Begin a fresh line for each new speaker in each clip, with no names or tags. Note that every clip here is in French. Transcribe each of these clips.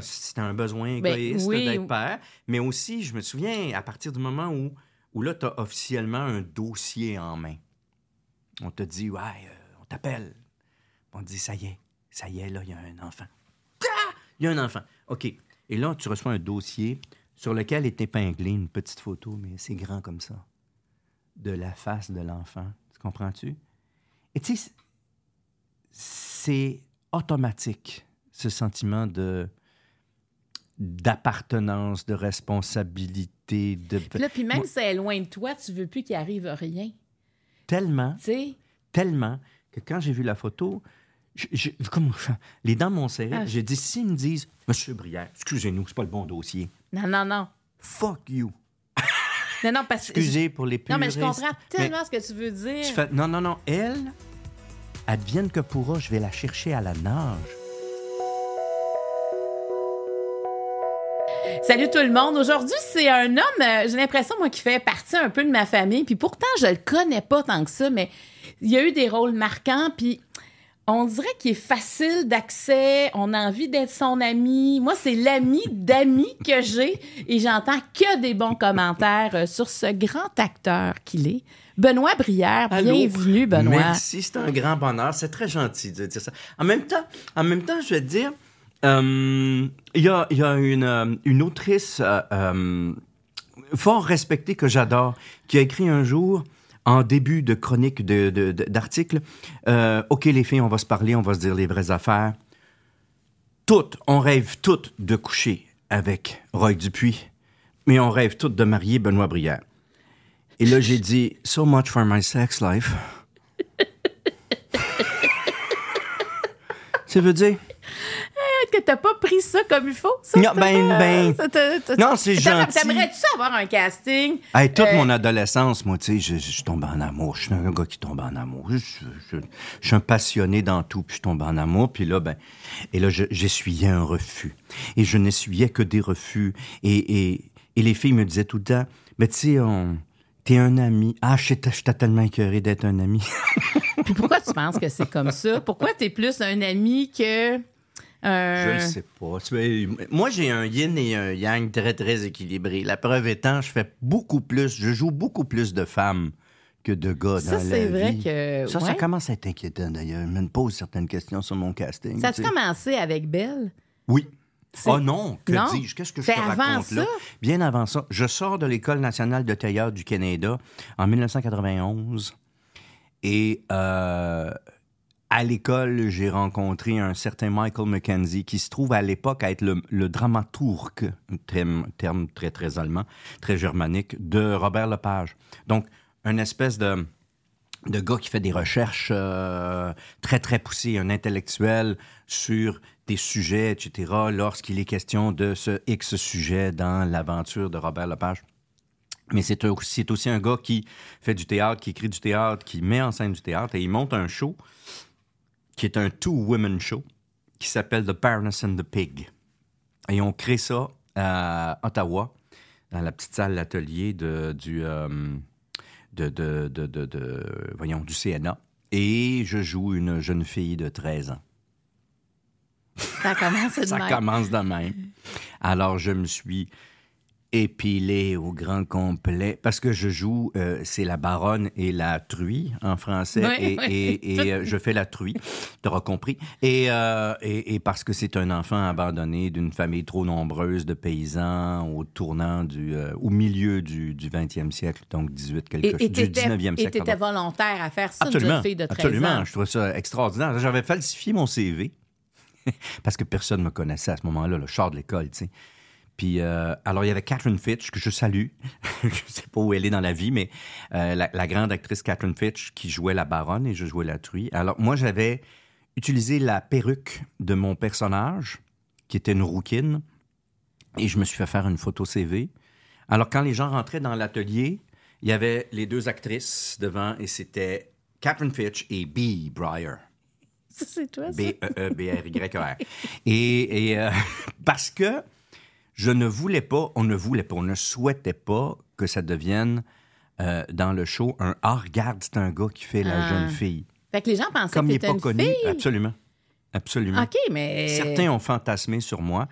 c'était un besoin
Ben,
égoïste
oui.
d'être père, mais aussi, je me souviens, à partir du moment où, où là, tu as officiellement un dossier en main. On te dit, ouais, euh, on t'appelle. On te dit, ça y est, ça y est, là, il y a un enfant. Ah! Il y a un enfant. OK. Et là, tu reçois un dossier sur lequel est épinglée une petite photo, mais c'est grand comme ça, de la face de l'enfant. Tu comprends-tu? Et tu sais, c'est automatique, ce sentiment de d'appartenance, de responsabilité, de...
Puis là, puis même
Moi,
si c'est loin de toi, tu veux plus qu'il arrive rien.
tellement,
Tu sais?
tellement que quand j'ai vu la photo, je- je- comme les dents m'ont serré.
Ah.
J'ai dit, s'ils me disent, Monsieur Brière, excusez-nous, c'est pas le bon dossier.
Non, non, non.
Fuck you.
Non, non, parce que.
Excusez pour les
Non, mais je
puristes,
comprends
mais
tellement ce que tu veux dire.
tu fais, non, non, non, elle, advienne que pourra, je vais la chercher à la nage.
Salut tout le monde. Aujourd'hui, c'est un homme, euh, j'ai l'impression, moi, qui fait partie un peu de ma famille. Puis pourtant, je le connais pas tant que ça, mais il y a eu des rôles marquants. Puis on dirait qu'il est facile d'accès. On a envie d'être son ami. Moi, c'est l'ami d'amis que j'ai. Et j'entends que des bons commentaires euh, sur ce grand acteur qu'il est. Benoît Brière,
Allô?
bienvenue, Benoît.
Merci, c'est un grand bonheur. C'est très gentil de dire ça. En même temps, en même temps je vais te dire, euh, il y, a, il y a une, euh, une autrice euh, euh, fort respectée que j'adore, qui a écrit un jour, en début de chronique de- de- de- d'article, euh, OK, les filles, on va se parler, on va se dire les vraies affaires. Toutes, on rêve toutes de coucher avec Roy Dupuis, mais on rêve toutes de marier Benoît Brière. Et là, j'ai dit, so much for my sex life. Ça veut dire?
Est-ce que t'as pas pris ça comme il faut? Ça,
Non, ben,
T'as-
ben,
ça t'as-
non, c'est
T'aimerais-
gentil.
T'aimerais-tu avoir un casting?
Hey, toute
Euh,
mon adolescence, moi, tu sais, je, je, tombe en amour. Je suis un gars qui tombe en amour. Je, je- je- je suis un passionné dans tout, puis je tombe en amour. Puis là, ben, et là, je- j'essuyais un refus. Et je n'essuyais que des refus. Et, et, et les filles me disaient tout le temps, mais tu sais, on... T'es un ami. Ah, je t'ai tellement écœuré d'être un ami.
Puis pourquoi tu penses que c'est comme ça? Pourquoi t'es plus un ami que.
Je ne sais pas. Moi, j'ai un yin et un yang très, très équilibré. La preuve étant, je fais beaucoup plus, je joue beaucoup plus de femmes que de gars
Ça,
dans la
c'est vrai
vie.
que.
Ça, ça commence à être inquiétant, d'ailleurs. Je me pose certaines questions sur mon casting.
Ça
sais.
commencé avec Belle?
Oui. Oh non, que dis-je? Qu'est-ce que je te
avant
raconte là?
ça?
Bien avant ça. Je sors de l'École nationale de théâtre du Canada en 1991. Et euh, à l'école, j'ai rencontré un certain Michael McKenzie qui se trouve à l'époque à être le, le dramaturge, un terme, terme très, très allemand, très germanique, de Robert Lepage. Donc, une espèce de gars qui fait des recherches euh, très, très poussées, un intellectuel sur des sujets, etc., lorsqu'il est question de ce X sujet dans l'aventure de Robert Lepage. Mais c'est aussi un gars qui fait du théâtre, qui écrit du théâtre, qui met en scène du théâtre, et il monte un show qui est un two-women show qui s'appelle The Baroness and the Pig. Et on crée ça à Ottawa, dans la petite salle d'atelier de, du, euh, de, de, de, voyons, du CNA. Et je joue une jeune fille de 13 ans.
Ça commence de
Ça
même.
commence de même. Alors, je me suis épilé au grand complet parce que je joue, euh, c'est la baronne et la truie en français
Oui,
et,
oui.
et- et, euh, je fais la truie, tu auras compris. Et, euh, et, et parce que c'est un enfant abandonné d'une famille trop nombreuse de paysans au tournant du, au milieu du, du 20e siècle, donc 18 quelque
Et
chose,
et
du
t'étais
19e
et
siècle.
t'étais
pardon.
volontaire à faire ça, une
Absolument,
jeune fille de 13
absolument.
ans.
Je trouvais ça extraordinaire. J'avais falsifié mon CV parce que personne ne me connaissait à ce moment-là, le char de l'école, tu sais. Puis, euh, alors, il y avait Catherine Fitch, que je salue. je sais pas où elle est dans la vie, mais euh, la, la grande actrice Catherine Fitch qui jouait la baronne et je jouais la truie. Alors, moi, j'avais utilisé la perruque de mon personnage, qui était une rouquine, et je me suis fait faire une photo CV. Alors, quand les gens rentraient dans l'atelier, il y avait les deux actrices devant et c'était Catherine Fitch et B. Breyer.
C'est toi, ça?
B-E-E-B-R-Y-E-R. Et, et, euh, parce que je ne voulais pas, on ne voulait pas, on ne souhaitait pas que ça devienne euh, dans le show un Ah, regarde, c'est un gars qui fait la
Ah.
jeune fille.
Fait que les gens pensaient
Comme
que
il n'est pas
une
connu.
fille.
Absolument. absolument.
OK, mais.
Certains ont fantasmé sur moi.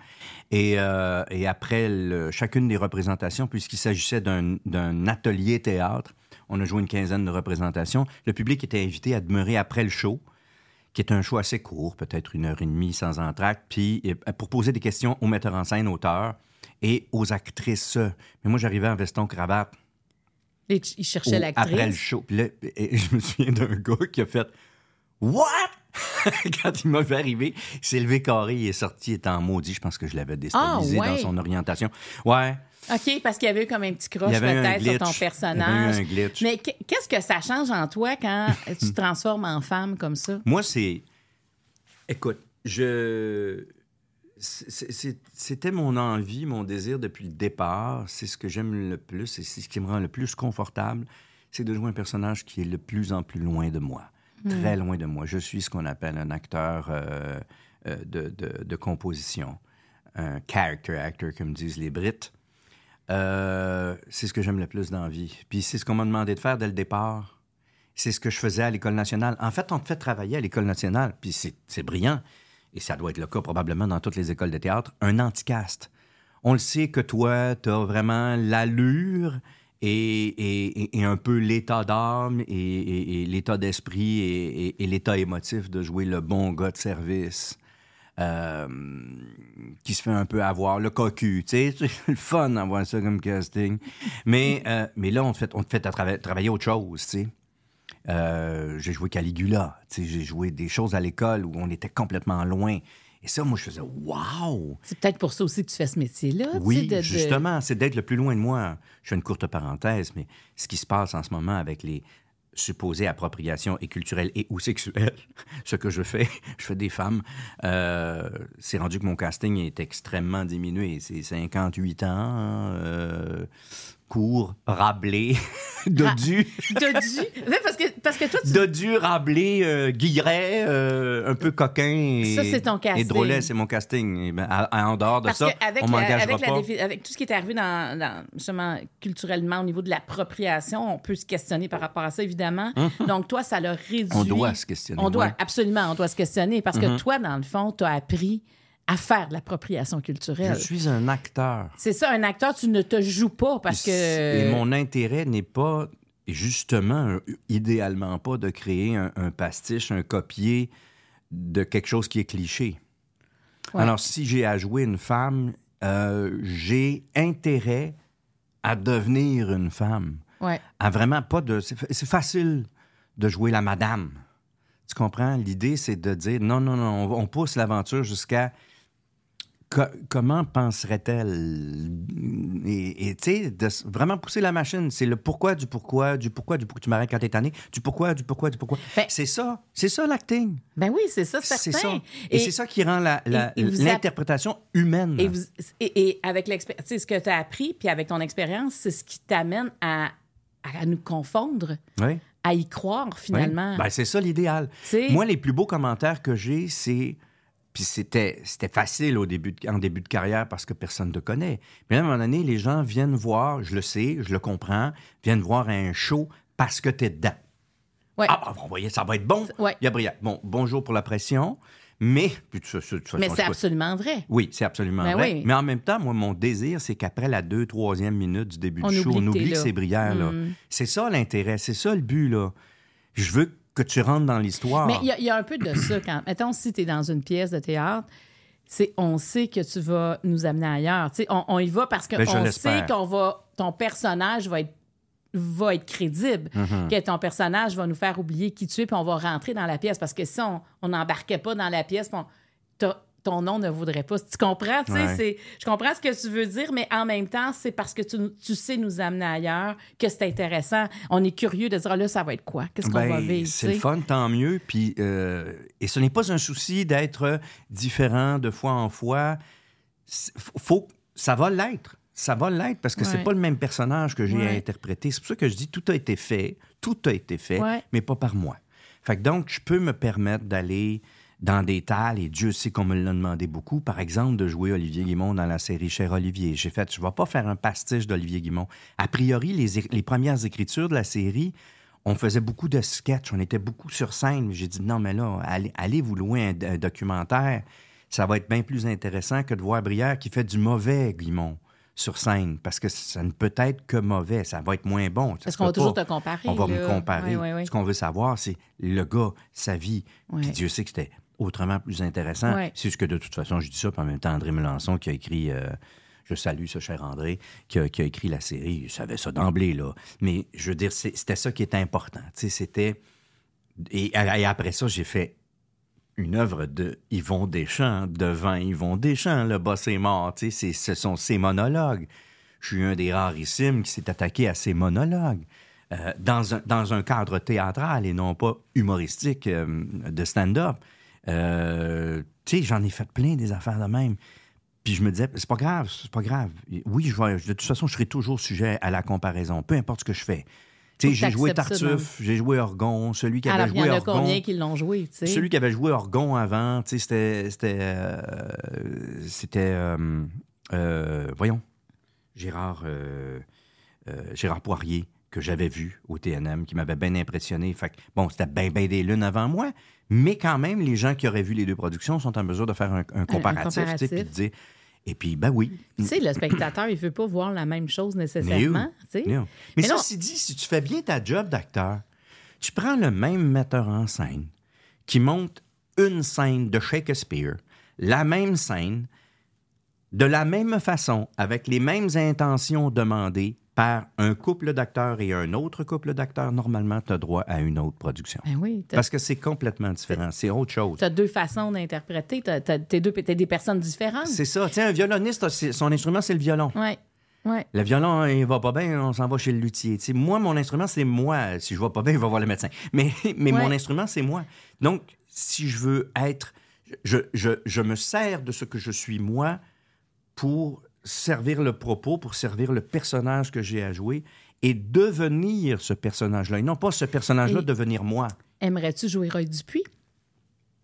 Et, euh, et après le- chacune des représentations, puisqu'il s'agissait d'un d'un atelier théâtre, on a joué une quinzaine de représentations. Le public était invité à demeurer après le show, qui est un show assez court, peut-être une heure et demie sans entracte, puis euh, pour poser des questions aux metteurs en scène, auteurs et aux actrices. Mais moi, j'arrivais en veston-cravate
Il il cherchait l'actrice.
après le show. Puis là, et je me souviens d'un gars qui a fait What? Quand il m'a vu arriver, il s'est levé carré, il est sorti, il était en maudit. Je pense que je l'avais déstabilisé
Ah, ouais.
dans son orientation. Ouais.
OK, parce qu'il y avait eu comme un petit croche peut-être sur ton
glitch.
personnage.
Il y avait eu un glitch.
Mais qu- qu'est-ce que ça change en toi quand tu te transformes en femme comme ça?
Moi, c'est. Écoute, je. C'était mon envie, mon désir depuis le départ. C'est ce que j'aime le plus et c'est ce qui me rend le plus confortable. C'est de jouer un personnage qui est de plus en plus loin de moi. Très loin de moi. Je suis ce qu'on appelle un acteur euh, euh, de, de- de composition. Un character actor, comme disent les Brits. Euh, c'est ce que j'aime le plus dans vie. Puis c'est ce qu'on m'a demandé de faire dès le départ. C'est ce que je faisais à l'École nationale. En fait, on te fait travailler à l'École nationale, puis c'est brillant. Et ça doit être le cas probablement dans toutes les écoles de théâtre, un anticast. On le sait que toi, tu as vraiment l'allure et, un peu l'état d'âme et, et- l'état d'esprit et l'état émotif de jouer le bon gars de service. Euh, qui se fait un peu avoir, le cocu, tu sais, c'est le fun d'avoir ça comme casting. Mais, euh, mais là, on te fait, on te fait à travailler autre chose, tu sais. Euh, j'ai joué Caligula, tu sais, j'ai joué des choses à l'école où on était complètement loin. Et ça, moi, je faisais « wow ».
C'est peut-être pour ça aussi que tu fais ce métier-là.
Oui,
de- de-
justement, c'est d'être le plus loin de moi. Je fais une courte parenthèse, mais ce qui se passe en ce moment avec les supposées appropriations et culturelles et ou sexuelles, ce que je fais, je fais des femmes, euh, c'est rendu que mon casting est extrêmement diminué. C'est 58 ans, euh, court, rablé, dodu,
Dodu? Ouais, parce, que, parce que toi, tu
dodu, rablé, euh, guilleret, euh, un peu coquin. Et,
Ça, c'est ton casting.
Et drôlet, c'est mon casting. Et ben, à- à- en dehors de
Parce
ça,
qu'avec
on m'engagera
avec, la
pas.
avec tout ce qui est arrivé dans, dans, justement culturellement au niveau de l'appropriation, on peut se questionner par rapport à ça, évidemment. Donc, toi, ça l'a réduit.
Mhm. On doit se questionner,
On doit,
ouais. Mhm.
absolument, on doit se questionner parce que toi, dans le fond, tu as appris à faire de l'appropriation culturelle.
Je suis un acteur.
C'est ça, un acteur, tu ne te joues pas parce que.
Et mon intérêt n'est pas, justement, idéalement pas, de créer un, un pastiche, un copier de quelque chose qui est cliché.
Ouais.
Alors, si j'ai à jouer une femme, euh, j'ai intérêt à devenir une femme.
Ouais.
À vraiment pas de. C'est fa- c'est facile de jouer la madame. Tu comprends? L'idée, c'est de dire non, non, non, on, on pousse l'aventure jusqu'à. Co- comment penserait-elle? Et tu sais, vraiment pousser la machine. C'est le pourquoi du pourquoi, du pourquoi, du pourquoi tu m'arrêtes quand t'es tanné, du pourquoi, du pourquoi, du pourquoi.
Ben-
c'est ça. C'est ça l'acting.
Ben oui, c'est ça, certain.
C'est ça. Et, c'est ça qui rend la- la- l'interprétation humaine.
Et, vous- et- et avec l'expérience, ce que tu as appris, puis avec ton expérience, c'est ce qui t'amène à, à nous confondre,
Oui.
à y croire
Oui.
finalement.
Ben, c'est ça l'idéal. Moi, les plus beaux commentaires que j'ai, c'est. Puis c'était, c'était facile au début de- en début de carrière parce que personne ne te connaît. Mais à un moment donné, les gens viennent voir, je le sais, je le comprends, viennent voir un show parce que tu es dedans.
Ouais.
Ah, ben, vous voyez, ça va être bon.
Ouais.
Il y a brillant. Bon, bonjour pour la pression, mais.
Mais c'est absolument vrai.
Oui, c'est absolument
Ben
vrai.
oui.
Mais en même temps, moi, mon désir, c'est qu'après la deux, troisième minute du début
On
du show,
oublie
on oublie que c'est brillant.
Mm.
C'est ça l'intérêt, c'est ça le but. là. Je veux que tu rentres dans l'histoire.
Mais il y a- il y, a un peu de ça quand. Mettons, si tu es dans une pièce de théâtre, c'est on sait que tu vas nous amener ailleurs. On, on y va parce qu'on
Ben,
sait qu'on va. Ton personnage va être va être crédible,
Mm-hmm.
que ton personnage va nous faire oublier qui tu es, puis on va rentrer dans la pièce. Parce que si on n'embarquait pas dans la pièce, on- ton nom ne vaudrait pas. Tu comprends? Tu sais,
Ouais.
Je comprends ce que tu veux dire, mais en même temps, c'est parce que tu, tu sais nous amener ailleurs que c'est intéressant. On est curieux de dire, Ah, là, ça va être quoi? Qu'est-ce qu'on
Ben,
va vivre?
C'est le fun, tant mieux. Puis, euh, et ce n'est pas un souci d'être différent de fois en fois. Faut, ça va l'être. Ça va l'être parce que c'est pas le même personnage que j'ai à
Ouais.
interpréter. C'est pour ça que je dis tout a été fait, tout a été fait, mais pas par moi. Fait que donc, je peux me permettre d'aller dans des tales, et Dieu sait qu'on me l'a demandé beaucoup, par exemple, de jouer Olivier Guimond dans la série Cher Olivier. J'ai fait, je vais pas faire un pastiche d'Olivier Guimond. A priori, les, premières écritures de la série on faisait beaucoup de sketchs, on était beaucoup sur scène. J'ai dit, non, mais là, allez, allez vous louer un, un documentaire. Ça va être bien plus intéressant que de voir Brière qui fait du mauvais, Guimont, sur scène. Parce que ça ne peut être que mauvais. Ça va être moins bon.
Parce qu'on va toujours te comparer.
On va
là.
me comparer.
Oui, oui, oui.
Ce qu'on veut savoir, c'est le gars, sa vie. Puis Dieu sait que c'était autrement plus intéressant.
Ouais.
C'est juste que de toute façon, je dis ça, puis en même temps, André Melançon qui a écrit. euh, je salue ce cher André, qui a, qui a écrit la série. Il savait ça d'emblée, là. Mais je veux dire, c'était ça qui était important. Tu sais, c'était. Et, et après ça, j'ai fait une œuvre de Yvon Deschamps, devant Yvon Deschamps, le boss est mort. Tu sais, c'est- ce sont ses monologues. Je suis un des rarissimes qui s'est attaqué à ces monologues. euh, dans, un, dans un cadre théâtral et non pas humoristique euh, de stand-up. Euh, tu sais, j'en ai fait plein des affaires de même. Puis je me disais, c'est pas grave, c'est pas grave. Oui, je vais, de toute façon, je serai toujours sujet à la comparaison, peu importe ce que je fais. Tu sais, j'ai joué Tartuffe, j'ai joué Orgon, celui qui
Alors,
avait
y
joué
en a
Orgon.
combien qui l'ont joué, tu sais?
Celui qui avait joué Orgon avant, tu sais, c'était. C'était. euh, c'était. euh, euh, voyons. Gérard. Gérard Poirier, que j'avais vu au TNM, qui m'avait bien impressionné. Fait que, bon, c'était bien, bien des lunes avant moi, mais quand même, les gens qui auraient vu les deux productions sont en mesure de faire un, un comparatif,
comparatif.
puis de dire. Et puis, ben oui.
Tu sais, le spectateur, il veut pas voir la même chose nécessairement.
Mais,
Mais
ceci dit, si tu fais bien ta job d'acteur, tu prends le même metteur en scène qui monte une scène de Shakespeare, la même scène, de la même façon, avec les mêmes intentions demandées par un couple d'acteurs et un autre couple d'acteurs, normalement, tu as droit à une autre production.
Ben oui,
Parce que c'est complètement différent. C'est autre chose.
as deux façons d'interpréter. Deux, t'es des personnes différentes.
C'est ça. Tiens, un violoniste, son instrument, c'est le violon.
Ouais, ouais.
Le violon, il va pas bien, on s'en va chez le luthier. Tu moi, mon instrument, c'est moi. Si je vais pas bien, il va voir le médecin. Mais, mais
Ouais.
mon instrument, c'est moi. Donc, si je veux être... Je, je, je me sers de ce que je suis moi pour servir le propos, pour servir le personnage que j'ai à jouer et devenir ce personnage-là. Et non pas ce personnage-là
Et-
devenir moi.
Aimerais-tu jouer Roy Dupuis?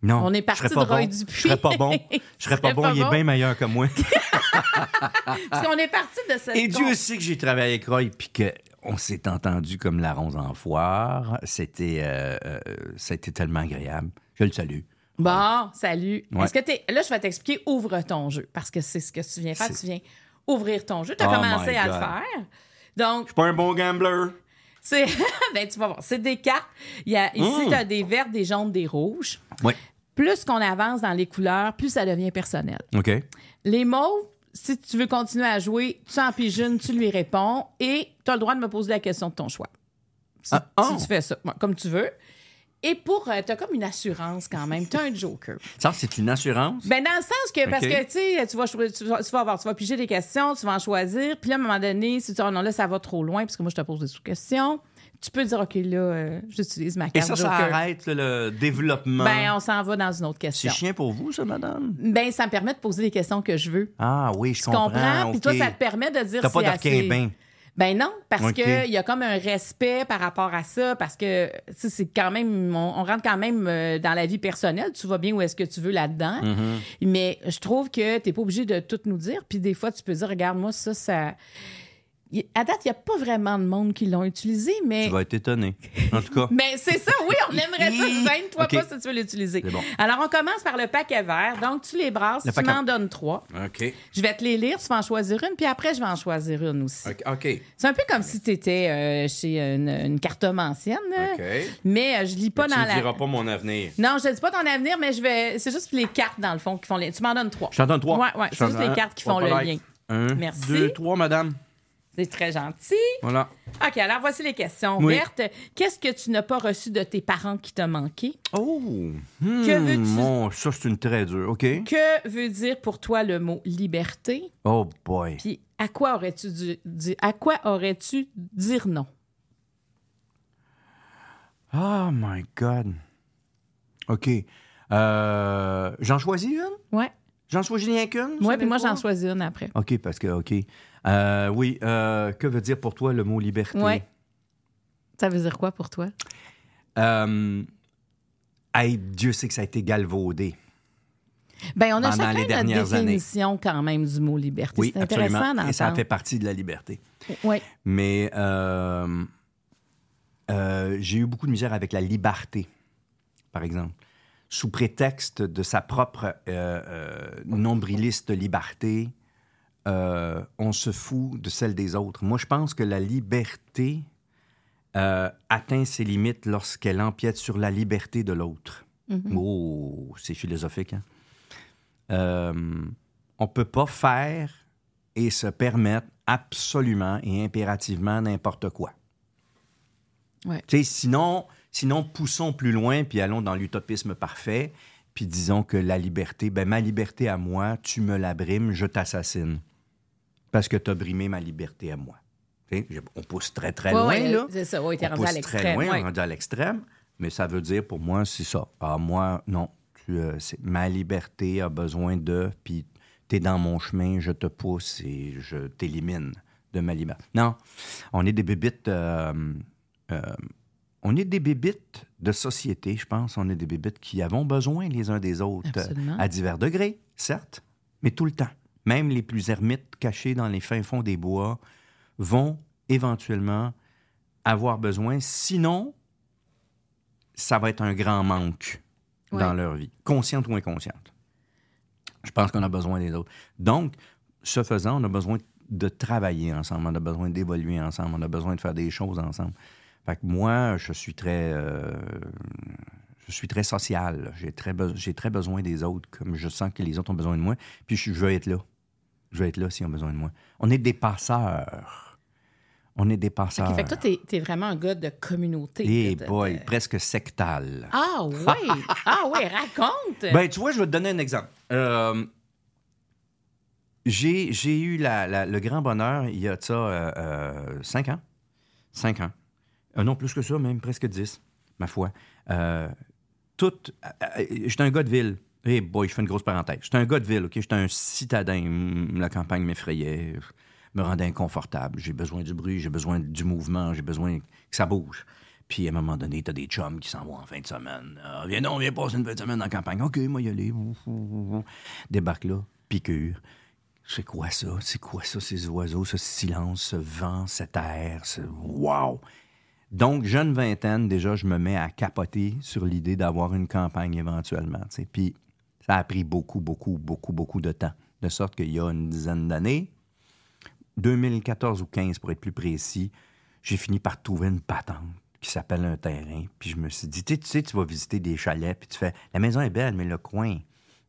Non.
On est parti de
pas
Roy
bon.
Dupuis.
Je serais pas bon. Je serais pas bon.
pas
Il est
bon.
bien meilleur que moi.
Parce qu'on est parti de cette...
Et Dieu sait que j'ai travaillé avec Roy, puis qu'on s'est entendu comme la ronce en foire. C'était, euh, euh, ça a été tellement agréable. Je le salue.
Bon, salut.
Ouais.
Est-ce que t'es... Là, je vais t'expliquer ouvre ton jeu. Parce que c'est ce que tu viens faire. Tu viens ouvrir ton jeu. Tu as
Oh
commencé à le faire. Donc,
Je suis pas un bon gambler.
c'est... ben, tu vas voir. C'est des cartes. Il y a... Ici,
Mm.
tu as des vertes, des jaunes, des rouges.
Oui.
Plus qu'on avance dans les couleurs, plus ça devient personnel.
OK.
Les mauves, si tu veux continuer à jouer, tu en piges une, tu lui réponds et tu as le droit de me poser la question de ton choix. Si,
Ah, oh.
si tu fais ça, comme tu veux. Et pour. tu as comme une assurance quand même. Tu as un joker.
Ça, c'est une assurance?
Ben, dans le sens que, parce que, tu sais, tu vas, cho- tu, vas, tu vas avoir, tu vas piger des questions, tu vas en choisir, puis là, à un moment donné, si tu dis, oh non, là, ça va trop loin, parce que moi, je te pose des sous-questions, tu peux dire, OK, là, euh, j'utilise ma
Et
carte
ça, ça
joker.
arrête là, le développement.
Ben, on s'en va dans une autre
C'est
question.
chiant pour vous, ça, madame?
Ben, ça me permet de poser les questions que je veux.
Ah oui, je
Tu comprends? Puis toi, ça te permet de dire
T'as
si
pas
c'est assez... Ben non, parce
OK.
que il y a comme un respect par rapport à ça, parce que tu sais, c'est quand même, on, on rentre quand même euh, dans la vie personnelle. Tu vas bien où est-ce que tu veux là-dedans,
Mm-hmm.
mais je trouve que t'es pas obligé de tout nous dire. Puis des fois, tu peux dire, regarde moi ça, ça. À date, il n'y a pas vraiment de monde qui l'ont utilisé, mais.
Tu vas être étonné. En tout cas.
Mais c'est ça, oui, on aimerait ça. Gêne-toi pas si tu veux l'utiliser.
Bon.
Alors, on commence par le paquet vert. Donc, tu les brasses,
Le
tu m'en donnes trois.
OK.
Je vais te les lire, tu vas en choisir une, puis après, je vais en choisir une aussi.
OK. OK.
C'est un peu comme si tu étais chez une, une cartomancienne, là.
OK.
mais euh, je lis pas
tu
dans
ne
la.
diras pas mon avenir.
Non, je ne dis pas ton avenir, mais je vais. C'est juste les cartes, dans le fond, qui font les. Tu m'en donnes trois.
Je t'en donne trois.
Ouais, ouais,
Je
c'est juste les cartes qui font le lien.
Un,
Merci.
deux, trois, madame.
C'est très gentil.
Voilà.
OK, alors voici les questions
Oui.
vertes. Qu'est-ce que tu n'as pas reçu de tes parents qui t'a manqué?
Oh! Hmm,
Que veux-tu-
Bon, ça, c'est une très dure. OK?
Que veut dire pour toi le mot liberté?
Oh boy.
Puis à quoi aurais-tu dû dire à quoi aurais-tu dire non?
Oh my God. OK. Euh, j'en choisis une?
Ouais.
J'en choisis rien qu'une? Vous
puis moi, j'en choisis une après.
OK, parce que, OK. Euh, oui, euh, que veut dire pour toi le mot liberté?
Ouais. Ça veut dire quoi pour toi?
Euh, hey, Dieu sait que ça a été galvaudé.
Ben, on a chacun
les
notre
années.
définition quand même du mot liberté.
Oui,
c'est intéressant d'entendre.
Et ça fait partie de la liberté.
Oui.
Mais euh, euh, j'ai eu beaucoup de misère avec la liberté, par exemple. Sous prétexte de sa propre euh, nombriliste liberté, euh, on se fout de celle des autres. Moi, je pense que la liberté euh, atteint ses limites lorsqu'elle empiète sur la liberté de l'autre. Oh, c'est philosophique. Hein? Euh, on peut pas faire et se permettre absolument et impérativement n'importe quoi.
Ouais.
Sinon, sinon, poussons plus loin, puis allons dans l'utopisme parfait, puis disons que la liberté, ben ma liberté à moi, tu me la brimes, je t'assassine. Parce que tu as brimé ma liberté à moi. On pousse très, très
Ouais,
loin,
ouais,
là.
C'est ça, oui, t'es
On
rendu à
pousse très
l'extrême.
loin,
ouais.
rendu à l'extrême, mais ça veut dire pour moi, c'est ça. Ah, moi, non. Tu, euh, ma liberté a besoin de, puis tu es dans mon chemin, je te pousse et je t'élimine de ma liberté. Non, on est des bébites. euh, euh, on est des bébites de société, je pense. On est des bébites qui avons besoin les uns des autres
Absolument.
à divers degrés, certes, mais tout le temps. Même les plus ermites cachés dans les fins fonds des bois vont éventuellement avoir besoin. Sinon, ça va être un grand manque dans leur vie, consciente ou inconsciente. Je pense qu'on a besoin des autres. Donc, ce faisant, on a besoin de travailler ensemble, on a besoin d'évoluer ensemble, on a besoin de faire des choses ensemble. Fait que moi, je suis très, euh, je suis très social. J'ai très, be- j'ai très besoin des autres, comme je sens que les autres ont besoin de moi. Puis je veux être là. Je veux être là s'ils ont besoin de moi. On est des passeurs. On est des passeurs.
OK, fait que toi, t'es, t'es vraiment un gars de communauté.
Eh
de-
boy,
de-
presque sectal.
Ah oui! ah oui, raconte!
Ben, tu vois, je vais te donner un exemple. Euh, j'ai, j'ai eu la- la- le grand bonheur, il y a de ça euh, euh, cinq ans. Cinq ans. Non, plus que ça, même presque dix, ma foi. Tout. j'étais un gars de ville. Eh boy, je fais une grosse parenthèse. J'étais un gars de ville, OK? J'étais un citadin. La campagne m'effrayait, me rendait inconfortable. J'ai besoin du bruit, j'ai besoin du mouvement, j'ai besoin que ça bouge. Puis à un moment donné, t'as des chums qui s'en vont en fin de semaine. Ah, viens donc, viens passer une fin de semaine en campagne. OK, moi y aller. Débarque là, piqûre. C'est quoi ça? C'est quoi ça, ces oiseaux, ce silence, ce vent, cet air? Ce... Wow! Donc, jeune vingtaine, déjà, je me mets à capoter sur l'idée d'avoir une campagne éventuellement. Puis, ça a pris beaucoup, beaucoup, beaucoup, beaucoup de temps. De sorte qu'il y a une dizaine d'années, 2014 ou 15 pour être plus précis, j'ai fini par trouver une patente qui s'appelle un terrain. Puis je me suis dit, tu sais, tu vas visiter des chalets, puis tu fais, la maison est belle, mais le coin.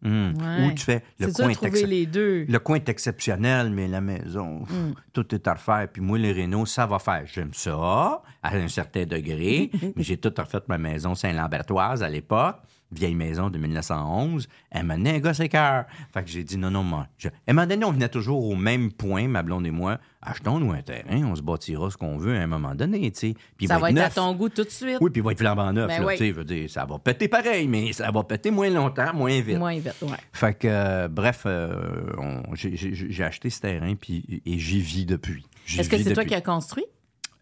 hmm.
Ouais.
Ou tu fais, le coin est
trouver
excep-
les deux.
le coin est exceptionnel, mais la maison, pff, tout est à refaire. Puis moi, les rénaux, ça va faire. J'aime ça, à un certain degré. mais j'ai tout refait ma maison Saint-Lambertoise à l'époque, vieille maison de 1911. Elle m'a donné un c'est cœur. Fait que j'ai dit non, non, moi. Je... À un moment donné, on venait toujours au même point, ma blonde et moi. Achetons-nous un terrain, on se bâtira ce qu'on veut à un moment donné, tu sais. Puis
Ça va être à ton goût tout de suite.
Oui, puis il va être flambant neuf,
Ben oui.
tu sais. je veux dire, Ça va péter pareil, mais ça va péter moins longtemps, moins vite.
Moins vite, ouais.
Fait que, euh, bref, euh, on- j'ai- acheté ce terrain puis, et j'y vis depuis. J'y
Est-ce que c'est toi qui as construit?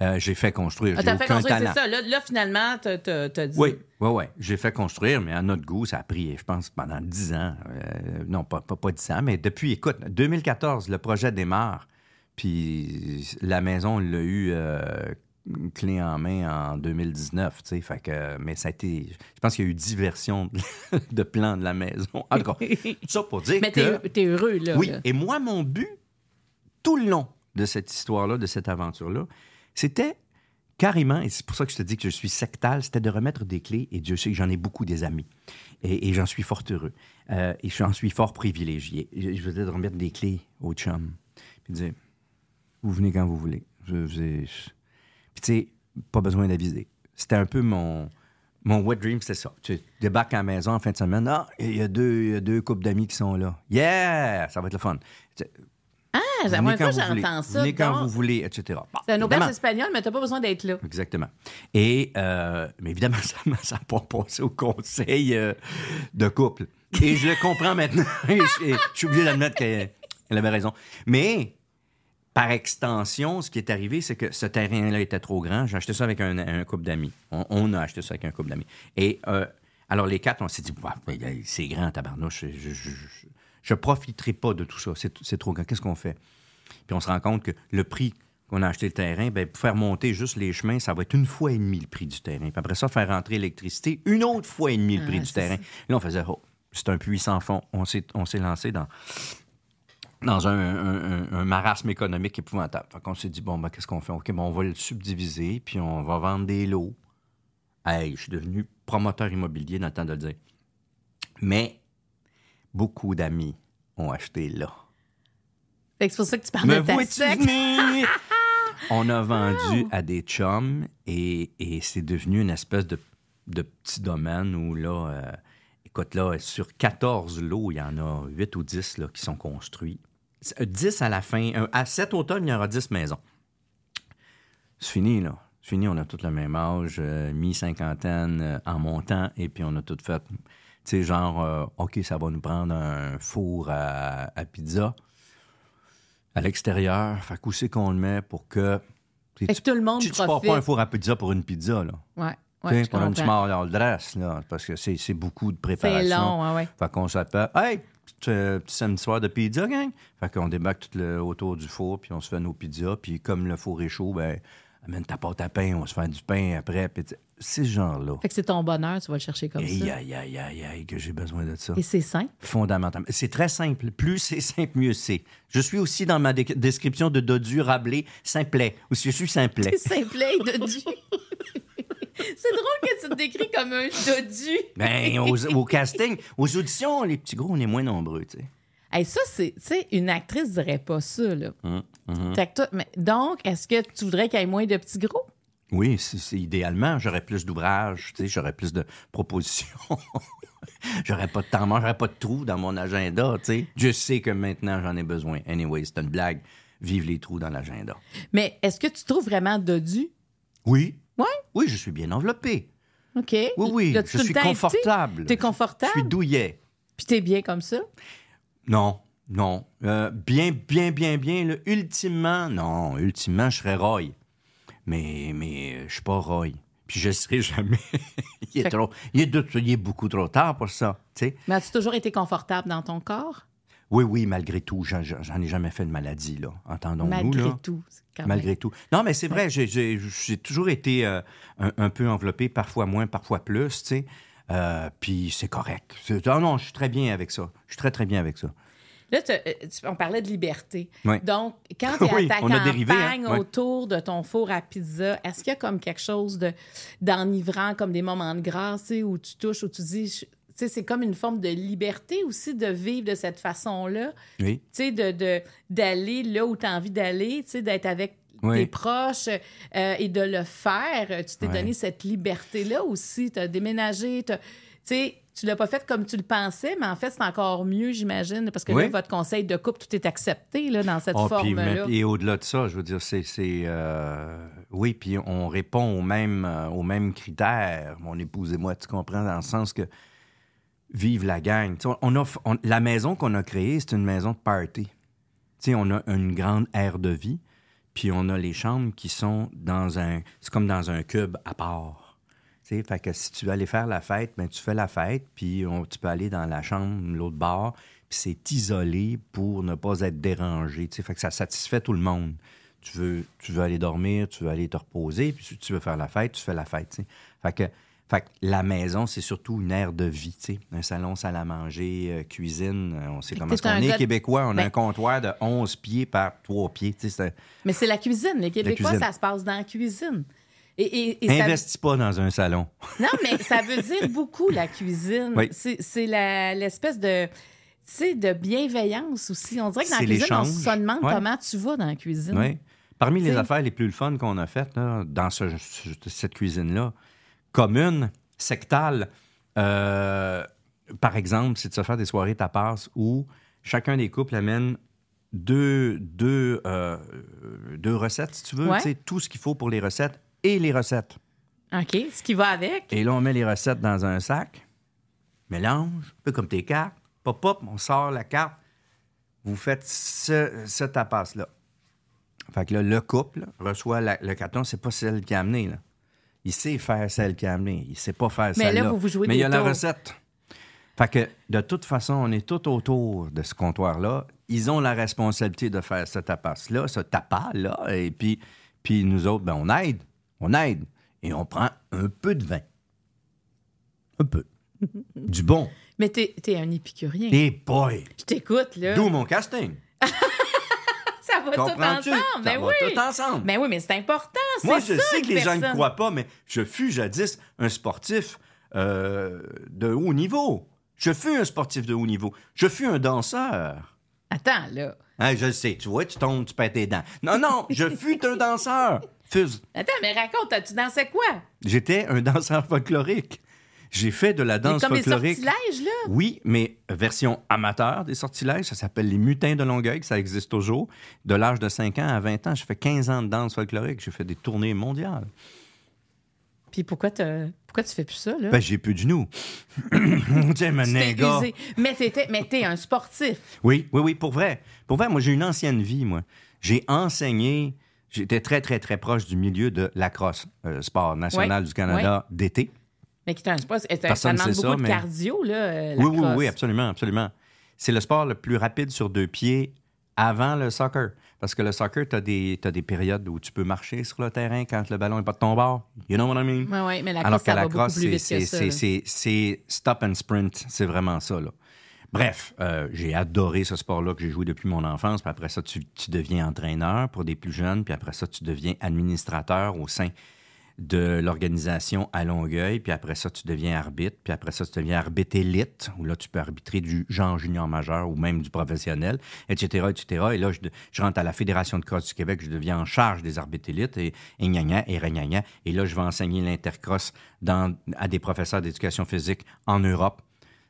Euh, j'ai fait construire.
Ah, t'as fait construire, c'est ça. Là, là, finalement, t'as, t'as- dit.
Oui, oui, oui. J'ai fait construire, mais à notre goût, ça a pris, je pense, pendant 10 ans. Euh, non, pas, pas, pas 10 ans, mais depuis, écoute, 2014, le projet démarre. Puis la maison, on l'a eu euh, clé en main en 2019, tu sais. Fait que, mais ça a été... Je pense qu'il y a eu 10 versions de, plans de la maison. En tout cas, tout ça pour dire
Mais
que...
t'es, t'es heureux, là.
Oui,
là.
et moi, mon but, tout le long de cette histoire-là, de cette aventure-là, c'était carrément, et c'est pour ça que je te dis que je suis sectal, c'était de remettre des clés, et Dieu sait que j'en ai beaucoup des amis, et, j'en suis fort heureux, Euh, et j'en suis fort privilégié. Je, je dire de remettre des clés aux chums, puis dire, vous venez quand vous voulez. Je, je- Puis tu sais, pas besoin d'aviser. C'était un peu mon... Mon wet dream, c'était ça. Tu débarques à la maison en fin de semaine. Ah, il y a deux, deux couples d'amis qui sont là. Yeah! Ça va être le fun.
La première fois, j'entends ça.
Venez quand
donc,
vous voulez, etc. Bon,
C'est un auberge espagnol, mais t'as pas besoin d'être là.
Exactement. Et, euh, mais évidemment, ça n'a pas passé au conseil euh, de couple. Et je le comprends maintenant. Je, suis obligé d'admettre qu'elle elle avait raison. Mais, par extension, ce qui est arrivé, c'est que ce terrain-là était trop grand. J'ai acheté ça avec un, un couple d'amis. On, on a acheté ça avec un couple d'amis. Et, euh, alors, les quatre, on s'est dit, Bah, c'est grand, tabarnouche. Je, je, je, je profiterai pas de tout ça. C'est trop grand. Qu'est-ce qu'on fait? Puis on se rend compte que le prix qu'on a acheté le terrain, ben, pour faire monter juste les chemins, ça va être une fois et demie le prix du terrain. Puis après ça, faire rentrer l'électricité, une autre fois et demie le prix
Ah,
du
c'est
terrain. Là, on faisait, oh, c'est un puits sans fond. On s'est, on s'est lancé dans, dans un, un- un- un marasme économique épouvantable. Fait qu'on s'est dit, bon, ben, qu'est-ce qu'on fait? OK, bon, on va le subdiviser, puis on va vendre des lots. Hey, je suis devenu promoteur immobilier dans le temps de le dire. Mais beaucoup d'amis ont acheté là.
Fait que c'est pour ça que tu parles
Me
de ta secte.
On a vendu à des chums et, et c'est devenu une espèce de, de petit domaine où là, euh, écoute, là, sur 14 lots, il y en a 8 ou 10 là, qui sont construits. C'est- euh, 10 à la fin. À cet automne, il y aura 10 maisons. C'est fini, là. C'est fini, on a tous le même âge, euh, mi-cinquantaine euh, en montant, et puis on a tout fait. Tu sais, genre, euh, OK, ça va nous prendre un four à, à pizza à l'extérieur. Fait qu'où c'est qu'on le met pour que. Tu
Fait que tout le monde
tu, tu pas un four à pizza pour une pizza, là.
Ouais,
Tu
ouais, je
une
comprends.
small dress, là, parce que c'est beaucoup de préparation.
C'est long, ouais, ouais.
Fait qu'on s'appelle Hey, euh, petit samedi soir de pizza, gang. Fait qu'on débarque tout le, autour du four, puis on se fait nos pizzas. Puis comme le four est chaud, ben, amène ta pâte à pain, on se fait du pain après. Puis tu- c'est ce genre-là.
Fait que c'est ton bonheur, tu vas le chercher comme ça.
aïe, aïe, aïe, aïe, que j'ai besoin de ça.
Et c'est simple.
Fondamentalement. C'est très simple. Plus c'est simple, mieux c'est. Je suis aussi dans ma dé- description de Dodu, Rabelais, simplet. Ou si je suis simplet.
Simplet, dodu. c'est drôle que tu te décris comme un dodu.
Ben, aux- au casting, aux auditions, les petits gros, on est moins nombreux, tu sais.
Hey, ça, c'est, tu sais, une actrice dirait pas ça, là.
Hum, hum.
Fait que toi- mais donc, est-ce que tu voudrais qu'il y ait moins de petits gros?
Oui, c'est c'est idéalement, j'aurais plus d'ouvrages, tu sais, j'aurais plus de propositions. j'aurais pas de temps mort, j'aurais pas de trous dans mon agenda, tu sais. Je sais que maintenant, j'en ai besoin. Anyway, c'est une blague. Vive les trous dans l'agenda.
Mais est-ce que tu trouves vraiment dodu?
Oui.
Ouais?
Oui, je suis bien enveloppé.
OK.
Oui, oui, je suis confortable.
T'es
Je
confortable?
suis douillet.
Puis t'es bien comme ça?
Non, non. Euh, bien, bien, bien, bien. là, ultimement, non. Ultimement, je serais Roy. Mais, mais euh, je suis pas Roy. Puis je serai jamais. il, est
Fait
trop, il, est de- il est beaucoup trop tard pour ça. tu sais.
Mais as-tu toujours été confortable dans ton corps?
Oui, oui, malgré tout. J'en, ai jamais fait de maladie, là. Entendons-nous,
Malgré
là.
tout. quand
Malgré
même-
tout. Non, mais c'est vrai, j'ai, j'ai- j'ai toujours été euh, un, un peu enveloppé, parfois moins, parfois plus, tu sais. Euh, puis c'est correct. C'est- ah non, je suis très bien avec ça. Je suis très, très bien avec ça.
Là, tu- euh, on parlait de liberté.
Oui.
Donc, quand tu es
Oui,
à ta
dérivé, hein.
autour de ton four à pizza, est-ce qu'il y a comme quelque chose de, d'enivrant, comme des moments de grâce, où tu touches, où tu dis... c'est comme une forme de liberté aussi de vivre de cette façon-là?
Oui.
Tu sais, de, de- d'aller là où tu as envie d'aller, tu sais, d'être avec
Oui.
tes proches euh, et de le faire. Tu t'es
Ouais.
donné cette liberté-là aussi. Tu as déménagé. Tu sais, tu l'as pas fait comme tu le pensais, mais en fait, c'est encore mieux, j'imagine, parce que
Oui.
là, votre conseil de couple, tout est accepté là, dans cette
puis
forme-là.
et au-delà de ça, je veux dire, c'est. euh, oui, puis on répond aux mêmes, euh, aux mêmes critères, mon épouse et moi, tu comprends, dans le sens que vive la gang. Tu sais, on a, on- la maison qu'on a créée, c'est une maison de party. Tu sais, on a une grande aire de vie, puis on a les chambres qui sont dans un. C'est comme dans un cube à part. Fait que si tu veux aller faire la fête, ben, tu fais la fête, puis on- tu peux aller dans la chambre, l'autre bar, puis c'est isolé pour ne pas être dérangé. Fait que ça satisfait tout le monde. Tu veux, tu veux aller dormir, tu veux aller te reposer, puis si tu veux faire la fête, tu fais la fête. Fait que, fait que la maison, c'est surtout une aire de vie. Un salon, salle à manger, euh, cuisine. euh, On sait comment est-ce qu'on est
de-
québécois. On a
Ben-
un comptoir de 11 pieds par 3 pieds.
Mais c'est la cuisine. Les Québécois,
cuisine.
ça se passe dans la cuisine. Et, et- et ça-
Investis pas dans un salon.
Non, mais ça veut dire beaucoup, la cuisine.
Oui.
C'est l'espèce de, de bienveillance aussi. On dirait que dans la cuisine, on se demande
Ouais.
comment tu vas dans la cuisine.
Parmi les affaires les plus le fun qu'on a faites là, dans ce- ce- cette cuisine-là, commune, sectale, euh, par exemple, c'est de se faire des soirées tapas où chacun des couples amène deux, deux, euh, deux recettes, si tu veux,
Ouais.
tout ce qu'il faut pour les recettes et les recettes.
OK, ce qui va avec?
Et là, on met les recettes dans un sac, mélange, un peu comme tes cartes, pop, pop, on sort la carte, vous faites ce, ce tapas-là. Fait que là, le couple reçoit la- le carton, c'est pas celle qui a amené, là. Il sait faire celle qui a amené. Il sait pas faire
Mais là,
celle-là.
vous vous jouez
Mais il y a la recette. Fait que, de toute façon, on est tout autour de ce comptoir-là. Ils ont la responsabilité de faire ce tapas-là, ce tapas-là, et puis, puis nous autres, ben, on aide. On aide. Et on prend un peu de vin. Un peu. Du bon.
Mais t'es es un épicurien.
Et boy!
Je t'écoute, là.
D'où mon casting.
ça va tout ensemble.
Ça
Ben
va
oui.
tout ensemble.
Ben oui, mais c'est important.
Moi, je
ça
sais que les gens ne croient pas, mais je fus jadis un sportif euh, de haut niveau. Je fus un sportif de haut niveau. Je fus un danseur.
Attends, là.
Hein, je le sais, tu vois, tu tombes, tu pètes tes dents. Non, non, je fus un danseur. Fus.
Attends, mais raconte, tu dansais quoi?
J'étais un danseur folklorique. J'ai fait de la
Mais
danse
comme des
folklorique.
sortilèges, là?
Oui, mais version amateur des sortilèges, ça s'appelle les mutins de Longueuil, ça existe toujours. De l'âge de 5 ans à 20 ans, j'ai fait 15 ans de danse folklorique, j'ai fait des tournées mondiales.
Puis pourquoi, pourquoi tu fais plus ça, là?
Ben, j'ai plus de genoux. Tiens, mon gars.
Mais t'étais- mais t'es un sportif.
Oui, oui, oui, pour vrai. Pour vrai, moi, j'ai une ancienne vie, moi. J'ai enseigné, j'étais très, très, très proche du milieu de la crosse, euh, sport national du Canada d'été.
Mais qui est un sport, ça demande beaucoup
ça,
de
mais-
cardio, là, euh,
Oui, oui, oui, absolument, absolument. C'est le sport le plus rapide sur deux pieds avant le soccer. Parce que le soccer, tu as, des périodes où tu peux marcher sur le terrain quand le ballon n'est pas de ton bord. You know what I mean?
Oui, oui, mais la
Alors
crosse,
que la crosse, c'est stop and sprint. C'est vraiment ça, là. Bref, euh, j'ai adoré ce sport-là que j'ai joué depuis mon enfance. Puis après ça, tu, tu deviens entraîneur pour des plus jeunes. Puis après ça, tu deviens administrateur au sein de l'organisation à Longueuil. Puis après ça, tu deviens arbitre. Puis après ça, tu deviens arbitre élite, où là, tu peux arbitrer du genre junior majeur ou même du professionnel, etc., etc. Et là, je, rentre à la Fédération de cross du Québec. Je deviens en charge des arbitres élites et, et et re gna gna. Et là, je vais enseigner l'intercross dans- à des professeurs d'éducation physique en Europe.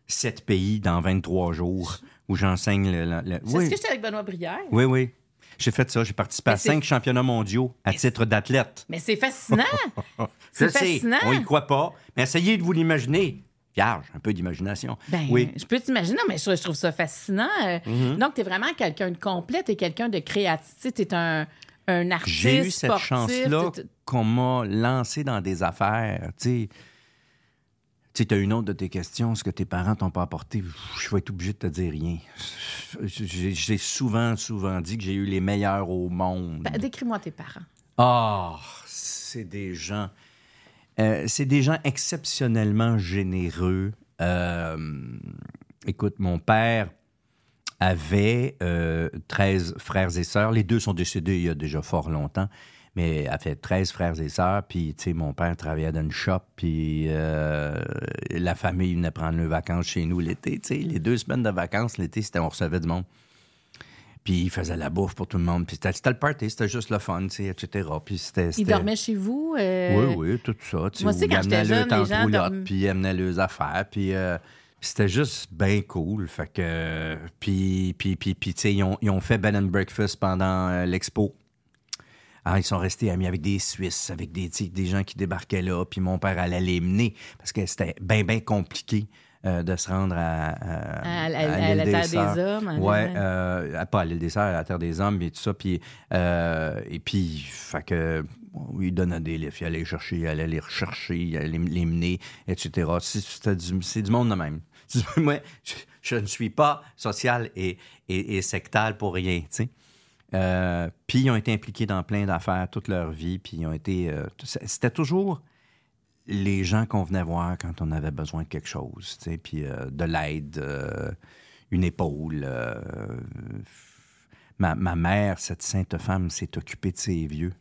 Sept pays dans 23 jours où j'enseigne le... le- le-
C'est
oui.
ce que j'étais avec Benoît Brière?
oui, oui. J'ai fait ça. J'ai participé à cinq championnats mondiaux à titre d'athlète.
Mais c'est fascinant. C'est
sais,
fascinant.
on y croit pas, mais essayez de vous l'imaginer. Vierge, un peu d'imagination.
Ben,
oui.
je peux t'imaginer, mais je, je trouve ça fascinant. Euh,
Mm-hmm.
Donc, tu es vraiment quelqu'un de complet, tu quelqu'un de créatif, tu es un, un artiste.
J'ai eu cette chance-là qu'on m'a lancé dans des affaires. Tu sais, tu as une autre de tes questions, ce que tes parents t'ont pas apporté, je vais être obligé de te dire rien. J'ai souvent, souvent dit que j'ai eu les meilleurs au monde.
Ben, Décris-moi tes parents.
Ah, c'est des gens. euh, c'est des gens exceptionnellement généreux. Euh, écoute, mon père avait euh, 13 frères et sœurs. Les deux sont décédés il y a déjà fort longtemps, mais a fait 13 frères et sœurs. Puis, tu sais, mon père travaillait dans une shop, puis euh, la famille venait prendre leurs vacances chez nous l'été. Tu sais, les deux semaines de vacances, l'été, c'était on recevait du monde. Puis il faisait la bouffe pour tout le monde. Puis c'était le party, c'était juste le fun, tu sais, etc. Puis c'était...
Ils
c'était-
dormaient chez vous? euh,
Oui, oui, tout ça.
moi aussi, quand j'étais jeune, les gens dorm-
puis ils amenaient leurs affaires, puis... euh, puis c'était juste bien cool. Fait que... Puis, puis, puis, puis tu sais, ils ont, ils ont fait bed and breakfast pendant l'expo. Alors, ils sont restés amis avec des Suisses, avec des, des gens qui débarquaient là, puis mon père allait les mener, parce que c'était bien, bien compliqué euh, de se rendre à, à,
À la-
à
Terre des
Sœurs.
Hommes,
Ouais,
Allemagne.
euh, pas à l'île des Sœurs, à la Terre des Hommes, et tout ça. Puis, euh, et puis, fait que, il donnait des livres, il allait les chercher, il allait les rechercher, il allait les, mener, etc. C'est, du, monde de même. Moi, je, je ne suis pas social et, et, et sectal pour rien, tu sais. Euh, puis ils ont été impliqués dans plein d'affaires toute leur vie, puis ils ont été... euh, c'était toujours les gens qu'on venait voir quand on avait besoin de quelque chose, tu sais, puis euh, de l'aide, euh, une épaule. ma, ma mère, cette sainte femme, s'est occupée de ses vieux.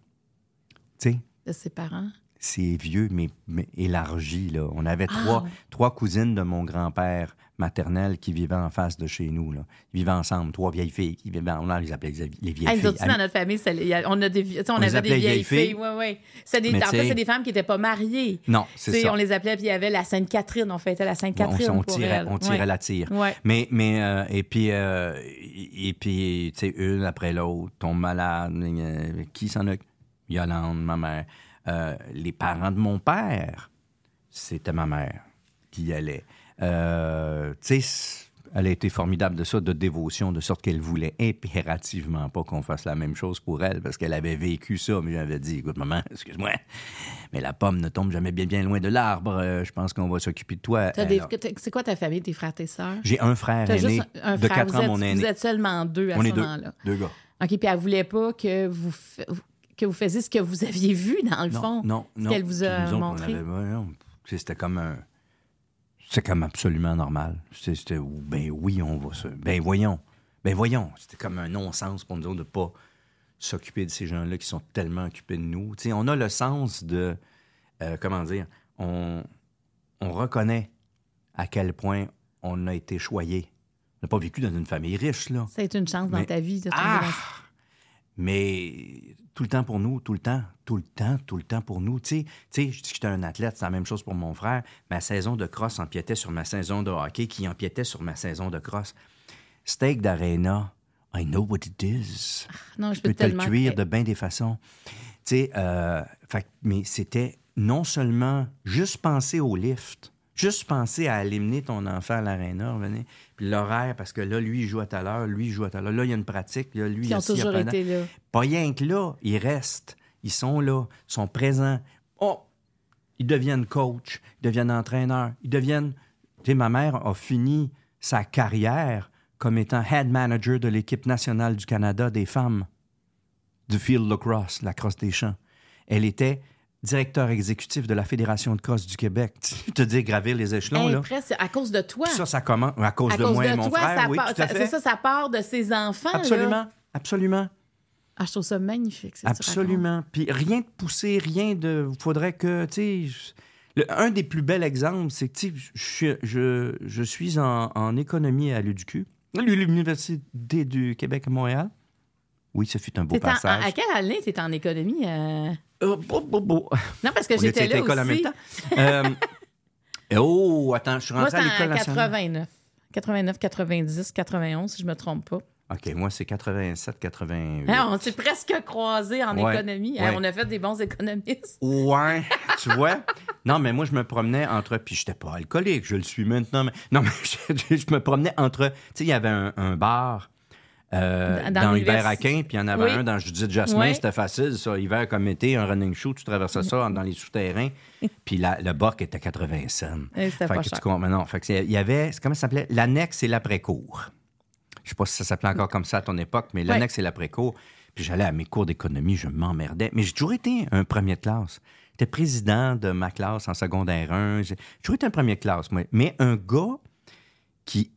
Tu sais,
De ses parents?
ses vieux, mais, mais élargis, là. On avait
Ah,
trois, trois cousines de mon grand-père maternel qui vivaient en face de chez nous, là. Ils vivaient ensemble, trois vieilles filles qui vivaient... On les appelait les les vieilles filles.
autres dans notre famille, a- on, a des, on, avait des vieilles
vieilles
filles.
filles.
Ouais, ouais. C'est des, en fait, c'est des femmes qui n'étaient pas mariées.
Non, c'est ça.
On les appelait, puis il y avait la Sainte-Catherine. On fêtait la
on,
Sainte-Catherine
on tirait,
elle.
on tirait
Ouais.
la tire.
Ouais.
Mais, mais euh, et puis, euh, et, puis, tu sais, une après l'autre, tombe malade. euh, qui s'en occupe? Yolande, ma mère. Les parents de mon père, c'était ma mère qui y allait. Euh, tu sais, elle a été formidable de ça, de dévotion, de sorte qu'elle voulait impérativement pas qu'on fasse la même chose pour elle, parce qu'elle avait vécu ça. Mais j'avais dit, écoute, maman, excuse-moi, mais la pomme ne tombe jamais bien, bien loin de l'arbre. Euh, je pense qu'on va s'occuper de toi.
Des- C'est quoi ta famille, tes frères, tes sœurs?
J'ai un frère aîné
un
de
frère.
4
vous
ans,
êtes,
mon aîné.
Vous êtes seulement deux à
On
ce moment-là.
Deux gars.
OK, puis elle voulait pas que vous, que vous faisiez ce que vous aviez vu, dans le
Non,
fond.
non, non.
qu'elle vous a montré.
avait- C'était comme un. C'est comme absolument normal. C'était, ben oui, on va se. Ben voyons. Ben voyons. C'était comme un non-sens pour nous autres de pas s'occuper de ces gens-là qui sont tellement occupés de nous. Tu sais, on a le sens de. euh, comment dire? On, on reconnaît à quel point on a été choyé. On n'a pas vécu dans une famille riche, là.
Ça a été une chance dans ta vie de tomber
Ah!
dans-
Mais tout le temps pour nous, tout le temps, tout le temps, tout le temps pour nous. Tu sais, je dis que j'étais un athlète, c'est la même chose pour mon frère. Ma saison de cross empiétait sur ma saison de hockey, qui empiétait sur ma saison de cross. Steak d'arena, I know what it is.
Non, je
Je
peux
peux te le cuire de bien des façons. Tu sais, euh, mais c'était non seulement juste penser au lift, juste penser à éliminer ton enfant à l'aréna, revenez, puis l'horaire, parce que là, lui, il joue à telle heure, lui, il joue à telle heure. Là, il y a une pratique, là, lui, il a a
toujours
pas
été là.
pas rien que là, ils restent. Ils sont là, ils sont présents. Oh! Ils deviennent coach, ils deviennent entraîneurs, ils deviennent... Tu sais, ma mère a fini sa carrière comme étant head manager de l'équipe nationale du Canada des femmes du field lacrosse, la crosse des champs. Elle était directeur exécutif de la Fédération de crosse du Québec. Tu te dis gravir les échelons,
Hey,
là.
presque à cause de toi.
Puis ça, ça commence à cause
à
de
cause
moi
de
et mon
toi,
frère.
ça
oui,
part-
tout à fait.
c'est ça, ça part de ses enfants. là.
Absolument, absolument.
Ah, je trouve ça magnifique.
Absolument. Puis rien de poussé, rien de. faudrait que, tu un des plus bels exemples, c'est que, je, suis- je, je suis en, en économie à l'UDQ, l'Université du Québec à Montréal. Oui, ce fut un beau
en-
passage.
à quelle année tu en économie? euh?
Euh.
Non, parce que j'étais là
l'école en même
aussi.
temps. Euh, oh, attends, je suis rentré à l'école
en
nationale.
89. 89, 90, 91, si je me trompe pas.
OK, moi, c'est 87, 88.
Hein, on s'est presque croisés en
Ouais,
économie. Hein, on a fait des bons économistes.
Ouais, tu vois? Non, mais moi, je me promenais entre. Puis, j'étais pas alcoolique, je le suis maintenant. Mais... Non, mais je, je me promenais entre. Tu sais, il y avait un, un bar euh,
Dans-
dans,
dans
Hiver
l'univers-
à puis il y en avait
Oui.
un dans Judith Jasmin. C'était facile, ça. Hiver comme été, un running shoe, tu traversais ça dans les souterrains. Puis le boc était 80 cents.
C'était
Fait
pas
que
cher.
non, fait que c'est- il y avait. Comment ça s'appelait? L'annexe et l'après-cours. Je sais pas si ça s'appelait encore comme ça à ton époque, mais l'annexe et l'après-cours. Puis j'allais à mes cours d'économie, je m'emmerdais. Mais j'ai toujours été un premier de classe. J'étais président de ma classe en secondaire 1. J'ai j'ai toujours été un premier de classe, moi. Mais un gars qui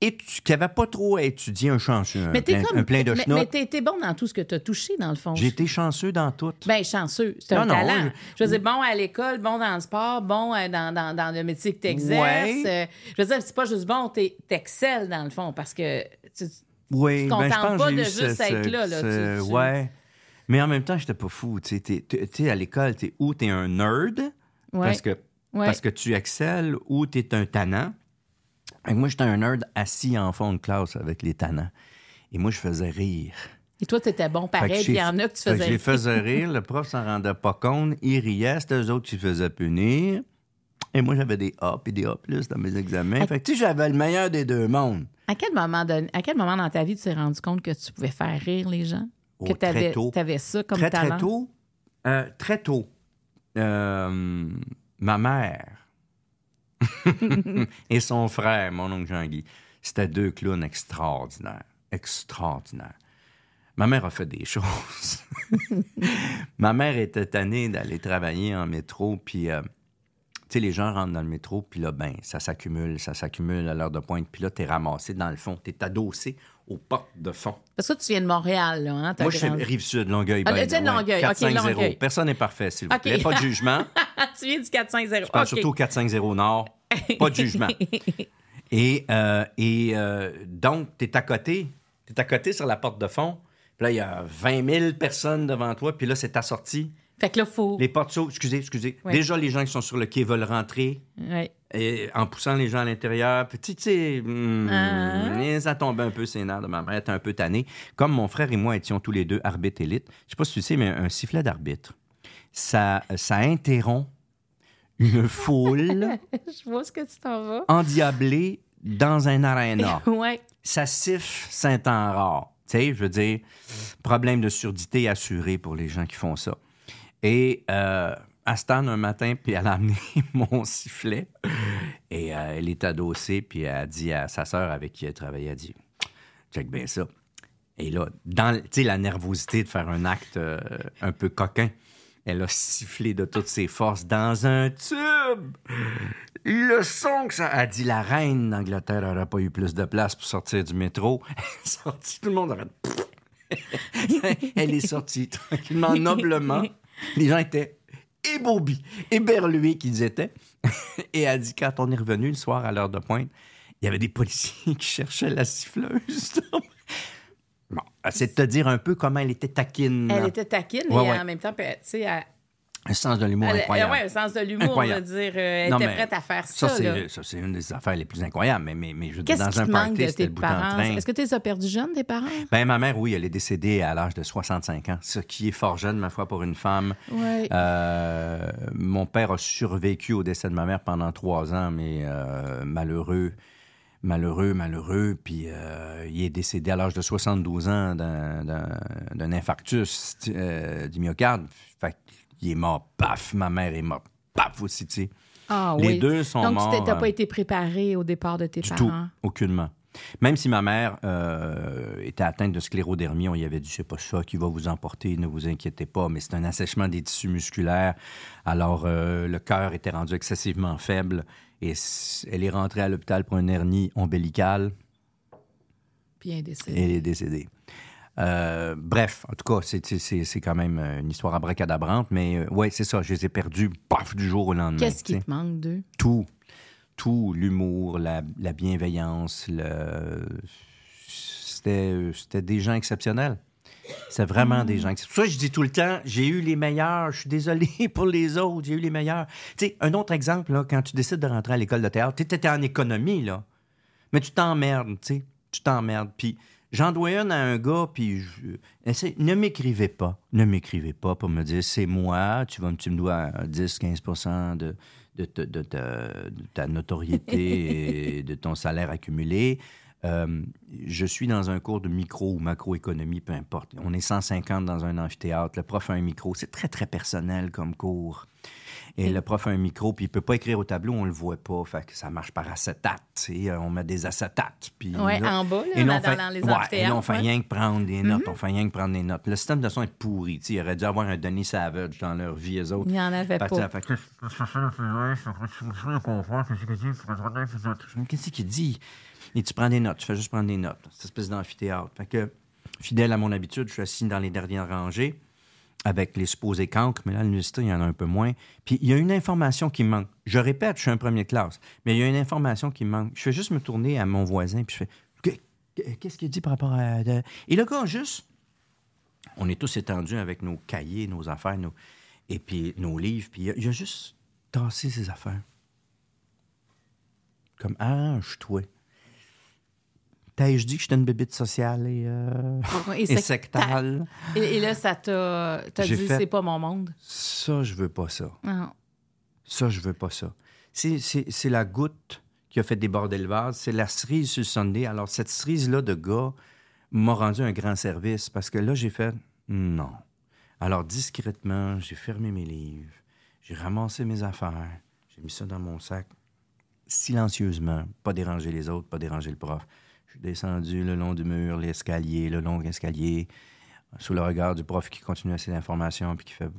étu- qui avait pas trop à étudier un chanceux, un,
Mais t'es
plein,
comme.
un plein de
mais, mais t'es t'es bon dans tout ce que t'as touché, dans le fond.
J'ai été chanceux dans tout.
Ben, chanceux. C'est un
Non, non,
talent.
je-
Je veux dire, bon à l'école, bon dans le sport, bon euh, dans, dans, dans le métier que tu exerces.
Ouais.
je veux dire, c'est pas juste bon, t'es- t'excelles dans le fond parce que tu-
Oui,
Tu te
ben, je
contentes
pense
pas de juste
ce-
être
ce-
là, là,
ce-
tu- tu-
Ouais. Mais en même temps, j'étais pas fou. Tu sais, tu à l'école, t'es où t'es un nerd
Ouais.
parce que
Ouais.
parce que tu excelles ou t'es un tannant. Que moi, j'étais un nerd assis en fond de classe avec les tannants. Et moi, je faisais rire.
Et toi, t'étais bon pareil, puis il y en a que tu
fait que
faisais.
je les faisais rire, le prof s'en rendait pas compte, il riait, c'était eux autres qui faisaient punir. Et moi, j'avais des A et des A plus dans mes examens. Fait que, tu sais, j'avais le meilleur des deux mondes.
À quel moment à quel moment dans ta vie tu t'es rendu compte que tu pouvais faire rire les gens?
Oh,
que
tôt.
avais ça comme
très,
talent?
très tôt. euh, très tôt. euh, ma mère et son frère, mon oncle Jean-Guy, c'était deux clowns extraordinaires. Extraordinaires. Ma mère a fait des choses. ma mère était tannée d'aller travailler en métro, puis... euh, tu sais, les gens rentrent dans le métro, puis là, ben, ça s'accumule, ça s'accumule à l'heure de pointe, puis là, t'es ramassé dans le fond, t'es adossé aux portes de fond.
Parce que tu viens de Montréal, là. Hein?
Moi, je suis Rive-Sud, Longueuil.
Ah, tu viens de. Longueuil, ok,
4-5-0.
Longueuil.
Personne n'est parfait, s'il vous plaît. Pas de jugement.
tu viens du 450.
Je parle surtout au 4-5-0 Nord. Pas de jugement. Et, euh, et euh, donc, tu es à côté. Tu es à côté sur la porte de fond. Puis là, il y a 20 000 personnes devant toi. Puis là, c'est ta sortie.
Fait que là, faut.
Les portes s'ouvrent. Excusez, excusez.
Ouais.
Déjà, les gens qui sont sur le quai veulent rentrer.
Ouais.
Et en poussant les gens à l'intérieur. Puis, tu sais, hmm,
Ah.
ça tombait un peu ses nerfs de ma mère. Était un peu tannée. Comme mon frère et moi étions tous les deux arbitres élites. Je sais pas si tu sais, mais un sifflet d'arbitre, ça, ça interrompt une foule
Je vois ce que tu t'en vas.
endiablée dans un aréna.
ouais.
Ça siffle, rare. Tu sais, je veux dire, problème de surdité assuré pour les gens qui font ça. Et euh, Astan, un matin, puis elle a amené mon sifflet. Et euh, elle est adossée, puis elle a dit à sa sœur avec qui elle travaillait, elle a dit Check bien ça. Et là, dans la nervosité de faire un acte euh, un peu coquin, elle a sifflé de toutes ses forces dans un tube. Le son que ça a dit la reine d'Angleterre n'aurait pas eu plus de place pour sortir du métro. Sortie, tout le monde aurait. Elle est sortie tranquillement, noblement. Les gens étaient ébobis, éberlués qu'ils étaient. Et elle dit quand on est revenu le soir à l'heure de pointe, il y avait des policiers qui cherchaient la siffleuse. Bon, c'est de te dire un peu comment elle était taquine.
Elle était taquine,
Ouais,
mais
ouais.
en même temps, tu sais, elle,
Un sens de l'humour incroyable.
ouais, un sens de l'humour,
Incroyable.
je veux dire, euh, elle
Non,
était prête à faire
Ça,
ça.
c'est, ça, c'est une des affaires les plus incroyables. Mais, mais, mais je veux dire, dans un party,
de
c'était
tes
le bout en
parents?
train.
Est-ce que tu les as perdus jeunes, tes parents?
Ben, ma mère, oui, elle est décédée à l'âge de 65 ans, ce qui est fort jeune, ma foi, pour une femme.
Oui.
Euh, mon père a survécu au décès de ma mère pendant trois ans, mais euh, malheureux, malheureux, malheureux. Puis euh, il est décédé à l'âge de 72 ans d'un- infarctus euh, du myocarde. Fait qu'il est mort, paf. Ma mère est morte, paf aussi, tu sais.
Ah
les
oui.
deux sont
Donc,
morts,
tu n'as
euh,
pas été préparé au départ de tes
Du
parents?
tout, aucunement. Même si ma mère euh, était atteinte de sclérodermie, on y avait dit c'est pas ça qui va vous emporter, ne vous inquiétez pas, mais c'est un assèchement des tissus musculaires. Alors euh, le cœur était rendu excessivement faible et elle est rentrée à l'hôpital pour une hernie ombilicale
Puis elle est décédée.
elle est décédée. Euh, bref, en tout cas, c'est- c'est c'est- c'est quand même euh, une histoire abracadabrante, mais euh, ouais, c'est ça, je les ai perdus, paf, du jour au lendemain.
Qu'est-ce qui te manque d'eux?
tout, tout, l'humour, la, la bienveillance, le... c'était, c'était des gens exceptionnels. C'est vraiment des gens. exceptionnels. Ça, je dis tout le temps, j'ai eu les meilleurs. Je suis désolé pour les autres, j'ai eu les meilleurs. Tu sais, un autre exemple, là, quand tu décides de rentrer à l'école de théâtre, tu étais en économie, là. Mais tu t'emmerdes, tu sais. Tu t'emmerdes. Puis j'en dois une à un gars, puis je... ne m'écrivez pas. Ne m'écrivez pas pour me dire c'est moi, tu, vas, me- dois 10-15 de, de ta notoriété et de ton salaire accumulé. Euh, je suis dans un cours de micro ou macroéconomie, peu importe. On est 150 dans un amphithéâtre. Le prof a un micro. C'est très, très personnel comme cours. Et le prof a un micro, puis il peut pas écrire au tableau, on le voit pas. Fait que ça marche par acétate. sais. On met des acétates. Puis
Ouais,
là-
en bas, là,
et là, on fait,
dans les
ouais, et là, on fait rien que prendre des notes. On fait rien que prendre des notes. Le système de son est pourri. Il aurait dû avoir un Denis Savage dans leur vie, eux autres.
Il n'y en avait pas.
Qu'est-ce qu'il dit? Et tu prends des notes, tu fais juste prendre des notes. Cette espèce d'amphithéâtre. Fait que, fidèle à mon habitude, je suis assis dans les dernières rangées avec les supposés cancres, mais là, l'université, il y en a un peu moins. Puis il y a une information qui manque. Je répète, je suis un premier classe, mais il y a une information qui manque. Je fais juste me tourner à mon voisin, puis je fais Que- que- Qu'est-ce qu'il dit par rapport à. Et le gars, juste. On est tous étendus avec nos cahiers, nos affaires, nos... et puis nos livres, puis il a, a juste tassé ses affaires. Comme arrange-toi. T'as-je dit que j'étais une bébite sociale et, euh, et
sec-
sectale?
Et, et là, ça t'a dit,
fait-
c'est pas mon monde.
Ça, je veux pas ça.
Non.
Ça, je veux pas ça. C'est la goutte qui a fait déborder le vase. C'est la cerise sur le Sunday. Alors, cette cerise-là de gars m'a rendu un grand service parce que là, j'ai fait non. Alors, discrètement, j'ai fermé mes livres, j'ai ramassé mes affaires, j'ai mis ça dans mon sac, silencieusement, pas déranger les autres, pas déranger le prof. Je suis descendu le long du mur, l'escalier, le long escalier, sous le regard du prof qui continue à ses informations, puis qui fait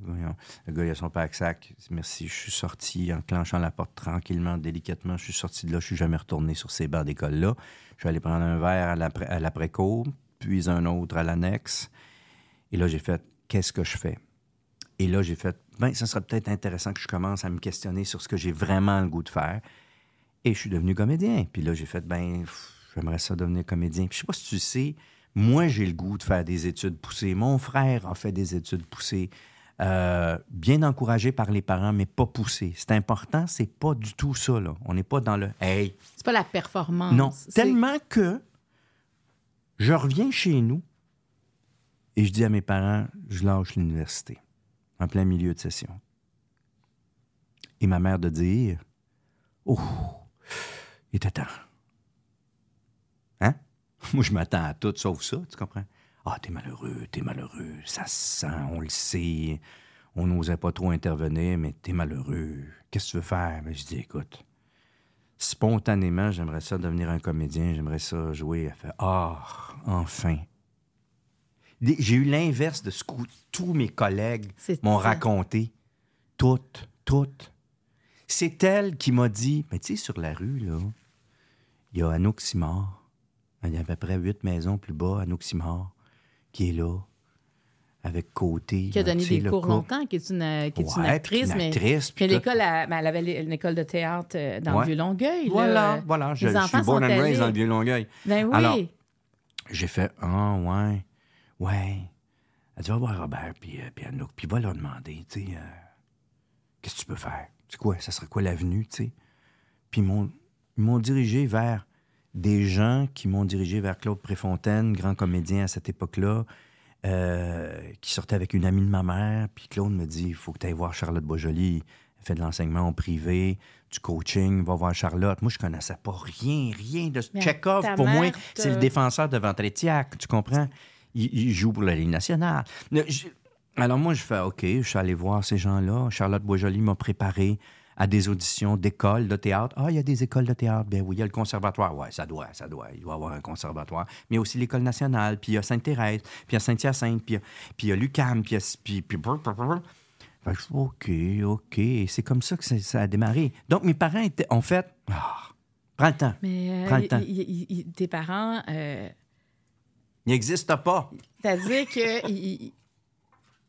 Le gars, il a son pack-sac. Merci, je suis sorti en clenchant la porte tranquillement, délicatement. Je suis sorti de là, je suis jamais retourné sur ces bancs d'école-là. Je suis allé prendre un verre à l'après- à l'après-cour, puis un autre à l'annexe. Et là, j'ai fait Qu'est-ce que je fais? Et là, j'ai fait Ben, ça serait peut-être intéressant que je commence à me questionner sur ce que j'ai vraiment le goût de faire. Et je suis devenu comédien. Puis là, j'ai fait, ben, j'aimerais ça devenir comédien. Puis je sais pas si tu sais, moi, j'ai le goût de faire des études poussées. Mon frère a fait des études poussées. Euh, bien encouragé par les parents, mais pas poussé. C'est important, c'est pas du tout ça, là. On n'est pas dans le Hey.
C'est pas la performance.
Non. Tellement que je reviens chez nous et je dis à mes parents, je lâche l'université en plein milieu de session. Et ma mère de dire, oh, il était temps. Moi, je m'attends à tout sauf ça, tu comprends? Ah, t'es malheureux, t'es malheureux, ça se sent, on le sait. On n'osait pas trop intervenir, mais t'es malheureux. Qu'est-ce que tu veux faire? Mais je dis, écoute, spontanément, j'aimerais ça devenir un comédien, j'aimerais ça jouer. Elle fait, ah, enfin. J'ai eu l'inverse de ce que tous mes collègues m'ont raconté. Toutes, toutes. C'est elle qui m'a dit, mais tu sais, sur la rue, là, il y a Anouk Simard. Il y a à peu près huit maisons plus bas, Anouk Simard, qui est là, avec Côté.
Qui a donné des cours longtemps, qui est une, euh, qui est une actrice,
une actrice, puis
mais l'école, à- ben, elle avait une école de théâtre euh, dans
Ouais.
le Vieux-Longueuil. là.
Voilà, voilà. Je,
Les
je
enfants
suis born
sont
and raised dans le Vieux-Longueuil.
Ben oui.
Alors, J'ai fait, ah, ouais, ouais. Elle dit, va voir Robert, puis, euh, puis Anouk, puis va leur demander, tu sais, euh, qu'est-ce que tu peux faire? C'est quoi? Ça serait quoi l'avenue, tu sais? Puis ils m'ont dirigé vers des gens qui m'ont dirigé vers Claude Préfontaine, grand comédien à cette époque-là, euh, qui sortait avec une amie de ma mère. Puis Claude me dit, il faut que tu ailles voir Charlotte Beaujoli. Elle fait de l'enseignement en privé, du coaching, va voir Charlotte. Moi, je connaissais pas rien, rien de ce Chekhov. Pour moi, c'est le défenseur de Ventretiac, tu comprends? Il, il joue pour la Ligue nationale. Je- Alors moi, je fais, OK, je suis allé voir ces gens-là. Charlotte Boisjoli m'a préparé à des auditions d'écoles de théâtre. Ah, il y a des écoles de théâtre. Ben oui, il y a le conservatoire. Ouais, ça doit, ça doit. Il doit y avoir un conservatoire. Mais il y a aussi l'École nationale, puis il y a Sainte-Thérèse, puis il y a Saint-Hyacinthe, puis il y a- l'UQAM, puis il y a... Fait que OK, OK. C'est comme ça que ça, ça a démarré. Donc, mes parents étaient, en fait... Ah, prends le temps.
Mais euh,
Prends le temps.
tes parents, euh,
Il n'existe pas.
c'est-à-dire qu'ils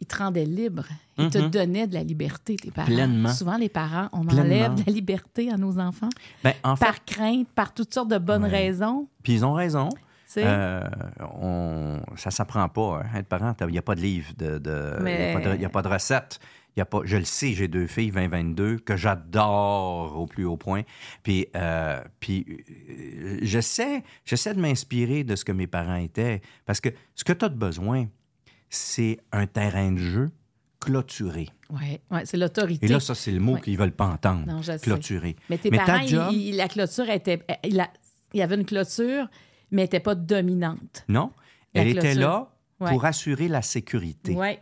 ils te rendaient libre. Ils te donnaient de la liberté, tes parents.
Mhm. Pleinement.
Souvent, les parents, on
Pleinement.
enlève de la liberté à nos enfants
Ben, en fait,
par crainte, par toutes sortes de bonnes
Ouais.
raisons.
puis ils ont raison. Euh, on, ça s'apprend pas. Hein, être parent, il n'y a pas de livre, de, de- il
Mais-
n'y a, pas de- il y a pas de recette. Y a pas, je le sais, j'ai deux filles, 20-22, que j'adore au plus haut point. Puis, euh, puis euh, j'essaie, j'essaie de m'inspirer de ce que mes parents étaient. Parce que ce que tu as de besoin, c'est un terrain de jeu clôturé.
Oui, ouais, c'est l'autorité.
Et là, ça, c'est le mot
Ouais.
qu'ils veulent pas entendre.
Non, je sais.
clôturé.
Mais tes
Mais
parents,
job-
il- la clôture était. Il, a- il y avait une clôture, mais elle n'était pas dominante.
Non,
La
elle était là pour assurer la sécurité.
Oui.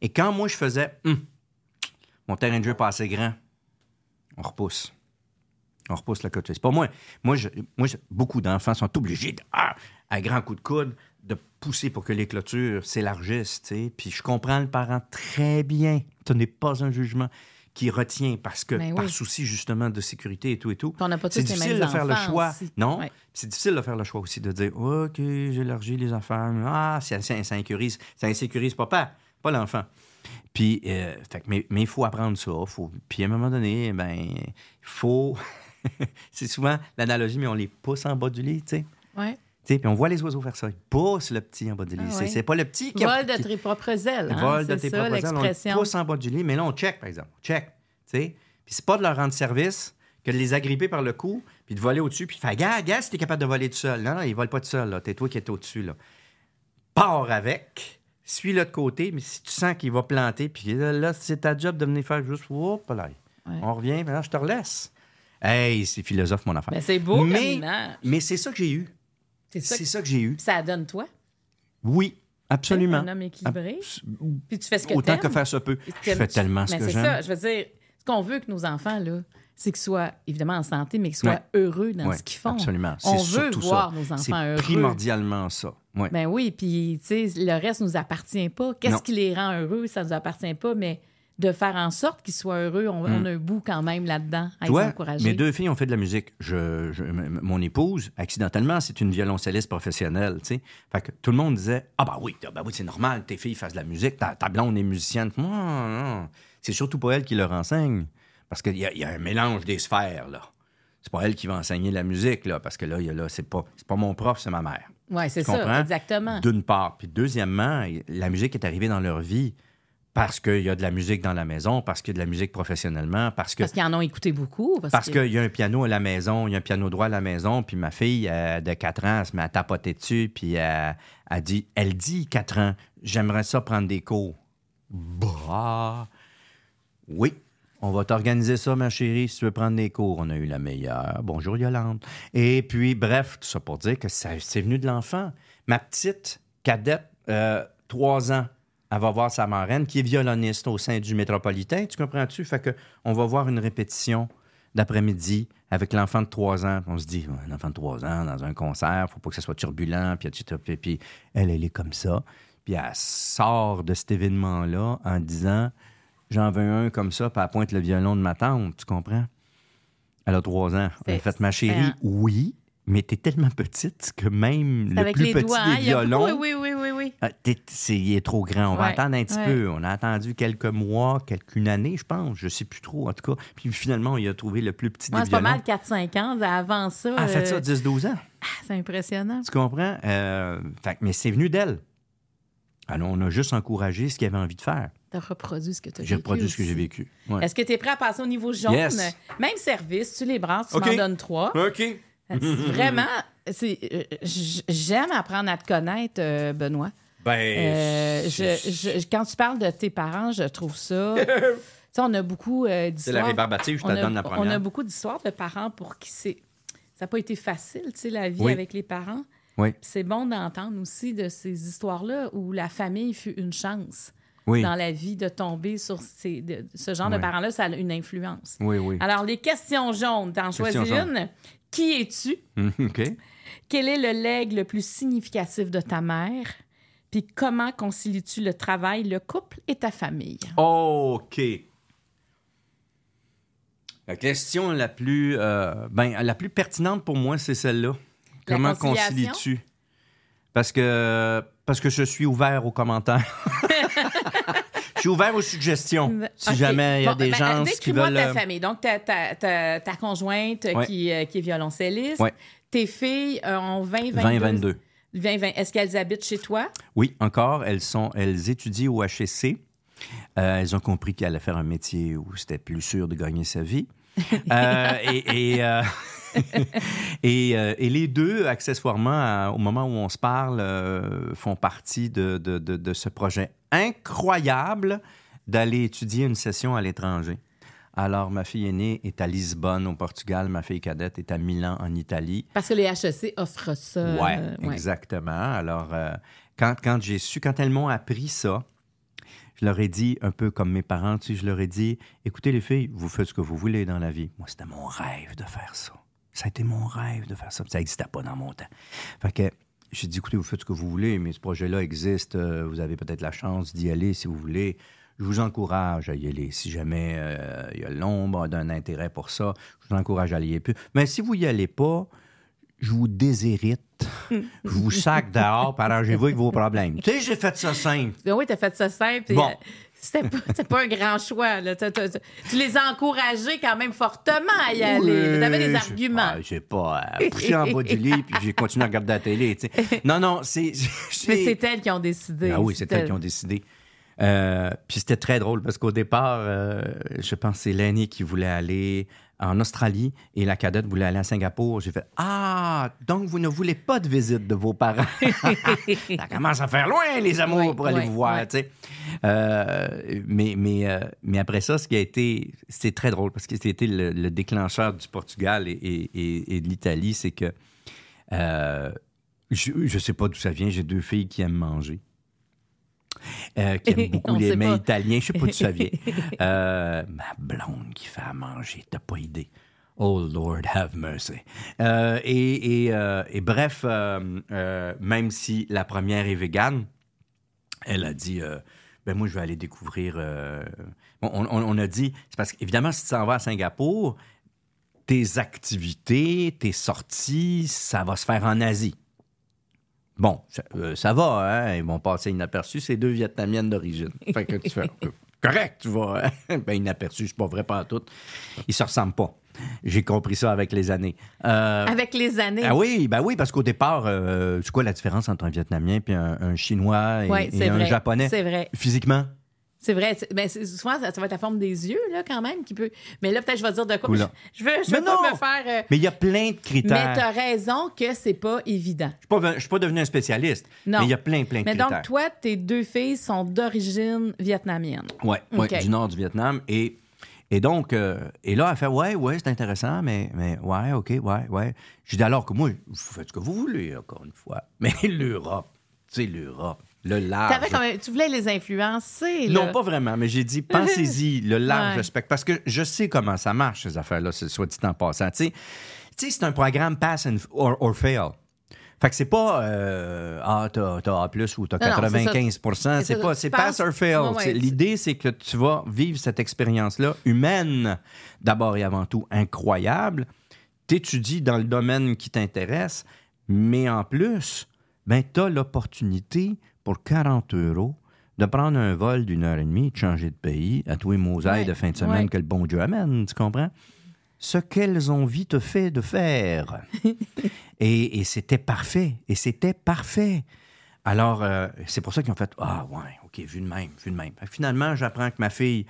Et quand moi, je faisais, Hum, mon terrain de jeu pas assez grand, on repousse. On repousse la clôture. C'est pas moi. Moi, je- moi je- beaucoup d'enfants sont obligés, de, ah, à grands coups de coude, de pousser pour que les clôtures s'élargissent. Puis je comprends le parent très bien. Ce n'est pas un jugement qui retient parce que,
Ben oui.
par souci justement de sécurité et tout et tout. C'est difficile de faire le
enfants
choix.
aussi.
Non,
Ouais.
c'est difficile de faire le choix aussi de dire OK, j'élargis les affaires. Ah, ça, ça, ça insécurise, ça insécurise papa, pas l'enfant. Puis, euh, fait mais il faut apprendre ça. Faut, puis à un moment donné, ben, il faut. c'est souvent l'analogie, mais on les pousse en bas du lit, tu sais.
Ouais.
Puis on voit les oiseaux faire ça. Ils poussent le petit en bas du lit.
Ah
c'est,
ouais.
c'est pas le petit qui
Vol de tes propres ailes. hein,
vol de tes
ça,
propres ailes, on le pousse en bas du lit, mais là, on check, par exemple. Check. tu sais. Puis c'est pas de leur rendre service que de les agripper par le cou, puis de voler au-dessus, puis de faire Gars, gars, si t'es capable de voler tout seul. Non, non, ils volent pas tout seul. T'es toi qui es au-dessus, là. Pars avec, suis-le de côté, mais si tu sens qu'il va planter, puis là, c'est ta job de venir faire juste, hop là.
Ouais.
On revient, maintenant, je te relaisse. Hey, c'est philosophe, mon affaire.
Ben, c'est beau,
mais, mais c'est ça que j'ai eu.
C'est ça
C'est
que
ça que j'ai eu.
ça donne toi?
Oui, absolument.
Un homme équilibré.
Abs-
Puis tu fais ce que
Autant
t'aimes.
que faire se peut. Je fais tellement ce
Mais
que
c'est
j'aime.
ça, je veux dire, ce qu'on veut que nos enfants, là, c'est qu'ils soient évidemment en santé, mais qu'ils soient heureux dans ce qu'ils font.
Absolument. C'est
On veut voir
ça.
nos
C'est
enfants heureux.
primordialement ça. Ouais.
Ben oui, puis tu sais, le reste nous appartient pas. Qu'est-ce qui les rend heureux, ça nous appartient pas, mais de faire en sorte qu'ils soient heureux, on, on a un bout quand même là-dedans à les encourager.
mes deux filles ont fait de la musique. Je, mon épouse, accidentellement, c'est une violoncelliste professionnelle. Fait que tout le monde disait Ah, bah oui, oui c'est normal, tes filles fassent de la musique, ta, ta blonde est musicienne. Non, non. C'est surtout pas elle qui leur enseigne. Parce qu'il y, y a un mélange des sphères, là. C'est pas elle qui va enseigner la musique, là, parce que là, y a là c'est pas, c'est pas mon prof, c'est ma mère.
Oui, c'est ça,
comprends?
exactement.
D'une part. Puis deuxièmement, la musique est arrivée dans leur vie parce qu'il y a de la musique dans la maison, parce qu'il y a de la musique professionnellement, parce que
Parce qu'ils en ont écouté beaucoup. Parce,
qu'il y a un piano à la maison, il y a un piano droit à la maison, puis ma fille euh, de 4 ans, elle se met à tapoter dessus, puis elle, elle dit, elle dit 4 ans, j'aimerais ça prendre des cours. Bah, oui. On va t'organiser ça, ma chérie, si tu veux prendre des cours. On a eu la meilleure. Bonjour, Yolande. Et puis, bref, tout ça pour dire que c'est venu de l'enfant. Ma petite cadette, euh, trois ans, elle va voir sa marraine qui est violoniste au sein du métropolitain. Tu comprends-tu? Fait que on va voir une répétition d'après-midi avec l'enfant de trois ans. On se dit, un enfant de trois ans dans un concert, faut pas que ça soit turbulent. Puis, puis, puis, puis elle, elle est comme ça. Puis elle sort de cet événement-là en disant, j'en veux un comme ça, puis elle pointe le violon de ma tante, tu comprends? Elle a trois ans. Elle a fait, ma chérie, oui, mais t'es tellement petite que même le
avec
plus
les
petit
doigts, hein?
des
Il y a-
violons...
Oui, oui, oui, oui, oui.
Ah, il est trop grand. On va attendre un petit
ouais.
peu. On a attendu quelques mois, quelques une année, je pense. Je sais plus trop, en tout cas. Puis finalement, il a trouvé le plus petit
Moi,
des
c'est pas
violons.
mal 4-5 ans. Avant ça,
Ah, fait ça
euh,
10-12 ans.
c'est impressionnant.
Tu comprends? Euh, fait que- mais c'est venu d'elle. Alors, on a juste encouragé ce qu'il avait envie de faire.
Tu as reproduit ce que tu as
J'ai
vécu.
reproduit ce que j'ai vécu. Ouais.
Est-ce que tu es prêt à passer au niveau jaune?
Yes.
Même service, tu les brasses, tu
OK.
m'en donnes trois.
OK.
Vraiment, euh, j'aime apprendre à te connaître, euh, Benoît.
Ben.
Euh, je- je- quand tu parles de tes parents, je trouve ça. on a beaucoup euh,
c'est la
d'histoires.
rébarbative, je te
on, a,
donne la
on
première.
a beaucoup d'histoires de parents pour qui c'est. Ça n'a pas été facile, tu sais, la vie
Oui.
avec les parents.
Oui.
C'est bon d'entendre aussi de ces histoires-là où la famille fut une chance
Oui.
dans la vie de tomber sur ces- de- ce genre de parents-là, ça a une influence.
Oui, oui.
Alors, les questions jaunes, t'en choisis une. Qui es-tu?
OK.
Quel est le legs le plus significatif de ta mère? Puis comment concilies-tu le travail, le couple et ta famille?
OK. La question la plus, euh, ben, la plus pertinente pour moi, c'est celle-là. Comment concilies-tu? Parce que, parce que je suis ouvert aux commentaires. je suis ouvert aux suggestions. Si jamais il y a
Bon,
des
ben,
gens qui veulent.
ta
euh,
famille. Donc, ta, ta, ta, ta conjointe euh,
Ouais.
qui, euh, qui est violoncelliste.
Ouais.
Tes filles ont 20, 22.
20, 22.
20, 20. Est-ce qu'elles habitent chez toi?
Oui, encore, elles sont, elles étudient au HEC. Euh, elles ont compris qu'elles allaient faire un métier où c'était plus sûr de gagner sa vie. Euh, et, et, et, euh, et les deux, accessoirement, à- au moment où on se parle, euh, font partie de, de- de- de ce projet incroyable d'aller étudier une session à l'étranger. Alors, ma fille aînée est à Lisbonne, au Portugal. Ma fille cadette est à Milan, en Italie.
Parce que les HEC offrent ça. Euh, ouais.
exactement. Alors, euh, quand, quand j'ai su, quand elles m'ont appris ça, je leur ai dit, un peu comme mes parents, tu sais, je leur ai dit, écoutez les filles, vous faites ce que vous voulez dans la vie. Moi, c'était mon rêve de faire ça. Ça a été mon rêve de faire ça. Ça n'existait pas dans mon temps. Fait que j'ai dit, écoutez, vous faites ce que vous voulez, mais ce projet-là existe. euh, vous avez peut-être la chance d'y aller si vous voulez. Je vous encourage à y aller. Si jamais euh, il y a l'ombre d'un intérêt pour ça, je vous encourage à y aller plus. Mais si vous y allez pas, je vous déshérite. je vous sac dehors, arrangez-vous avec vos problèmes. Tu sais, j'ai fait ça simple.
Ben oui, tu as fait ça simple.
Bon.
C'était pas, pas un grand choix. Là. Tu les as encouragés quand même fortement à y aller. Tu avais des
Oui,
arguments.
j'ai- ah, J'ai pas euh, poussé en bas du lit, puis j'ai continué à regarder la télé. Non, non, c'est.
Mais c'est elles qui ont décidé.
Ah oui, c'est elles qui ont décidé. Euh, puis c'était très drôle parce qu'au départ, euh, je pense que c'est l'aîné qui voulait aller en Australie et la cadette voulait aller à Singapour. J'ai fait Ah, donc vous ne voulez pas de visite de vos parents? Ça commence à faire loin, les amours,
Oui,
pour aller
oui,
vous voir,
oui.
tu sais. Euh, mais, mais, euh, mais après ça, ce qui a été. C'était très drôle parce que c'était le, le déclencheur du Portugal et, et- et- et de l'Italie, c'est que. euh, je ne sais pas d'où ça vient, j'ai deux filles qui aiment manger. Euh, qui aiment beaucoup les mets
pas.
italiens. Je sais pas d'où ça vient. Euh, ma blonde qui fait à manger, t'as pas idée. Oh Lord, have mercy. Euh, et, et, euh, et bref, même si la première est végane, elle a dit ben moi je vais aller découvrir. bon, on, on- on a dit c'est parce qu'évidemment si tu s'en vas à Singapour, tes activités, tes sorties, ça va se faire en Asie. Bon, ça, euh, ça va, hein? Ils vont passer inaperçus, ces deux Vietnamiennes d'origine. Fait que tu fais, euh, correct, tu vois. hein? Ben, inaperçus, c'est pas vrai, pas en tout. Ils se ressemblent pas. J'ai compris ça avec les années. Euh,
Avec les années.
ah oui, ben oui, parce qu'au départ, euh, c'est quoi la différence entre un Vietnamien puis un, un Chinois et,
c'est
un
vrai.
Japonais?
C'est vrai.
Physiquement?
C'est vrai. C'est- Ben, souvent, ça, ça va être la forme des yeux, là, quand même, qui peut. Mais là, peut-être, je vais dire de quoi.
Oula.
Je, veux, je
Mais
veux pas
non!
me faire. euh,
Mais il y a plein de
Mais
critères.
tu as raison que c'est pas évident.
Je suis pas, je suis pas devenu un spécialiste,
Non.
mais il y a plein, plein de
Mais
critères.
donc, toi, tes deux filles sont d'origine vietnamienne.
Ouais, ouais, du nord du Vietnam. Et, Et donc, euh, et là, elle fait Ouais, ouais, c'est intéressant, mais, mais ouais, OK, ouais, ouais. Je dis alors que moi, vous faites ce que vous voulez, encore une fois. Mais l'Europe, c'est l'Europe. Le large.
Quand même- tu voulais les influencer. là.
Non, pas vraiment, mais j'ai dit, pensez-y, le large
Ouais.
spectre. Parce que je sais comment ça marche, ces affaires-là, c'est- soit dit en passant. Tu sais, c'est un programme pass and, or, or fail. Fait que c'est pas euh, Ah, t'as t'as A ou t'as
Non, non, c'est
95
ça.
C'est
C'est
pas c'est pass or fail.
Ouais.
L'idée, c'est que tu vas vivre cette expérience-là humaine, d'abord et avant tout incroyable. T'étudies dans le domaine qui t'intéresse, mais en plus, ben, t'as l'opportunité pour 40 euros de prendre un vol d'une heure et demie, de changer de pays, à tous les mosailles
Ouais,
de fin de semaine
ouais.
que le bon Dieu amène, tu comprends? Ce qu'elles ont vite fait de faire. et et c'était parfait. Et c'était parfait. Alors, euh, c'est pour ça qu'ils ont fait Ah, ouais, OK, vu de même, vu de même. Finalement, j'apprends que ma fille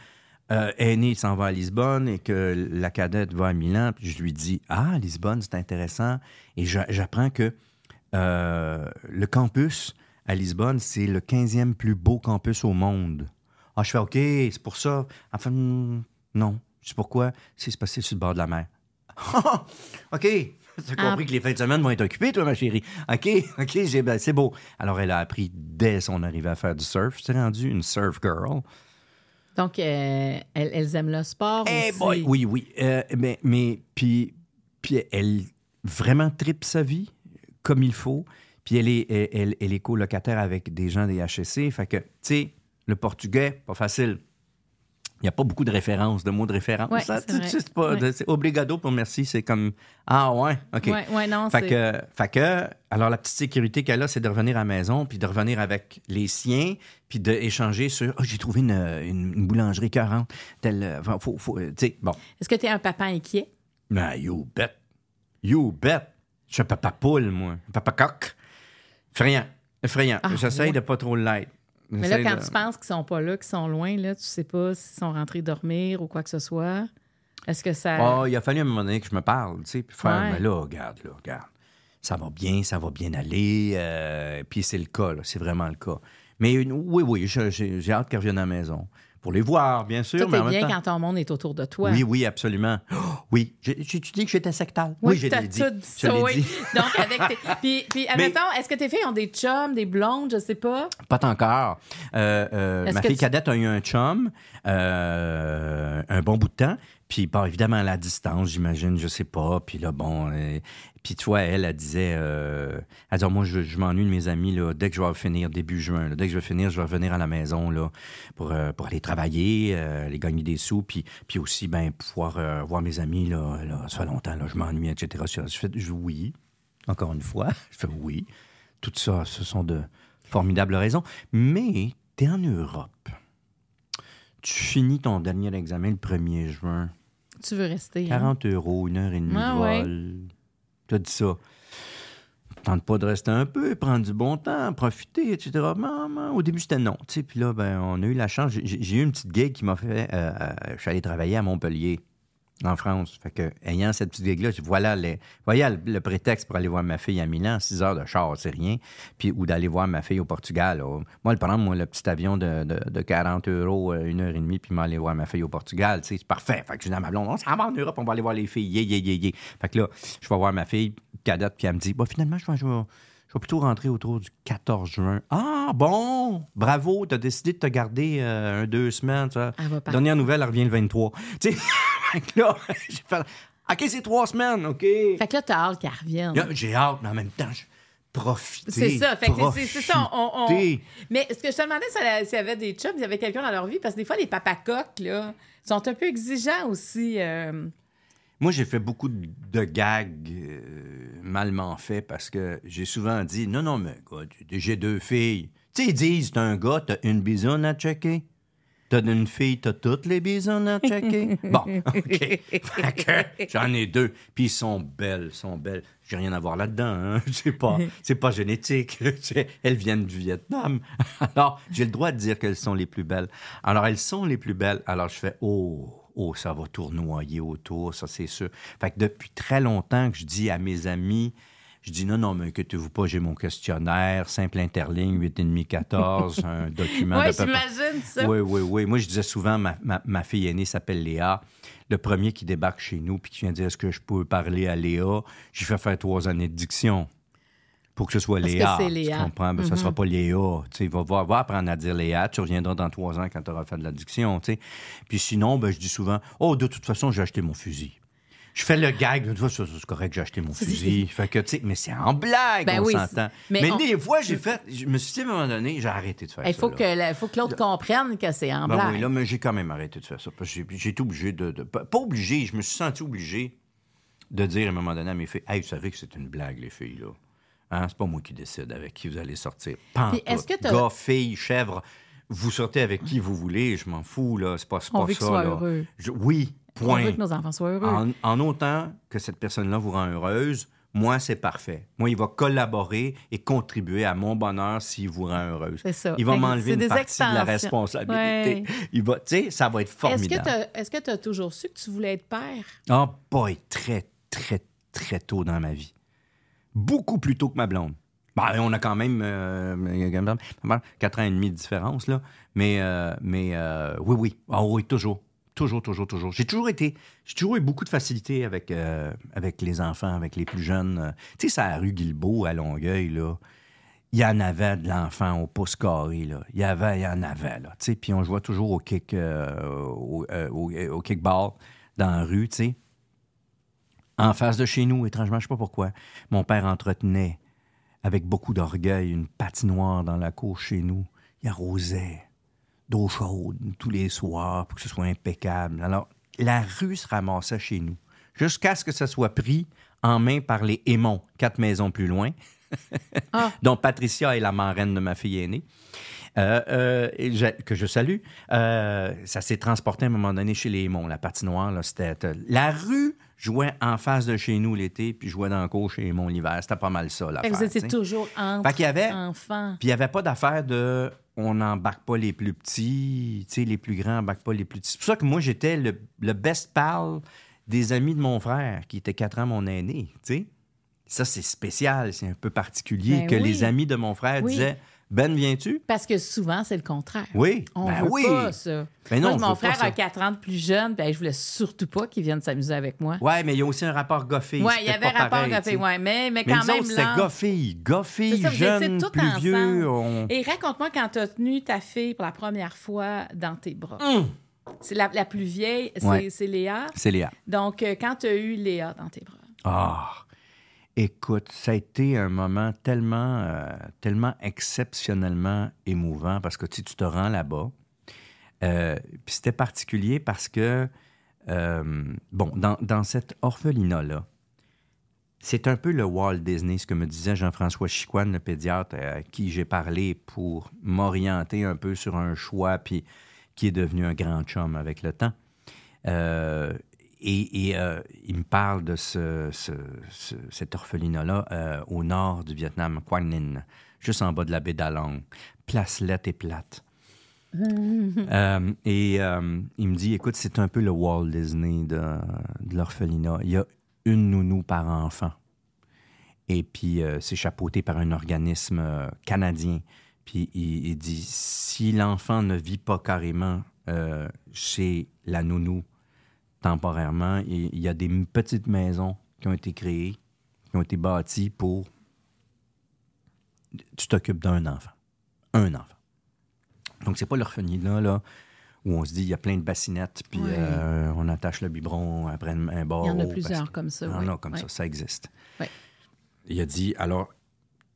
euh, aînée s'en va à Lisbonne et que la cadette va à Milan. Puis je lui dis Ah, Lisbonne, c'est intéressant. Et j'a- j'apprends que euh, le campus à Lisbonne, c'est le 15e plus beau campus au monde. Ah, je fais OK, c'est pour ça. Enfin, hmm, non. Sais pourquoi? C'est c'est sur le bord de la mer. OK. Tu as
Ah.
compris que les fins de semaine vont être occupées, toi, ma chérie. OK, OK, ben, c'est beau. Alors, elle a appris dès son arrivée à faire du surf. C'est rendu une surf girl.
Donc, euh, elles, elles aiment le sport
Eh
aussi.
boy, oui, oui. Euh, mais, mais puis, puis elle vraiment tripe sa vie comme il faut. Puis elle est, elle, elle- elle est colocataire avec des gens des HSC. Fait que, tu sais, le portugais, pas facile. Il n'y a pas beaucoup de références, de mots de référence.
Ouais,
Ça,
c'est
pas,
Ouais.
pour merci. C'est comme, ah ouais, OK.
Ouais, ouais, non,
Fait
c'est...
que, fait que, alors la petite sécurité qu'elle a, c'est de revenir à la maison, puis de revenir avec les siens, puis d'échanger sur, oh, j'ai trouvé une, une- une boulangerie 40, tel, euh, faut, faut, bon.
Est-ce que tu es un papa inquiet?
Ben, you bet. You bet. Je suis un papa poule, moi. Un papa coq. Effrayant. Effrayant.
Ah,
J'essaye
ouais.
de pas trop l'être.
Mais là, quand
de-
tu penses qu'ils sont pas là, qu'ils sont loin, là, tu sais pas s'ils sont rentrés dormir ou quoi que ce soit. Est-ce que ça...
Ah, il a fallu à un moment donné que je me parle, tu sais, puis faire,
Ouais.
mais là, regarde, là, regarde. Ça va bien, ça va bien aller. euh, puis c'est le cas, là, c'est vraiment le cas. Mais oui, oui, j'ai hâte qu'elle revienne à la maison. Pour les voir, bien sûr.
Tout
mais
est
en même
bien
temps-
quand ton monde est autour de toi.
Oui, oui, absolument. Oh, oui. J'ai-tu dit que j'étais sectaire?
Oui,
je
t'as
l'ai dit. Je
oui.
dit.
Donc, avec tes... Puis, puis admettons, est-ce que tes filles ont des chums, des blondes, je sais pas?
Pas encore. Euh, euh, ma fille
tu-
cadette a eu un chum euh, un bon bout de temps. Puis, bon, évidemment, à la distance, j'imagine, je sais pas. Puis là, bon... puis tu vois, elle, elle disait... Euh, elle disait, moi, je, je m'ennuie de mes amis, là, dès que je vais finir, début juin. là. dès que je vais finir, je vais revenir à la maison, là, pour, euh, pour aller travailler, euh, aller gagner des sous. Puis, puis aussi, ben, pouvoir euh, voir mes amis, là, là, ça fait longtemps, là, je m'ennuie, etc. Je fais, je, oui, encore une fois, je fais oui. Tout ça, ce sont de formidables raisons. Mais tu es en Europe. Tu finis ton dernier examen le 1er juin.
Tu veux rester. hein?
40 euros, une heure et demie
Ah
de
ouais.
vol. as dit ça. Tente pas de rester un peu, prendre du bon temps, profiter, etc. Maman, au début, c'était non. tu. Puis là, ben, on a eu la chance. J'ai j'ai eu une petite gig qui m'a fait. euh, euh, je suis allé travailler à Montpellier, en France. Fait que, ayant cette petite gig-là, voilà, les, voilà le, le prétexte pour aller voir ma fille à Milan. Six heures de char, c'est rien. Puis, ou d'aller voir ma fille au Portugal. là. Moi, le prendre, moi, le petit avion de, de, de 40 euros, euh, une heure et demie, puis m'aller voir ma fille au Portugal, c'est parfait. Fait que je dis à ma blonde, on s'en va en Europe, on va aller voir les filles. Yeah, yeah, yeah, yeah. Fait que là, je vais voir ma fille cadette, puis elle me dit, bah, finalement, je vais, je vais- je vais plutôt rentrer autour du 14 juin. Ah, bon! Bravo, t'as décidé de te garder euh, un deux semaines. Tu vois.
Elle va.
Dernière nouvelle, elle revient le 23. Tu sais, fait que là, j'ai fait, OK, c'est trois semaines, OK.
Fait que là, t'as hâte qu'elle revienne.
Là, J'ai hâte, mais en même temps, je profiter.
C'est ça. Fait que c'est- c'est c'est ça. on-. Mais ce que je te demandais, c'est s'il y avait des chums, s'il y avait quelqu'un dans leur vie, parce que des fois, les papas coqs, là, sont un peu exigeants aussi. euh,
Moi, j'ai fait beaucoup de gags euh, malement faits parce que j'ai souvent dit Non, non, mais j'ai deux filles. Tu sais, ils disent T'as un gars, t'as une bisonne à checker. T'as une fille, t'as toutes les bisonnes à checker. bon, OK. Fait que j'en ai deux. Puis ils sont belles, sont belles. J'ai rien à voir là-dedans. Hein? C'est pas, c'est pas génétique. Elles viennent du Vietnam. Alors, j'ai le droit de dire qu'elles sont les plus belles. Alors, elles sont les plus belles. Alors, je fais Oh, oh, ça va tournoyer autour, ça, c'est sûr. Fait que depuis très longtemps que je dis à mes amis, Je dis non, non, mais inquiétez-vous pas, j'ai mon questionnaire, simple interligne, 8,5-14, un document
Oui, j'imagine ça.
Oui, oui, oui. Moi, je disais souvent, ma, ma- ma fille aînée s'appelle Léa. Le premier qui débarque chez nous puis qui vient dire est-ce que je peux parler à Léa, j'ai fait faire trois années de diction pour que ce soit
Parce que
Léa.
Léa.
Tu comprends? Ben, Ça sera pas Léa. Tu sais, va, va, va apprendre à dire Léa. Tu reviendras dans trois ans quand tu auras fait de la diction. tu sais. Puis sinon, ben, je dis souvent oh, de toute façon, j'ai acheté mon fusil. Je fais le gag, toute façon, c'est correct, j'ai acheté mon fusil. Fait que, tu sais, mais c'est en blague,
Ben
on
oui,
s'entend.
mais
Mais,
on-
des fois, j'ai fait, je me suis dit à un moment donné, j'ai arrêté de faire
Il
ça.
faut
là.
que, faut que l'autre comprenne que c'est en
Ben
blague.
oui, là, mais j'ai quand même arrêté de faire ça. Parce que j'ai- été obligé de, de- Pas pas obligé, je me suis senti obligé de dire à un moment donné à mes filles Hey, vous savez que c'est une blague, les filles, là. Hein, c'est pas moi qui décide avec qui vous allez sortir. Pas en
Puis est-ce que t'as-
Gars, filles, chèvres, vous sortez avec qui vous voulez, je m'en fous, là. C'est pas, c'est
On
pas
veut
ça. là.
heureux.
Je- oui,
On
point.
veut que nos enfants soient heureux.
En, en autant que cette personne-là vous rend heureuse, moi, c'est parfait. Moi, il va collaborer et contribuer à mon bonheur s'il vous rend heureuse.
C'est ça.
Il va m'enlever une partie de la responsabilité.
Ouais.
Il va, tu sais, ça va être
Est-ce
formidable.
que tu as, toujours su que tu voulais être père?
Ah, boy, très, très, très tôt dans ma vie. Beaucoup plus tôt que ma blonde. Ben, on a quand même euh, 4 ans et demi de différence, là. Mais, euh, mais euh, oui, oui. Ah oui, toujours. Toujours, toujours, toujours. J'ai toujours été. J'ai toujours eu beaucoup de facilité avec, euh, les enfants, avec les plus jeunes. Tu sais, c'est à la rue Guilbeault, à Longueuil, là. Il y en avait de l'enfant au pouce carré, là. Il y avait, il y en avait, là. Tu sais, puis on jouait toujours au kick, euh, au, euh, au kickball dans la rue, tu sais. En face de chez nous, étrangement, je sais pas pourquoi, mon père entretenait avec beaucoup d'orgueil une patinoire dans la cour chez nous. Il arrosait d'eau chaude tous les soirs pour que ce soit impeccable. Alors, la rue se ramassait chez nous jusqu'à ce que ça soit pris en main par les Aimons, quatre maisons plus loin,
Ah.
dont Patricia est la marraine de ma fille aînée. Euh, euh, que je salue. Euh, ça s'est transporté à un moment donné chez les Aimons, la patinoire. Là, c'était, la rue jouait en face de chez nous l'été, puis jouait dans le cours chez les l'hiver. C'était pas mal ça,
que vous étiez toujours entre
Fait qu'il y avait-
enfants.
Puis il n'y avait pas d'affaire de on n'embarque pas les plus petits, tu sais, les plus grands n'embarquent pas les plus petits. C'est pour ça que moi, j'étais le, le best pal des amis de mon frère, qui était quatre ans mon aîné, tu sais. Ça, c'est spécial, c'est un peu particulier
Ben
que
oui.
les amis de mon frère
Oui.
disaient Ben, viens-tu?
Parce que souvent, c'est le contraire.
Oui.
On
ben
veut
oui.
pas ça.
Ben non,
moi,
on
mon frère a 4 ans de plus jeune, ben, je voulais surtout pas qu'il vienne s'amuser avec moi.
Ouais, mais il y a aussi un rapport goffé.
Ouais,
c'est
il y avait
pas
rapport
sais.
ouais, mais, mais
Mais
quand même
c'était goffé. Goffé, jeune,
tous
plus
ensemble.
vieux. on-
Et raconte-moi quand tu as tenu ta fille pour la première fois dans tes bras.
Hum.
C'est la, la plus vieille, c'est
Ouais.
c'est Léa?
C'est Léa.
Donc, euh, quand tu as eu Léa dans tes bras.
Ah, écoute, ça a été un moment tellement, euh, exceptionnellement émouvant parce que tu, tu te rends là-bas. Euh, c'était particulier parce que, euh, bon, dans, cette orphelinat-là, c'est un peu le Walt Disney, ce que me disait Jean-François Chicoine, le pédiatre à qui j'ai parlé pour m'orienter un peu sur un choix, puis qui est devenu un grand chum avec le temps. Et et, euh, il me parle de ce, ce- ce- cet orphelinat-là euh, au nord du Vietnam, Quang Ninh, juste en bas de la baie d'Along. Placelette et plate. Euh, et il me dit, écoute, c'est un peu le Walt Disney de, de l'orphelinat. Il y a une nounou par enfant. Et puis, c'est chapeauté par un organisme canadien. Puis, il, il dit, si l'enfant ne vit pas carrément chez la nounou temporairement, il, il y a des petites maisons qui ont été créées, qui ont été bâties pour... Tu t'occupes d'un enfant. Un enfant. Donc, c'est pas l'orphelinat, là, où on se dit, il y a plein de bassinettes, puis euh, on attache le biberon après un, un barreau.
Il y en a plusieurs comme ça.
il y en
oui.
a comme
Oui.
ça, ça existe. Il a dit, alors,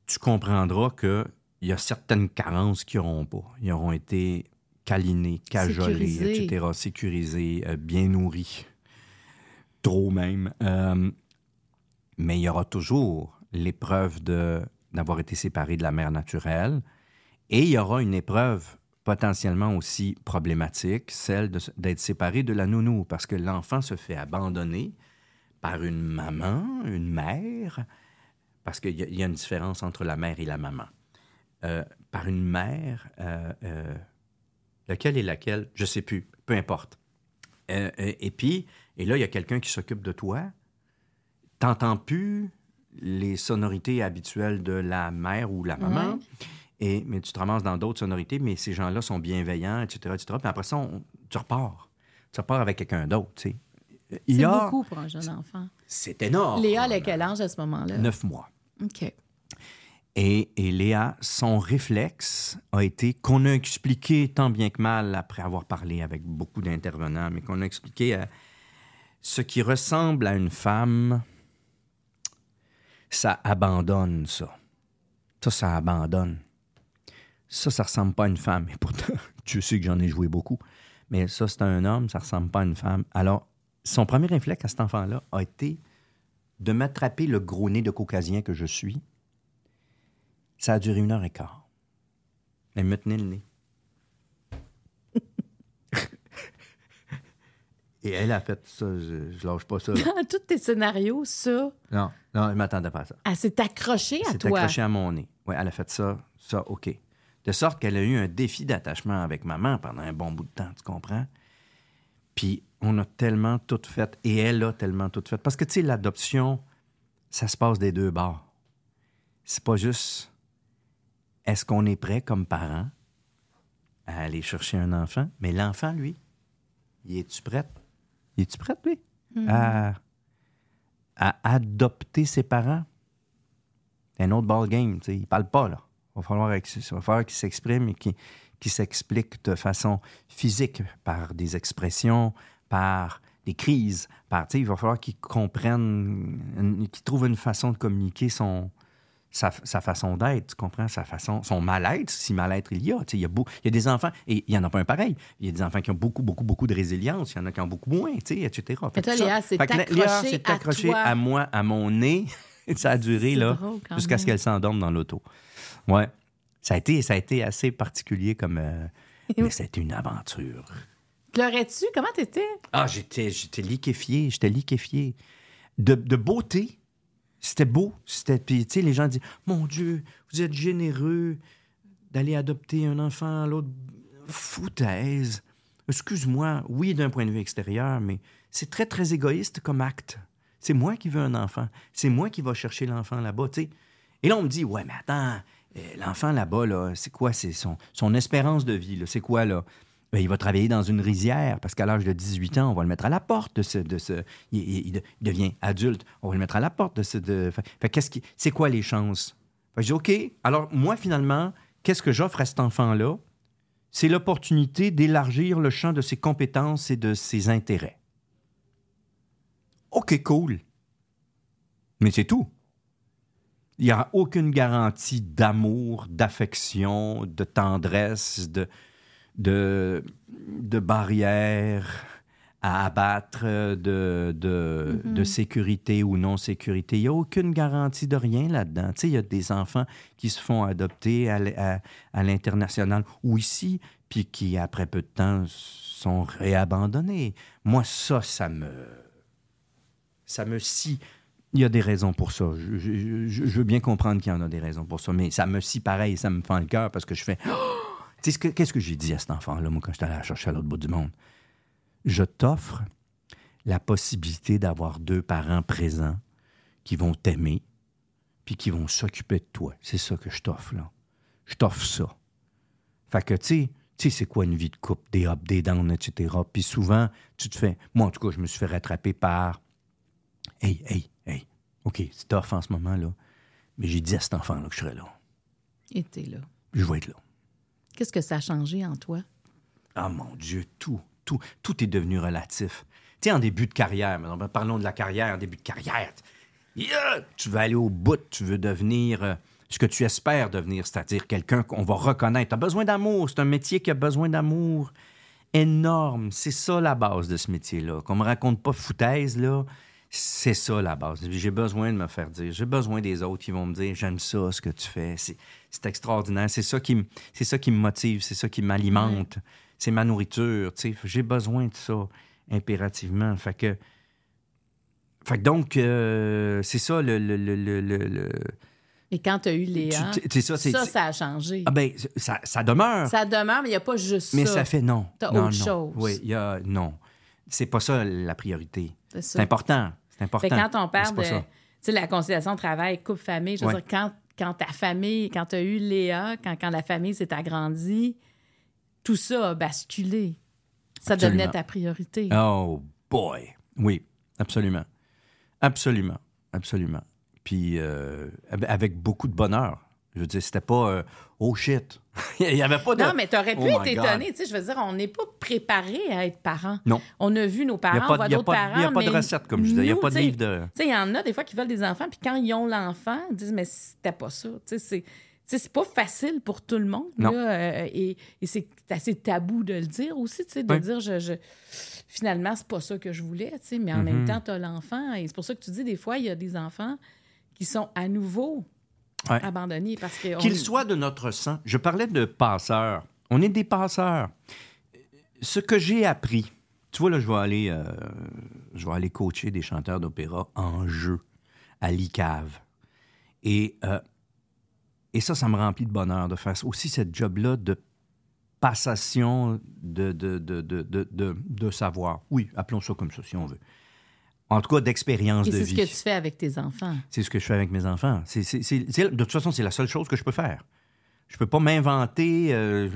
tu comprendras qu'il y a certaines carences qui n'auront pas. Ils auront été câlinés, cajolés,
Sécurisés.
etc., sécurisés, euh, bien nourris, trop même. Euh, mais il y aura toujours l'épreuve d'avoir été séparé de la mère naturelle et il y aura une épreuve potentiellement aussi problématique, celle d'être séparé de la nounou, parce que l'enfant se fait abandonner par une maman, une mère, parce qu'il y, a- il y a une différence entre la mère et la maman. Euh, par une mère, euh, euh, laquelle est laquelle, je sais plus, peu importe. Euh, euh, et puis, et là, il y a quelqu'un qui s'occupe de toi, t'entends plus les sonorités habituelles de la mère ou la maman. Et, mais tu te ramasses dans d'autres sonorités, mais ces gens-là sont bienveillants, etc., etc. Puis après ça, on- tu repars. Tu repars avec quelqu'un d'autre, tu sais.
C'est
a...
beaucoup pour un jeune enfant.
C'est énorme.
Léa, elle a quel âge à ce moment-là?
Neuf mois.
OK.
Et, Léa, son réflexe a été qu'on a expliqué tant bien que mal après avoir parlé avec beaucoup d'intervenants, mais qu'on a expliqué euh, ce qui ressemble à une femme, ça abandonne ça. Ça, ça abandonne. Ça, ça ressemble pas à une femme. Et pourtant, Dieu sais que j'en ai joué beaucoup. Mais ça, c'est un homme, ça ressemble pas à une femme. Alors, son premier réflexe à cet enfant-là a été de m'attraper le gros nez de caucasien que je suis. Ça a duré une heure et quart. Elle me tenait le nez. et elle a fait ça, je, je lâche pas ça. là.
Dans tous tes scénarios, ça,
Non, non, elle m'attendait pas à ça.
elle s'est accrochée à
C'est
toi.
accroché à mon nez. Oui, elle a fait ça, ça, OK. De sorte qu'elle a eu un défi d'attachement avec maman pendant un bon bout de temps, tu comprends? Puis on a tellement tout fait, et elle a tellement tout fait. Parce que, tu sais, l'adoption, ça se passe des deux bords. C'est pas juste est-ce qu'on est prêt comme parent à aller chercher un enfant, mais l'enfant, lui, y es-tu prête? Y es-tu prête, lui? À, à adopter ses parents? C'est un autre ball game, tu sais. Il parle pas, là. Il va falloir, il qu'il s'exprime et qu'il s'explique de façon physique, par des expressions, par des crises, par, tu sais, il va falloir qu'il comprenne, qu'il trouve une façon de communiquer son, sa, sa façon d'être, tu comprends, sa façon, son mal-être, si mal-être il y a. Tu sais, Il y, a beau- il y a des enfants, et il n'y en a pas un pareil. Il y a des enfants qui ont beaucoup, beaucoup, beaucoup de résilience, il y en a qui ont beaucoup moins, tu sais, etc. Fait
toi,
que ça-
Léa, c'est accroché
s'est
à toi.
à moi, à mon nez. ça a duré, là, jusqu'à ce qu'elle s'endorme dans l'auto. Ouais. Ça a, été, ça a été assez particulier comme. euh, mais c'était une aventure.
Pleurais-tu? Comment t'étais?
Ah, j'étais, j'étais liquéfié, j'étais liquéfié. De, de beauté. C'était beau. C'était, puis, tu sais, les gens disent Mon Dieu, vous êtes généreux d'aller adopter un enfant, l'autre. Foutaise. Excuse-moi, oui, d'un point de vue extérieur, mais c'est très, très égoïste comme acte. C'est moi qui veux un enfant. C'est moi qui va chercher l'enfant là-bas, tu sais. Et là, on me dit Ouais, mais attends, euh, l'enfant là-bas, là, c'est quoi? C'est son, son espérance de vie, là, c'est quoi, là? Ben, il va travailler dans une rizière parce qu'à l'âge de 18 ans, on va le mettre à la porte de ce. De ce il, il- il de- il devient adulte, on va le mettre à la porte de ce. C'est quoi les chances? Je dis OK. Alors, moi, finalement, qu'est-ce que j'offre à cet enfant-là? C'est l'opportunité d'élargir le champ de ses compétences et de ses intérêts. OK, cool. Mais c'est tout. Il n'y aura aucune garantie d'amour, d'affection, de tendresse, de, de, de barrières à abattre, de, de, de sécurité ou non-sécurité. Il n'y a aucune garantie de rien là-dedans. Il y a des enfants qui se font adopter à, à- à l'international ou ici, puis qui, après peu de temps, sont réabandonnés. Moi, ça, ça me... Ça me scie. Il y a des raisons pour ça. Je, je- je- je veux bien comprendre qu'il y en a des raisons pour ça, mais ça me scie pareil, ça me fend le cœur parce que je fais... Tu que- qu'est-ce que j'ai dit à cet enfant-là, moi, quand j'étais allé la chercher à l'autre bout du monde? Je t'offre la possibilité d'avoir deux parents présents qui vont t'aimer puis qui vont s'occuper de toi. C'est ça que je t'offre, là. Je t'offre ça. Fait que, tu sais, tu sais, c'est quoi une vie de couple, des ups, des downs, etc. Puis souvent, tu te fais... Moi, en tout cas, je me suis fait rattraper par... Hey, hey, hey, OK, c'est tough en ce moment, là. Mais j'ai dit à cet enfant-là que je serais là.
Et t'es là.
Je vais être là.
Qu'est-ce que ça a changé en toi?
Ah mon Dieu, tout, tout, tout est devenu relatif. Tu en début de carrière, maintenant, parlons de la carrière, en début de carrière, tu veux aller au bout, tu veux devenir euh, ce que tu espères devenir, c'est-à-dire quelqu'un qu'on va reconnaître. Tu as besoin d'amour, c'est un métier qui a besoin d'amour énorme. C'est ça la base de ce métier-là. Qu'on me raconte pas foutaise, là. C'est ça la base. J'ai besoin de me faire dire. J'ai besoin des autres qui vont me dire j'aime ça ce que tu fais. C'est, extraordinaire. C'est ça qui me, c'est ça qui me motive. C'est ça qui m'alimente. C'est ma nourriture. tu. J'ai besoin de ça impérativement. Fait que, fait que donc euh, c'est ça le, le, le, le-
Et quand t'as eu Léa,
Tu- tu- ça,
ça, ça a changé.
ah ben ça, ça demeure.
Ça demeure, mais il n'y a pas juste
Mais
ça.
ça fait non.
T'as
non,
autre
non.
chose.
Oui, il y a non. C'est pas ça la priorité.
C'est ça.
important. C'est important.
Fait quand on parle de,
ça.
la conciliation travail, couple-famille, je veux
Ouais.
dire, quand, quand ta famille, quand tu as eu Léa, quand, quand la famille s'est agrandie, tout ça a basculé. Ça
Absolument.
devenait ta priorité.
Oh boy. Oui, absolument. Absolument. Absolument. Puis euh, avec beaucoup de bonheur. Je veux dire, c'était pas euh, oh shit. Il y avait pas de
Non, mais tu aurais pu
Oh
être étonné. Tu sais, je veux dire, on n'est pas préparé à être parent.
Non.
On a vu nos parents,
n'y
on voit d'autres parents.
il y a pas de recette, comme je disais. Il n'y a pas de livre de.
Tu sais, il y en a des fois qui veulent des enfants, puis quand ils ont l'enfant, ils disent, mais c'était pas ça. Tu sais, c'est. c'est pas facile pour tout le monde. Là, euh, et et c'est assez tabou de le dire aussi, de
Oui.
dire, je, je- finalement, c'est pas ça que je voulais, mais en
Mm-hmm.
même temps, tu as l'enfant. Et c'est pour ça que tu dis, des fois, il y a des enfants qui sont à nouveau
Ouais.
parce que.
Qu'il
on-
soit de notre sang. Je parlais de passeurs. On est des passeurs. Ce que j'ai appris, tu vois, là, je vais aller, euh, je vais aller coacher des chanteurs d'opéra en jeu à l'ICAV. Et, euh, et ça, ça me remplit de bonheur de faire aussi cette job-là de passation de, de, de, de- de savoir. Oui, appelons ça comme ça, si on veut. En tout cas, d'expérience de
c'est
vie.
ce que tu fais avec tes enfants.
C'est ce que je fais avec mes enfants. C'est, c'est- c'est- c'est- de toute façon, c'est la seule chose que je peux faire. Je peux pas m'inventer. euh,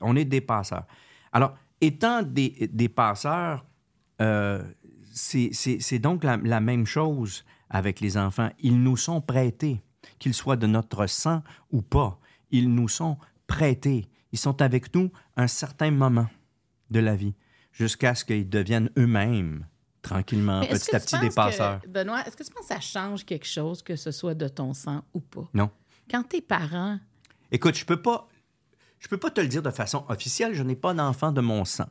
on est des passeurs. Alors, étant des, des passeurs, euh, c'est, c'est- c'est donc la, la même chose avec les enfants. Ils nous sont prêtés, qu'ils soient de notre sang ou pas. Ils nous sont prêtés. Ils sont avec nous un certain moment de la vie, jusqu'à ce qu'ils deviennent eux-mêmes, tranquillement,
Mais
petit à petit, des
que-
passeurs.
Benoît, est-ce que tu penses que ça change quelque chose, que ce soit de ton sang ou pas?
Non.
Quand tes parents.
Écoute, je peux pas, je peux pas te le dire de façon officielle. Je n'ai pas d'enfant de mon sang.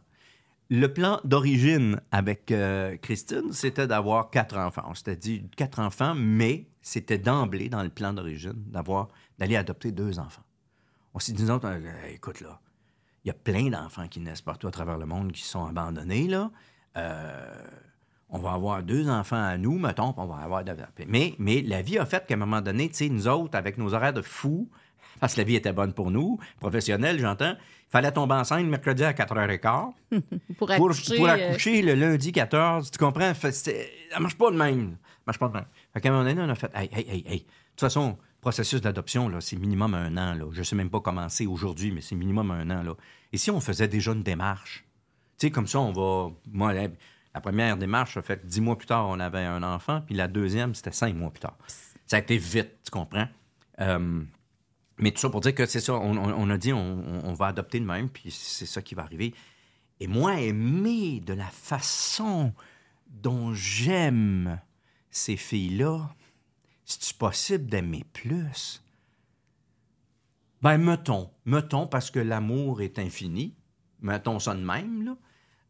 Le plan d'origine avec euh, Christine, c'était d'avoir quatre enfants. On s'était dit quatre enfants, mais c'était d'emblée dans le plan d'origine d'avoir d'aller adopter deux enfants. On s'est dit, nous autres, euh, écoute là, il y a plein d'enfants qui naissent partout à travers le monde qui sont abandonnés là. Euh, on va avoir deux enfants à nous, mettons, puis on va avoir... Mais, mais la vie a fait qu'à un moment donné, tu sais, nous autres, avec nos horaires de fous, parce que la vie était bonne pour nous, professionnels, j'entends, il fallait tomber enceinte mercredi à 4h15
Pour
pour,
accoucher.
pour
euh,
accoucher le lundi 14, tu comprends? Fait, ça marche pas de même. Ça marche pas de même. Fait qu'à un moment donné, on a fait, hey, hey, hey, hey. De toute façon, le processus d'adoption, là, c'est minimum un an, là. Je sais même pas comment c'est aujourd'hui, mais c'est minimum un an, là. Et si on faisait déjà une démarche? Tu sais, comme ça, on va... Moi, la, première démarche, a fait dix mois plus tard, on avait un enfant, puis la deuxième, c'était cinq mois plus tard. Ça a été vite, tu comprends? Euh, mais tout ça pour dire que c'est ça, on, a dit on, va adopter de même, puis c'est ça qui va arriver. Et moi, aimer de la façon dont j'aime ces filles-là, c'est-tu possible d'aimer plus? Ben, mettons, mettons, parce que l'amour est infini, mettons ça de même, là.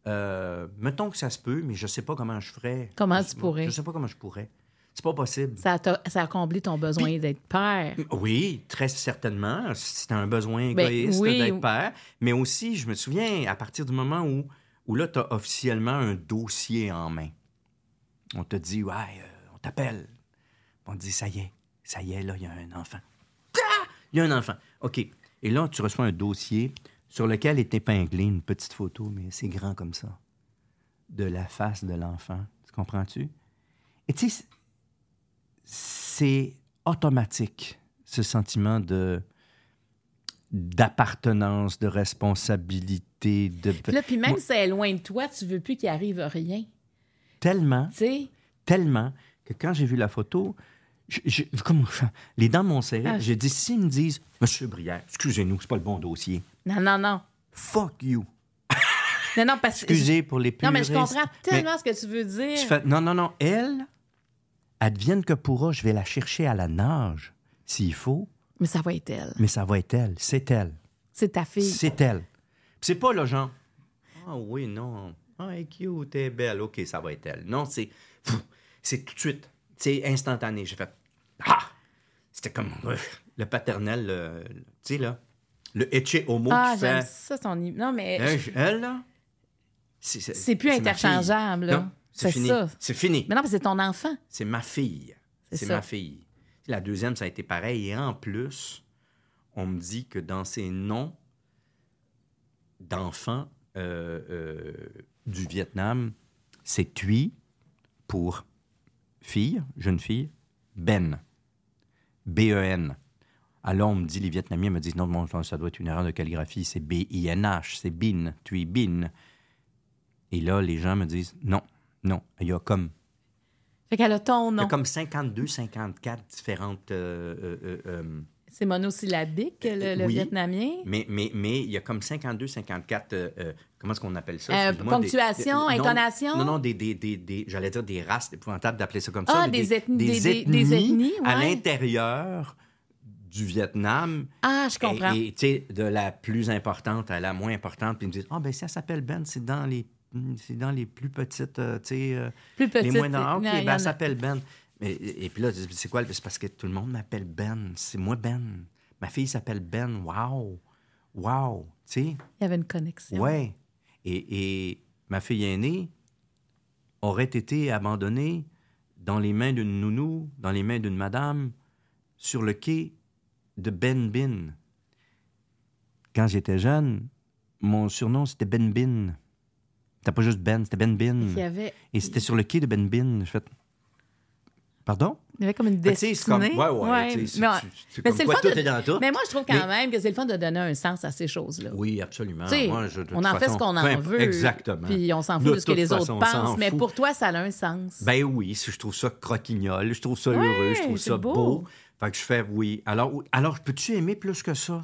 Euh, mettons que ça se peut, mais je sais pas comment je ferais.
Comment
Je-
tu pourrais?
Je sais pas comment je pourrais. C'est pas possible.
Ça, a comblé ton besoin d'être père.
Oui, très certainement. C'est un besoin
Ben,
égoïste
oui.
d'être père. Mais aussi, je me souviens, à partir du moment où, où là, tu as officiellement un dossier en main. On te dit, ouais, euh, on t'appelle. On te dit, ça y est, ça y est, là, il y a un enfant. Ah! Il y a un enfant. OK. Et là, tu reçois un dossier sur lequel est épinglée une petite photo, mais c'est grand comme ça, de la face de l'enfant. Tu comprends-tu? Et tu sais, c'est automatique, ce sentiment de d'appartenance, de responsabilité, de
là, puis même
Moi-
si c'est loin de toi, tu veux plus qu'il arrive rien.
tellement,
Tu sais?
tellement que quand j'ai vu la photo, je- je- comme les dents m'ont serré.
Ah.
J'ai dit s'ils me disent Monsieur Brière, excusez-nous, c'est pas le bon dossier.
Non, non, non.
Fuck you.
Non, non, parce que.
Excusez pour les
Non,
puristes.
mais je comprends
mais
tellement ce que tu veux dire.
fais, non, non, non. Elle, advienne que pourra, je vais la chercher à la nage s'il faut,
Mais ça va être elle.
mais ça va être elle. C'est elle.
C'est ta fille.
C'est elle. C'est pas le genre. Ah oui, non. Ah, elle est cute, elle est belle. OK, ça va être elle. Non, c'est. C'est tout de suite. C'est instantané. J'ai fait. Ah! C'était comme euh, le paternel, le- le- tu sais, là. Le etche homo
Ah,
qui fait.
ça, son. Non, mais.
Hein, elle, là? C'est
C'est plus interchangeable, là. C'est
fini. C'est fini.
Mais non, mais c'est ton enfant.
C'est ma fille.
C'est
ma fille. La deuxième, ça a été pareil. Et en plus, on me dit que dans ces noms d'enfants euh, euh, du Vietnam, c'est Thuy pour fille, jeune fille, Ben. B-E-N. Alors, on me dit, les Vietnamiens me disent, non, bon, ça doit être une erreur de calligraphie, c'est B-I-N-H, c'est Bin, tu es Bin. Et là, les gens me disent, non, non, il y a comme,
Fait qu'elle a ton
il y a
nom.
comme 52, 54 différentes... euh, euh, euh,
C'est monosyllabique, le, le
Oui.
vietnamien?
mais, mais, mais il y a comme 52, 54... euh, euh, comment est-ce qu'on appelle ça?
Euh, ponctuation,
des- non,
intonation?
Non, non, des, des, des, des- j'allais dire des races, c'est épouvantable d'appeler ça comme
Ah,
ça.
des ethnies- des- des ethnies,
à l'intérieur du Vietnam.
Ah, je comprends.
Et, tu sais, de la plus importante à la moins importante. Puis ils me disent, ah, ben ça s'appelle Ben, c'est dans les, c'est dans les plus petites, euh, tu sais, euh, les moins dans. OK, ben s'appelle Ben. Et, et puis là, c'est quoi? C'est parce que tout le monde m'appelle Ben. C'est moi Ben. Ma fille s'appelle Ben. Wow. Wow. Tu sais?
Il y avait une connexion.
Ouais. Et, et ma fille aînée aurait été abandonnée dans les mains d'une nounou, dans les mains d'une madame, sur le quai de Ben Bin. Quand j'étais jeune, mon surnom, c'était Ben Bin. C'était pas juste Ben, c'était Ben Bin.
Avait,
Et c'était sur le quai de Ben Bin. Je fais... Pardon?
il y avait comme une destinée.
comme... Ouais, ouais. tu sais,
Mais,
c'est-
mais
comme
c'est le
quoi
fun
tout
de-
est dans tout.
mais moi, je trouve quand
Mais-
même que c'est le fun de donner un sens à ces choses-là.
Oui, absolument. Moi, je-
on en fait ce qu'on en veut.
Exactement.
Puis on s'en fout
De
de, ce que les
façon,
autres pensent. Mais pour toi, ça a un sens.
Ben oui, je trouve ça croquignol, je trouve ça heureux, je trouve ça
beau.
beau. Fait que je fais oui. Alors, alors peux-tu aimer plus que ça?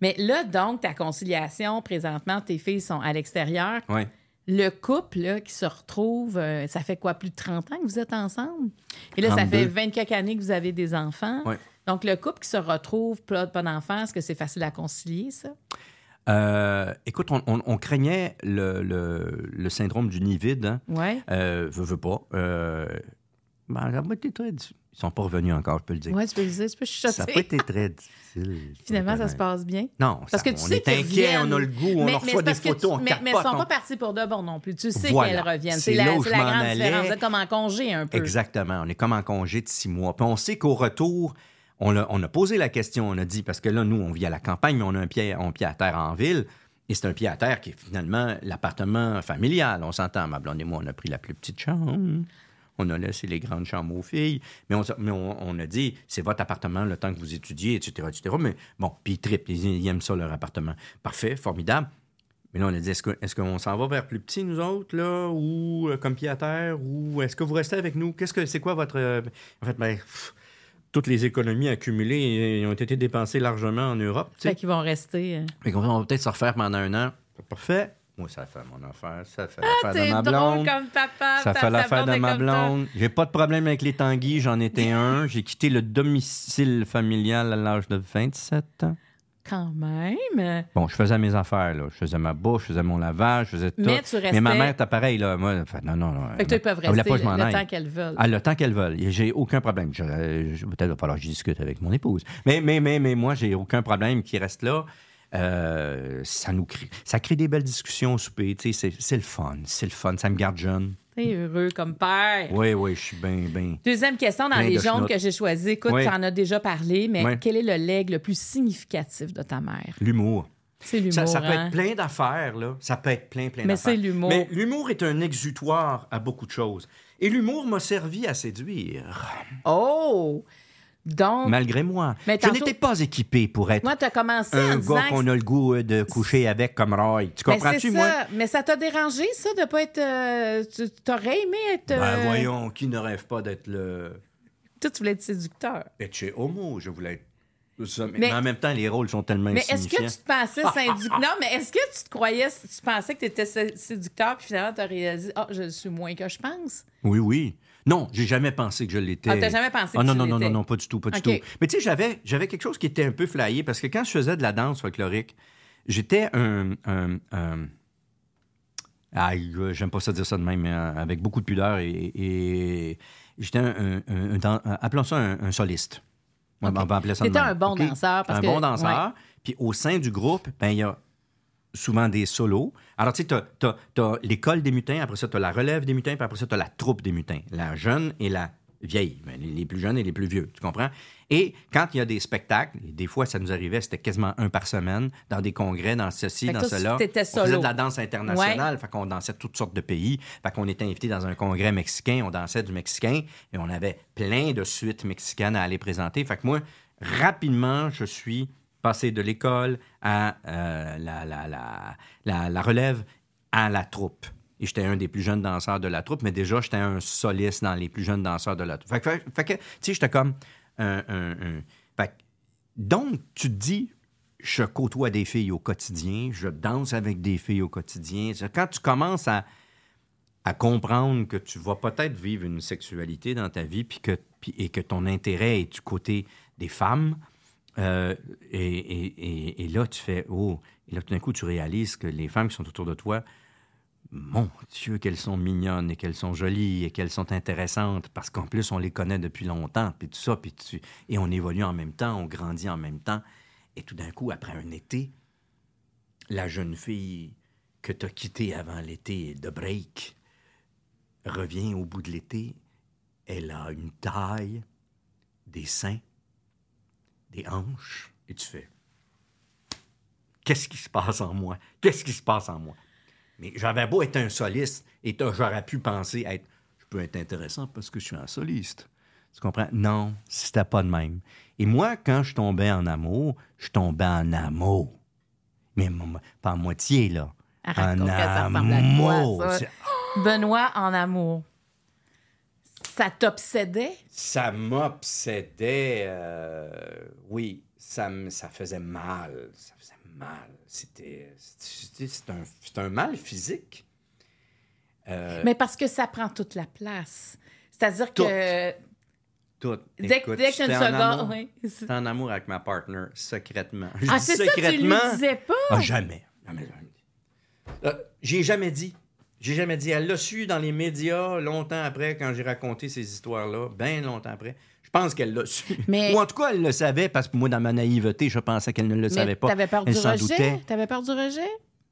Mais là, donc, ta conciliation, présentement, tes filles sont à l'extérieur.
Oui.
Le couple là, qui se retrouve, euh, ça fait quoi, plus de 30 ans que vous êtes ensemble? Et là, ça
32.
fait 24 années que vous avez des enfants.
Ouais.
Donc, le couple qui se retrouve, pas pas d'enfants, est-ce que c'est facile à concilier, ça?
Euh, écoute, on, on- on craignait le, le- le syndrome du nid vide. Hein?
Oui.
Euh, veux, veux pas. Euh, ben, ça a pas été très difficile. Ils sont pas revenus encore, je peux le dire.
Oui, tu peux le dire, tu peux
ça n'a pas été très difficile.
Finalement, ça se passe bien.
Non,
Parce
ça-
que tu
on
sais
est inquiet, on a le goût, on
mais, mais
reçoit des photos,
tu-
on
mais, mais ils
capote,
sont
on-
pas partis pour de bon non plus. Tu sais
Voilà.
qu'elles reviennent.
C'est
la, grande
allais.
différence. Vous êtes comme en congé un peu.
Exactement. On est comme en congé de six mois. Puis on sait qu'au retour, on a, on a posé la question, on a dit, parce que là, nous, on vit à la campagne, mais on a un pied, un pied à terre en ville. Et c'est un pied à terre qui est finalement l'appartement familial. On s'entend, ma blonde et moi, on a pris la plus petite chambre. On a laissé les grandes chambres aux filles. Mais on, s- mais on, on a dit, c'est votre appartement le temps que vous étudiez, etc., etc. Mais bon, puis ils trippent, ils, ils aiment ça, leur appartement. Parfait, formidable. Mais là, on a dit, est-ce qu'on s'en va vers plus petit, nous autres, là, ou euh, comme pied à terre, ou est-ce que vous restez avec nous? Qu'est-ce que c'est quoi votre. euh, En fait, ben, pff, toutes les économies accumulées euh, ont été dépensées largement en Europe.
Fait qu'ils vont rester.
Fait on va peut-être se refaire pendant un an. Parfait. Moi, ça fait mon affaire, ça fait
Ah,
l'affaire de ma
drôle
blonde.
comme papa.
Ça fait l'affaire de ma blonde. J'ai pas de problème avec les tanguis, j'en étais un. J'ai quitté le domicile familial à l'âge de 27 ans.
Quand même.
Bon, je faisais mes affaires, là. Je faisais ma bouche, je faisais mon lavage, je faisais tout.
Mais tu restais-
Mais ma mère, t'as pareil, là. Moi, fait, non, non, non.
Fait que ils peuvent rester
pas que je m'en
le
aille.
temps qu'elles veulent.
Ah, le temps qu'elles veulent. J'ai aucun problème. Peut-être va falloir que je discute avec mon épouse. Mais, mais, mais, mais moi, j'ai aucun problème qui reste là. Euh, ça nous crée, ça crée des belles discussions au souper. Tu sais, C'est le fun. C'est le fun. Ça me garde jeune.
T'es heureux comme père.
Oui, oui, je suis bien, bien.
Deuxième question dans les jaunes que j'ai choisi. Écoute,
Oui.
tu en as déjà parlé, mais
Oui.
quel est le leg le plus significatif de ta mère?
L'humour.
C'est l'humour.
Ça, ça peut
hein?
être plein d'affaires, là. Ça peut être plein, plein
Mais
d'affaires.
c'est l'humour.
Mais l'humour est un exutoire à beaucoup de choses. Et l'humour m'a servi à séduire,
Oh! Donc,
malgré moi.
Mais
Je n'étais pas équipé pour être
moi, tu as commencé en
un gars qu'on a le goût euh, de coucher avec comme Roy. Tu comprends-tu, moi?
Mais ça t'a dérangé, ça, de pas être. euh, tu t'aurais aimé être.
Ben
euh,
voyons, qui ne rêve pas d'être le...
Toi, tu voulais être séducteur.
être chez Homo, je voulais être... ça. Mais,
Mais-
mais en même temps, les rôles sont tellement
Mais est-ce que tu te pensais séducteur? non, mais est-ce que tu te croyais, tu pensais que tu étais séducteur, puis finalement, tu as réalisé, ah, je le suis moins que je pense?
Oui, oui. Non, j'ai jamais pensé que je l'étais.
Ah, t'as jamais pensé que
Ah, non,
tu
non, non, non, non, pas du tout, pas du tout. Mais tu sais, j'avais, j'avais quelque chose qui était un peu flyé parce que quand je faisais de la danse folklorique, j'étais un. un, un- ah, j'aime pas ça dire ça de même, mais euh, avec beaucoup de pudeur et. et- j'étais un, dan- appelons ça un, soliste. On va- on va appeler ça de même,
un bon danseur, parce
un
que-
bon danseur. Puis au sein du groupe, ben il y a souvent des solos. Alors, tu sais, t'as, t'as- t'as l'école des mutins, après ça, t'as la relève des mutins, puis après ça, t'as la troupe des mutins. La jeune et la vieilles, mais les, plus jeunes et les plus vieux, tu comprends? Et quand il y a des spectacles, et des fois ça nous arrivait, c'était quasiment un par semaine, dans des congrès, dans ceci,
Fait
dans
toi,
cela.
t'étais
On faisait
solo.
de la danse internationale, fait qu'on dansait toutes sortes de pays, fait qu'on était invité dans un congrès mexicain, on dansait du mexicain, et on avait plein de suites mexicaines à aller présenter. Fait que moi, rapidement, je suis de l'école à euh, la, la, la, la, relève à la troupe. Et j'étais un des plus jeunes danseurs de la troupe, mais déjà, j'étais un soliste dans les plus jeunes danseurs de la troupe. Fait fait- fait que, tu sais, j'étais comme un... un- un- donc, tu te dis, je côtoie des filles au quotidien, je danse avec des filles au quotidien. Quand tu commences à, à comprendre que tu vas peut-être vivre une sexualité dans ta vie puis que, et que ton intérêt est du côté des femmes, euh, et, là, tu fais, oh, et là, tout d'un coup, tu réalises que les femmes qui sont autour de toi, mon Dieu, qu'elles sont mignonnes et qu'elles sont jolies et qu'elles sont intéressantes parce qu'en plus, on les connaît depuis longtemps, puis tout ça, puis tu- et on évolue en même temps, on grandit en même temps. Et tout d'un coup, après un été, la jeune fille que tu as quittée avant l'été de break revient au bout de l'été. Elle a une taille, des seins, hanches, et tu fais Qu'est-ce qui se passe en moi? Qu'est-ce qui se passe en moi? Mais j'avais beau être un soliste, et j'aurais pu penser être. Je peux être intéressant parce que je suis un soliste. Tu comprends? Non, c'était pas de même. Et moi, quand je tombais en amour, je tombais en amour. Mais pas moitié, là. En
quoi,
amour.
ça? Benoît en amour. Ça t'obsédait?
Ça m'obsédait. euh, oui, ça, me- ça faisait mal. Ça faisait mal. C'était un, un mal physique. Euh,
Mais parce que ça prend toute la place. C'est-à-dire que
tout.
dès,
Écoute,
dès que une
en
seconde.
amour.
oui.
J'étais en amour avec ma partner, secrètement. Je
Ah, c'est ça, tu lui disais pas?
Ah, jamais. Jamais, jamais. Euh, j'ai jamais dit. J'ai jamais dit. Elle l'a su dans les médias longtemps après, quand j'ai raconté ces histoires-là, bien longtemps après. Je pense qu'elle l'a su.
Mais-
Ou en tout cas, elle le savait, parce que moi, dans ma naïveté, je pensais qu'elle ne le
Mais
savait pas.
t'avais peur
elle
du
s'en
rejet?
doutait.
T'avais peur du rejet?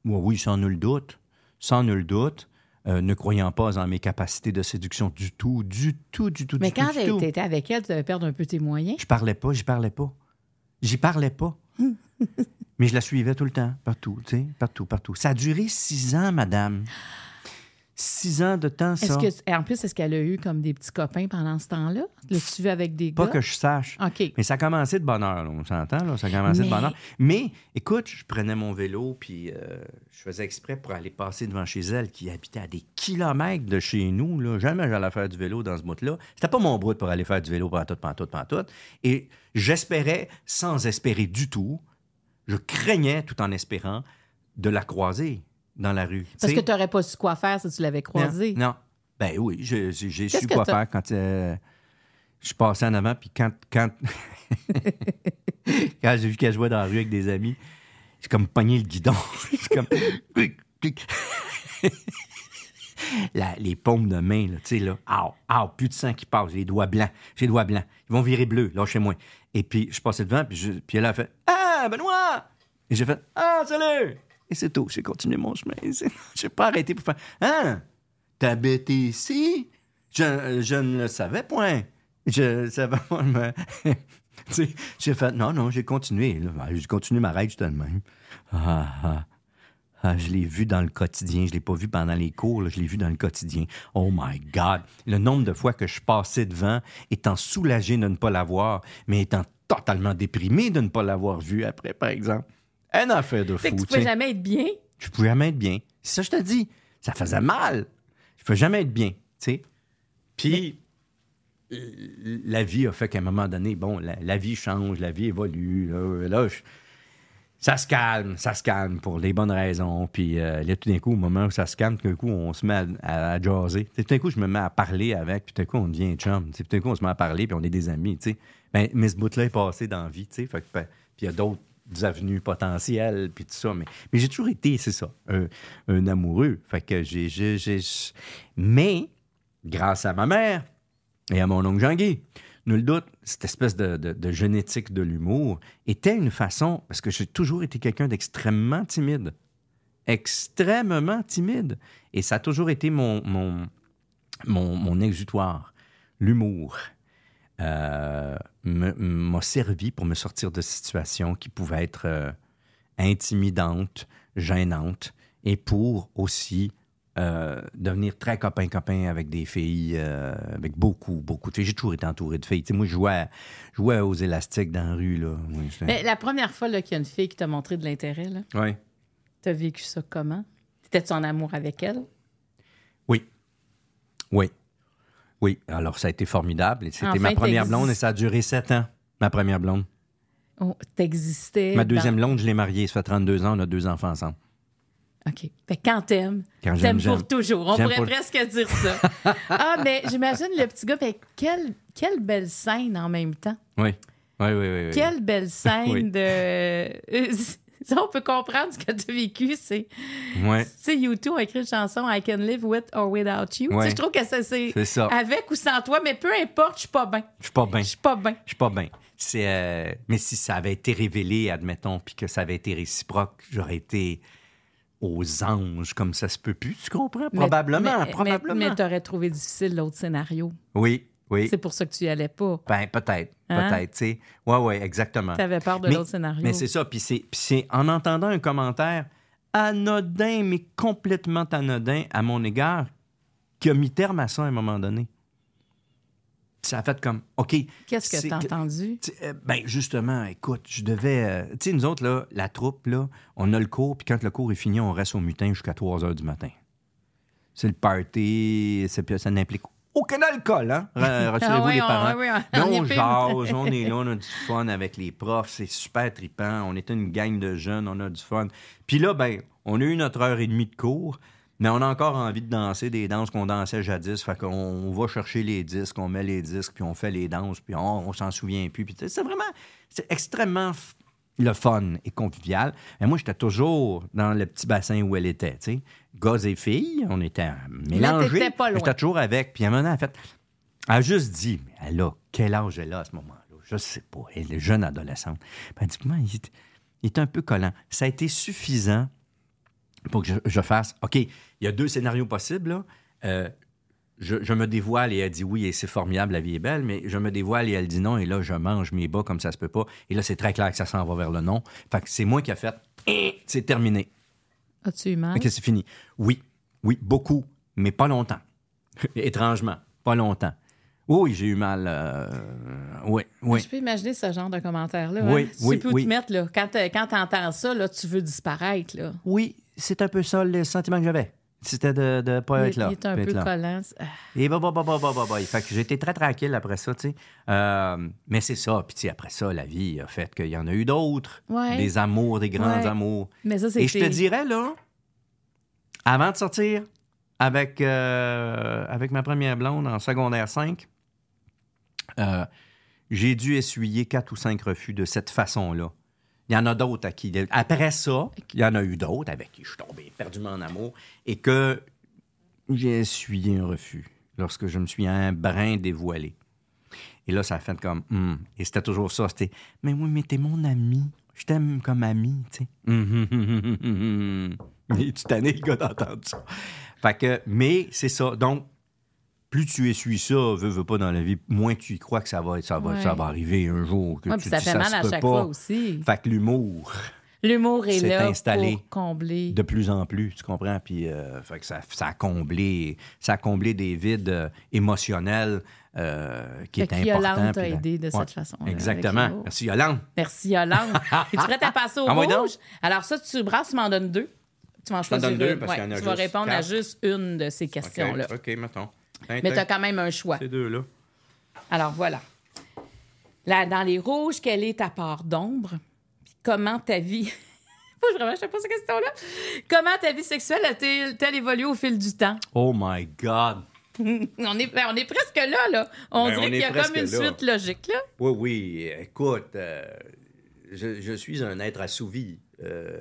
Oui, oui, sans nul doute. Sans nul doute. Euh, ne croyant pas en mes capacités de séduction du tout, du tout, du tout,
Mais
du tout,
quand
du tout.
tu étais avec elle, tu devais perdre un peu tes moyens.
Je parlais pas, j'y parlais pas. J'y parlais pas. Mais je la suivais tout le temps, partout, tu sais, partout, partout. Ça a duré six ans, madame. Six ans de temps, ça?
Que, en plus, est-ce qu'elle a eu comme des petits copains pendant ce temps-là? Le suivi avec des
Pas
gars?
que je sache.
OK.
Mais ça a commencé de bonne heure, là, on s'entend, là, ça a commencé
Mais-
de bonne heure. Mais, écoute, je prenais mon vélo, puis euh, je faisais exprès pour aller passer devant chez elle, qui habitait à des kilomètres de chez nous, là. Jamais j'allais faire du vélo dans ce bout-là. C'était pas mon bout pour aller faire du vélo pantoute, pantoute, pantoute. Et j'espérais, sans espérer du tout, je craignais, tout en espérant, de la croiser dans la rue.
Parce que tu n'aurais pas su quoi faire si tu l'avais croisée.
Non. non. Ben oui, j'ai j'ai- j'ai su quoi faire quand euh, je passais en avant, puis quand, quand, quand j'ai vu qu'elle jouait dans la rue avec des amis, j'ai comme pogné le guidon. C'est comme... La- les paumes de main, là, tu sais, là, ah, ah, plus de sang qui passe, les doigts blancs, j'ai les doigts blancs, ils vont virer bleus, là, chez moi. Et puis, je passais devant, puis, je- puis elle a fait « Ah, Benoît! » Et j'ai fait « Ah, salut! » Et c'est tout, j'ai continué mon chemin. J'ai pas arrêté pour faire « Hein? T'habites ici? Je, je ne le savais point. Je savais j'ai fait non, non, j'ai continué. Ben, J'ai continué ma règle, même. Ah, ah. Ah, je l'ai vu dans le quotidien. Je l'ai pas vu pendant les cours, je l'ai vu dans le quotidien. Oh my God! Le nombre de fois que je passais devant, étant soulagé de ne pas l'avoir, mais étant totalement déprimé de ne pas l'avoir vu après, par exemple. Un affaire de
Fait que tu
sais.
jamais être bien.
Je pouvais jamais être bien. C'est ça que je te dis. Ça faisait mal. Je pouvais jamais être bien, tu sais. Puis, la vie a fait qu'à un moment donné, bon, la, la vie change, la vie évolue. Là, là, je- ça se calme, ça se calme pour les bonnes raisons. Puis euh, là, tout d'un coup, au moment où ça se calme, tout d'un coup, on se met à, à, à jaser. Tout d'un coup, je me mets à parler avec, puis tout d'un coup, on devient chum. Tu sais, Tout d'un coup, on se met à parler, puis on est des amis, tu sais. Ben, mais ce bout-là est passé dans la vie, tu sais. Fait que, ben, puis il y a d'autres avenues potentielles, puis tout ça. Mais, mais j'ai toujours été, c'est ça, un, un amoureux. Fait que j'ai- j'ai- Mais, grâce à ma mère et à mon oncle Jean-Guy, nul doute, cette espèce de, de- de génétique de l'humour était une façon, parce que j'ai toujours été quelqu'un d'extrêmement timide, extrêmement timide, et ça a toujours été mon, mon, mon, mon exutoire. l'humour euh, m'a servi pour me sortir de situations qui pouvaient être euh, intimidantes, gênantes, et pour aussi euh, devenir très copain-copain avec des filles, avec beaucoup, beaucoup de filles. J'ai toujours été entouré de filles. Tu moi, je jouais, à- je jouais aux élastiques dans la rue. Là. Oui,
Mais la première fois qu'il y a une fille qui t'a montré de l'intérêt, là,
Ouais.
t'as vécu ça comment? T'étais-tu en amour avec elle?
Oui. Oui. Oui. Alors, ça a été formidable. C'était
Enfin,
ma première blonde et ça a duré sept ans, ma première blonde.
Oh, T'existais.
Ma
dans-
deuxième blonde, je l'ai mariée. Ça fait 32 ans, on a deux enfants ensemble.
OK. Fait que quand t'aimes, t'aimes pour toujours. On pourrait
pour-
presque dire ça. ah, mais j'imagine le petit gars, fait quelle, quelle belle scène en même temps.
Oui. Oui, oui, oui. oui.
Quelle belle scène
Oui.
de. Ça, on peut comprendre ce que tu as vécu. C'est,
Ouais,
tu sais, U2 a écrit une chanson I Can Live With or Without You.
Ouais.
je trouve que ça, c'est,
c'est ça.
avec ou sans toi, mais peu importe, je suis pas bien.
Je suis pas bien.
Je suis pas bien.
Je suis pas bien. C'est, euh, mais si ça avait été révélé, admettons, puis que ça avait été réciproque, j'aurais été aux anges comme ça se peut plus. Tu comprends? Probablement,
mais,
probablement.
Mais, mais t'aurais trouvé difficile l'autre scénario.
Oui, oui.
C'est pour ça que tu y allais pas.
Ben, peut-être,
Hein?
peut-être, tu sais. Ouais, ouais, exactement.
T'avais peur de
Mais-
l'autre scénario.
Mais c'est ça, puis c'est, en entendant un commentaire anodin, mais complètement anodin à mon égard, qui a mis terme à ça à un moment donné. Ça a fait comme, OK.
Qu'est-ce que entendu?
Tu sais, euh, Ben, justement, écoute, je devais. euh, tu sais, nous autres, là, la troupe, là, on a le cours, puis quand le cours est fini, on reste au mutin jusqu'à 3 heures du matin. C'est le party, ça n'implique aucun alcool, hein? Ra- Rassurez-vous,
Ah
les
on-
parents.
on
on
est
jase, on est là, on a du fun avec les profs, c'est super trippant. On était une gang de jeunes, on a du fun. Puis là, ben, on a eu notre heure et demie de cours, mais on a encore envie de danser des danses qu'on dansait jadis. Fait qu'on on va chercher les disques, on met les disques, puis on fait les danses, puis on, on s'en souvient plus. Puis c'est vraiment, c'est extrêmement le fun et convivial. Mais moi, j'étais toujours dans le petit bassin où elle était, tu sais. Gars et filles, on était mélangés.
t'étais pas loin.
J'étais toujours avec. Puis à un moment, en fait, elle a juste dit, mais elle a, quel âge elle a à ce moment-là? Je sais pas. Elle est jeune adolescente. Puis elle dit, Comment il, est- il est un peu collant. Ça a été suffisant pour que je, je fasse, OK, il y a deux scénarios possibles. là. Euh, je, je me dévoile et elle dit oui et c'est formidable, la vie est belle, mais je me dévoile et elle dit non et là, je mange mes bas comme ça se peut pas. Et là, c'est très clair que ça s'en va vers le non. Fait que c'est moi qui a fait, c'est terminé.
As-tu eu mal?
OK, c'est fini. Oui, oui, beaucoup, mais pas longtemps. Étrangement, pas longtemps. Oui, j'ai eu mal. euh, oui, oui.
Je peux imaginer ce genre de commentaire-là.
Oui,
hein?
oui,
tu peux
oui.
te mettre, là, quand, euh, quand t'entends ça, là, tu veux disparaître. Là.
Oui, c'est un peu ça le sentiment que j'avais. C'était de ne pas
Il,
être là.
il est un peu collant.
Et bah, bah, bah, bah, bah, bah, bah. Fait que j'étais très tranquille après ça, tu sais. Euh, mais c'est ça. Puis, tu sais, après ça, la vie a fait qu'il y en a eu d'autres.
Ouais.
Des amours, des grands
Ouais.
amours.
Mais ça, c'est
Et je te dirais, là, avant de sortir avec, euh, avec ma première blonde en secondaire 5, euh, j'ai dû essuyer quatre ou cinq refus de cette façon-là. Il y en a d'autres à qui. Après ça, il y en a eu d'autres avec qui je suis tombé perdument en amour et que j'ai essuyé un refus lorsque je me suis un brin dévoilé. Et là, ça a fait comme. Hum. Et c'était toujours ça. C'était. Mais oui, mais t'es mon ami. Je t'aime comme ami, tu sais. Et tu tanné, le gars, d'entendre ça. Fait que. Mais c'est ça. Donc, plus tu essuies ça, veux, veux pas dans la vie, moins tu y crois que ça va, ça va,
Ouais.
ça va arriver un jour. Que
Ouais,
tu
ça fait mal
se
à chaque
pas.
fois aussi.
Fait que l'humour,
L'humour est
C'est
là
installé.
pour combler.
de plus en plus, tu comprends? Puis, euh, fait que ça, ça a comblé, ça a comblé des vides euh, émotionnels euh, qui
Fait que
étaient importants.
Yolande t'a aidé de
Ouais,
cette façon.
Exactement. Merci, Yolande.
Merci Yolande. Es-tu prête à passer au
Ah,
rouge?
donc?
Alors ça, tu brasses, tu m'en donnes deux. Tu m'en choisis
deux
une.
parce qu'il y en a
tu vas répondre à
quatre.
juste une de ces questions-là.
OK, OK, mettons.
Mais tu as quand même un choix.
Ces deux-là.
Alors voilà. Là, dans les rouges, quelle est ta part d'ombre? Puis comment ta vie. Je je te pose cette question-là. Comment ta vie sexuelle a-t-elle évolué au fil du temps?
Oh my God.
on, est, ben, on est presque là, là. On
Ben,
dirait qu'il y a comme une
là.
suite logique, là.
Oui, oui. Écoute, euh, je, je suis un être assouvi euh,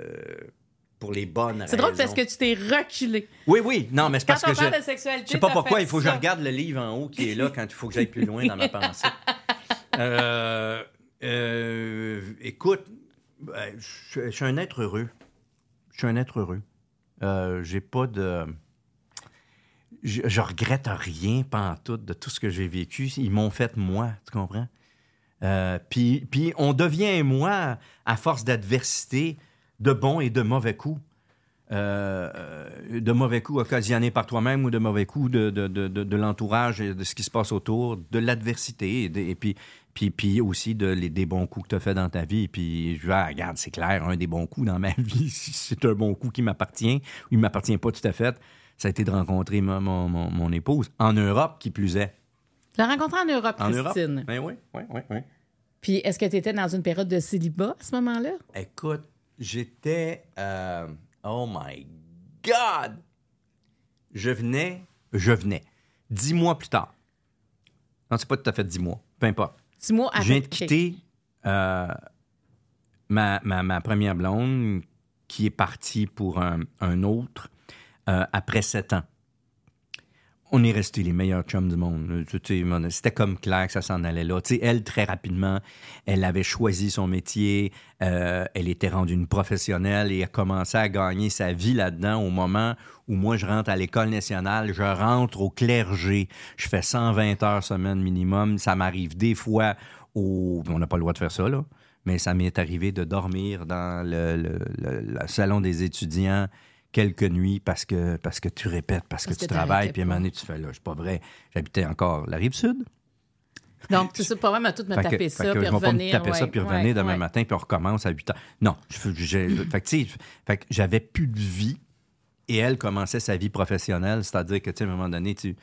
pour les bonnes raisons.
C'est drôle parce que tu t'es reculé.
Oui, oui. Non, mais c'est parce que je...
de sexualité,
Je sais pas pourquoi, il faut que je regarde le livre en haut qui est là quand il faut que j'aille plus loin dans ma pensée. Euh, euh, écoute, ben, je, je suis un être heureux. Je suis un être heureux. Euh, j'ai pas de. je, je regrette rien tout de tout ce que j'ai vécu. Ils m'ont fait moi, tu comprends? Euh, puis, puis on devient moi à force d'adversité, de bons et de mauvais coups. Euh, de mauvais coups occasionnés par toi-même ou de mauvais coups de, de, de, de l'entourage et de ce qui se passe autour, de l'adversité et, puis, puis, puis aussi de, les, des bons coups que tu as fait dans ta vie. Et puis, je ah, regarde, c'est clair, un des bons coups dans ma vie, c'est un bon coup qui m'appartient ou il ne m'appartient pas tout à fait, ça a été de rencontrer mon, mon, mon, épouse en Europe, qui plus est.
Tu l'as rencontrée en Europe, en Christine.
Europe? Ben oui, oui, oui, oui.
Puis, est-ce que tu étais dans une période de célibat à ce moment-là?
Écoute, j'étais. Euh, oh my God! Je venais. Je venais. Dix mois plus tard. Non, c'est pas tout à fait dix mois. Peu importe.
Dix mois après.
Je viens de quitter euh, ma, ma, ma, première blonde qui est partie pour un, un autre euh, après sept ans. On est restés les meilleurs chums du monde. C'était comme clair que ça s'en allait là. elle, très rapidement, elle avait choisi son métier, euh, elle était rendue une professionnelle et a commencé à gagner sa vie là-dedans au moment où moi, je rentre à l'école nationale, je rentre au clergé, je fais 120 heures semaine minimum. Ça m'arrive des fois au... On n'a pas le droit de faire ça, là mais ça m'est arrivé de dormir dans le salon des étudiants quelques nuits parce que, parce que tu répètes, parce, que, tu travailles, puis à un moment donné, tu fais là, c'est pas vrai. J'habitais encore la rive sud.
Donc, tu sais, pas vraiment tout me taper ça, puis revenir.
taper ça, puis revenir demain matin, puis on recommence à 8 heures. Non, fait que j'avais plus de vie, et elle commençait sa vie professionnelle, c'est-à-dire que, tu sais, à un moment donné, tu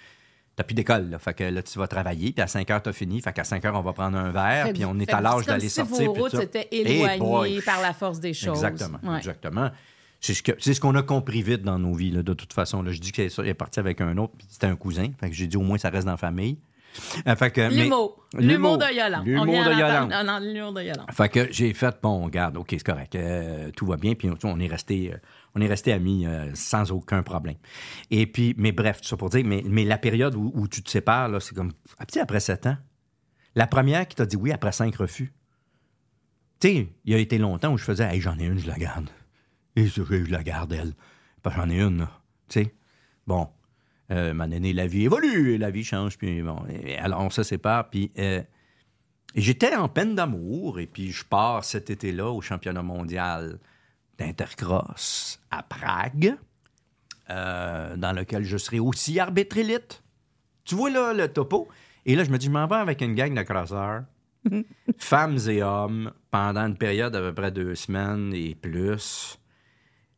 n'as plus d'école. Là. Fait que là, tu vas travailler, puis à 5 heures, tu as fini. Fait qu'à 5 heures, on va prendre un verre, puis on est à l'âge d'aller
si
sortir.
Vos routes étaient éloignées par la force des choses.
Exactement. Exactement. C'est ce qu'on a compris vite dans nos vies, là, de toute façon. Là. Je dis qu'il est parti avec un autre, puis c'était un cousin. Fait que j'ai dit au moins ça reste dans la famille.
Euh, l'humour. L'humour de Yolande.
L'humour de Yolande.
Non, non, l'humour de Yolande.
Fait que j'ai fait, bon, regarde, OK, c'est correct. Euh, tout va bien. Puis on est resté, euh, on est resté amis sans aucun problème. Et puis, mais bref, tout ça pour dire, mais, mais la période où, tu te sépares, là, c'est comme, petit après sept ans. La première qui t'a dit oui après cinq refus. Tu sais, il y a été longtemps où je faisais, hey, j'en ai une, je la garde. Et je, la garde, elle. Pas j'en ai une, Tu sais? Bon. Euh, ma la vie évolue, la vie change, puis bon. alors, on se sépare, puis. Euh, j'étais en peine d'amour, et puis je pars cet été-là au championnat mondial d'intercross à Prague, euh, dans lequel je serai aussi arbitre élite. Tu vois là le topo? Et là, je me dis, je m'en vais avec une gang de crosseurs, femmes et hommes, pendant une période d'à peu près deux semaines et plus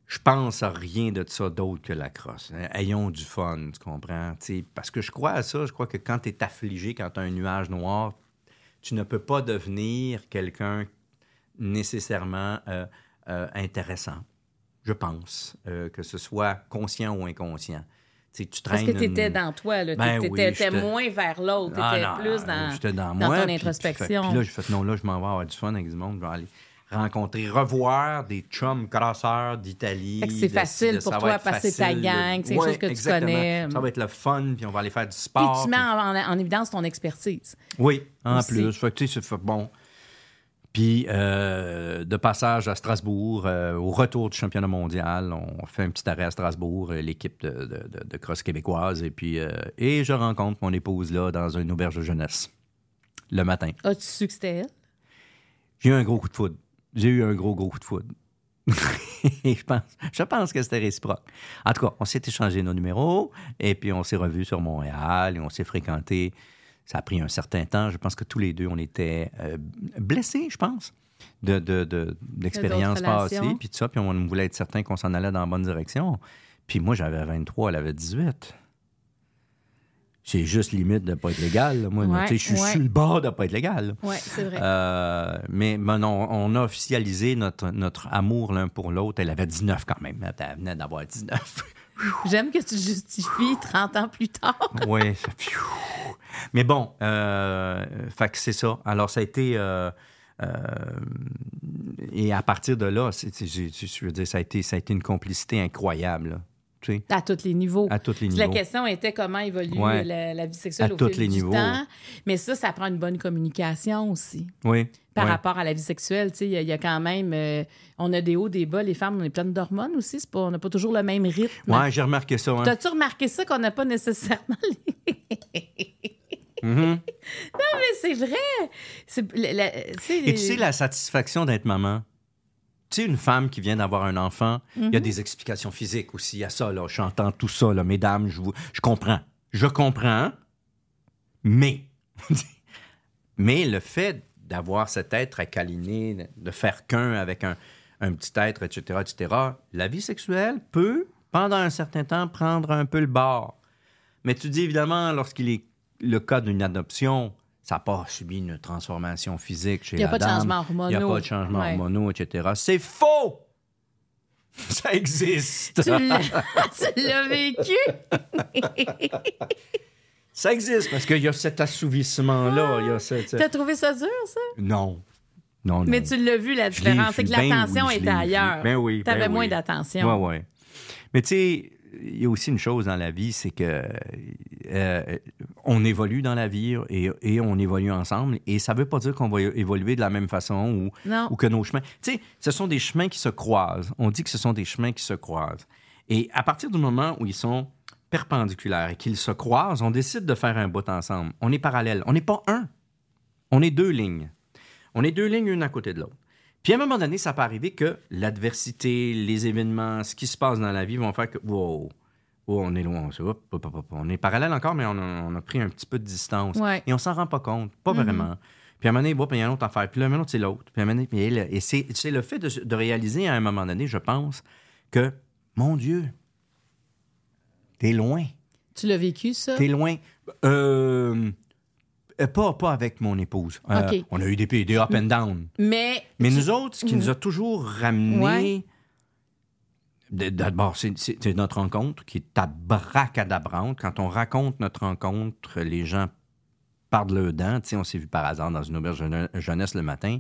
je pense à rien de ça d'autre que la crosse. Ayons du fun, tu comprends? parce que je crois à ça, je crois que quand tu es affligé, quand tu as un nuage noir, tu ne peux pas devenir quelqu'un nécessairement euh, euh, intéressant. Je pense, euh, que ce soit conscient ou inconscient. tu
Parce que tu étais dans toi, tu ben étais, moins vers l'autre, tu étais plus dans, dans, ton introspection.
Puis, là, je fais non, là, je m'en vais avoir du fun avec du monde, je vais aller rencontrer, revoir des chums crasseurs d'Italie.
C'est facile pour toi, passer ta gang, c'est des choses que tu connais.
Ça va être le fun, puis on va aller faire du sport.
Puis tu mets en, évidence ton expertise.
Oui, en plus. Fait que, tu sais, bon. Puis, euh, de passage à Strasbourg, euh, au retour du championnat mondial, on fait un petit arrêt à Strasbourg, euh, l'équipe de, de, cross québécoise, et puis et je rencontre mon épouse là dans une auberge de jeunesse le matin.
As-tu su que c'était elle?
J'ai eu un gros coup de foudre j'ai eu un gros, gros coup de foudre. je, pense, je pense que c'était réciproque. En tout cas, on s'est échangé nos numéros et puis on s'est revus sur Montréal et on s'est fréquenté. Ça a pris un certain temps. Je pense que tous les deux, on était euh, blessés, je pense, de, d'expériences passées, puis tout ça. Puis on voulait être certain qu'on s'en allait dans la bonne direction. Puis moi, j'avais 23, elle avait 18 c'est juste limite de ne pas être légal. Moi, je suis sur le bord de ne pas être légal.
Oui, c'est vrai.
Euh, mais non, on a officialisé notre, notre amour l'un pour l'autre. Elle avait 19 quand même. Elle venait d'avoir 19.
J'aime que tu justifies 30 ans plus tard.
oui. Mais bon, euh, c'est ça. Alors, ça a été... Euh, euh, et à partir de là, je veux dire, ça a, été, ça a été une complicité incroyable
À tous les niveaux.
à tous les
La question était comment évolue
Ouais.
la, la vie sexuelle
À
au
tous
fil
les
du
niveaux.
temps. Mais ça, ça prend une bonne communication aussi.
Oui.
Par rapport à la vie sexuelle, tu sais, il y, a- il y a quand même... euh, on a des hauts, des bas. Les femmes, on est pleines d'hormones aussi. Pas, on n'a pas toujours le même rythme.
Ouais, j'ai remarqué ça. hein.
T'as-tu remarqué ça qu'on n'a pas nécessairement les...
Mhm.
Mais c'est vrai! La-
Et tu sais, la satisfaction d'être maman? Tu sais, une femme qui vient d'avoir un enfant, il
Mhm.
y a des explications physiques aussi à ça. Là. J'entends tout ça, là, mesdames, je, vous, je comprends. Je comprends, mais, mais le fait d'avoir cet être à câliner, de faire qu'un avec un, un petit être, etc., etc., la vie sexuelle peut, pendant un certain temps, prendre un peu le bord. Mais tu dis évidemment, lorsqu'il est le cas d'une adoption, ça n'a pas subi une transformation physique chez
Il y a pas de changement
Il n'y a
hormonaux.
pas de changement hormonaux, etc. C'est faux! Ça existe!
Tu l'as, vécu?
Ça existe parce qu'il y a cet assouvissement-là. il y a cette-
T'as trouvé ça dur, ça?
Non. Non, non.
Mais tu l'as vu, la différence. C'est que
Ben
l'attention
oui, je
était ailleurs.
Ben oui, ben
T'avais
oui.
moins d'attention.
Ouais, ouais. Mais tu sais, il y a aussi une chose dans la vie, c'est que euh, on évolue dans la vie et, et on évolue ensemble. Et ça veut pas dire qu'on va évoluer de la même façon ou, ou que nos chemins. Tu sais, ce sont des chemins qui se croisent. On dit que ce sont des chemins qui se croisent. Et à partir du moment où ils sont perpendiculaires et qu'ils se croisent, on décide de faire un bout ensemble. On est parallèles. On n'est pas un. On est deux lignes. On est deux lignes une à côté de l'autre. Puis à un moment donné, ça peut arriver que l'adversité, les événements, ce qui se passe dans la vie vont faire que, wow, wow, on est loin, on, est parallèle encore, mais on a, on a pris un petit peu de distance.
Ouais.
Et on s'en rend pas compte, pas vraiment. Puis à un moment donné, bon, puis il y a une autre affaire, puis là, un autre, c'est l'autre. Puis à un moment donné, et c'est le fait de, de réaliser à un moment donné, je pense, que, mon Dieu, t'es loin.
Tu l'as vécu, ça?
T'es loin. Euh, pas, pas avec mon épouse. Euh. On a eu des, des up and down.
Mais.
Mais nous autres, ce qui nous a toujours ramené.
Ouais.
D'abord, c'est- notre rencontre qui est abracadabrante. Quand on raconte notre rencontre, les gens partent de leurs dents. Tu sais, on s'est vu par hasard dans une auberge jeune- jeunesse le matin.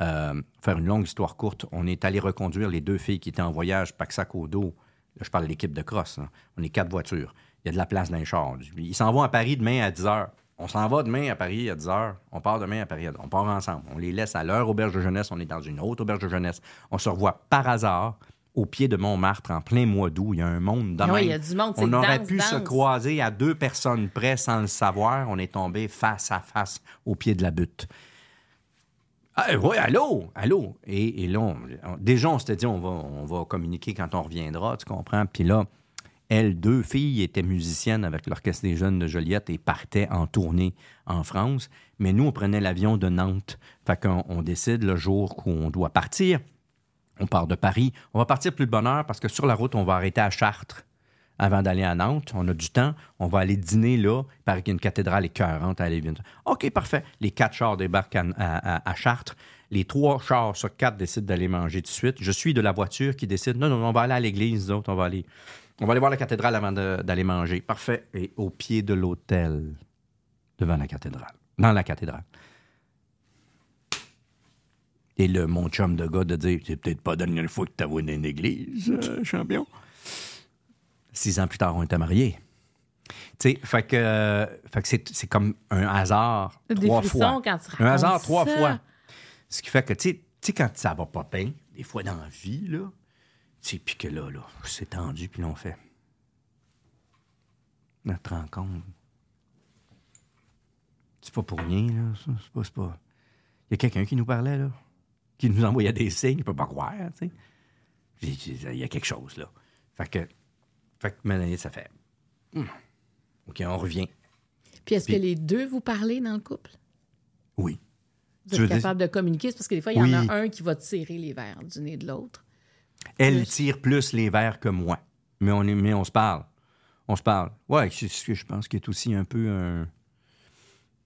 Euh, faire une longue histoire courte, on est allé reconduire les deux filles qui étaient en voyage, pack-sac au dos. Là, je parle de l'équipe de cross. là. On est quatre voitures. Il y a de la place dans les chars. Ils s'en vont à Paris demain à 10 h. On s'en va demain à Paris à 10 h. On part demain à Paris. à- On part ensemble. On les laisse à leur auberge de jeunesse. On est dans une autre auberge de jeunesse. On se revoit par hasard au pied de Montmartre en plein mois d'août. Il y a un monde de
Ah oui, il y a du monde, c'est
On aurait
danse,
pu se croiser à deux personnes près sans le savoir. On est tombé face à face au pied de la butte. Ah, oui, allô, allô? Et, et là, on- déjà, on s'était dit, on va, on va communiquer quand on reviendra, tu comprends? Puis là, elles, deux filles, étaient musiciennes avec l'Orchestre des Jeunes de Joliette et partaient en tournée en France. Mais nous, on prenait l'avion de Nantes. Fait qu'on on décide le jour où on doit partir. On part de Paris. On va partir plus de bonne heure parce que sur la route, on va arrêter à Chartres avant d'aller à Nantes. On a du temps. On va aller dîner là. Il paraît qu'il y a une cathédrale écœurante à aller. OK, parfait. Les quatre chars débarquent à, Chartres. Les trois chars sur quatre décident d'aller manger tout de suite. Je suis de la voiture qui décide non, non, on va aller à l'église, nous autres, on va aller. On va aller voir la cathédrale avant d'aller manger. Parfait. Et au pied de l'hôtel, devant la cathédrale. Dans la cathédrale. Et le mon chum de gars de dire C'est peut-être pas la dernière fois que tu vu une église, euh, champion. Six ans plus tard, on était mariés. Tu sais, fait que, euh, fait que c'est, c'est comme un hasard
Des
trois fois.
quand tu
un hasard trois fois. Ce qui fait que, tu sais- quand ça va pas bien, des fois dans la vie, là, sais, puis que là, là, c'est tendu, puis là, on fait notre rencontre. C'est pas pour rien, là. ça, C'est pas, pas... Il y a quelqu'un qui nous parlait, là, qui nous envoyait des signes, je peux pas croire, tu sais. Il y a quelque chose, là. Fait que, fait que, maintenant, ça fait... Hmm. OK, on revient.
Puis est-ce
Puis-
que les deux vous parlez dans le couple?
Oui.
Vous êtes
dire-
capable de communiquer? C'est parce que des fois, il y
Oui.
en a un qui va tirer les verres du nez de l'autre.
Elle tire plus les verres que moi. Mais on, est, mais on se parle. On se parle. Ouais, c'est ce que je pense qui est aussi un peu un,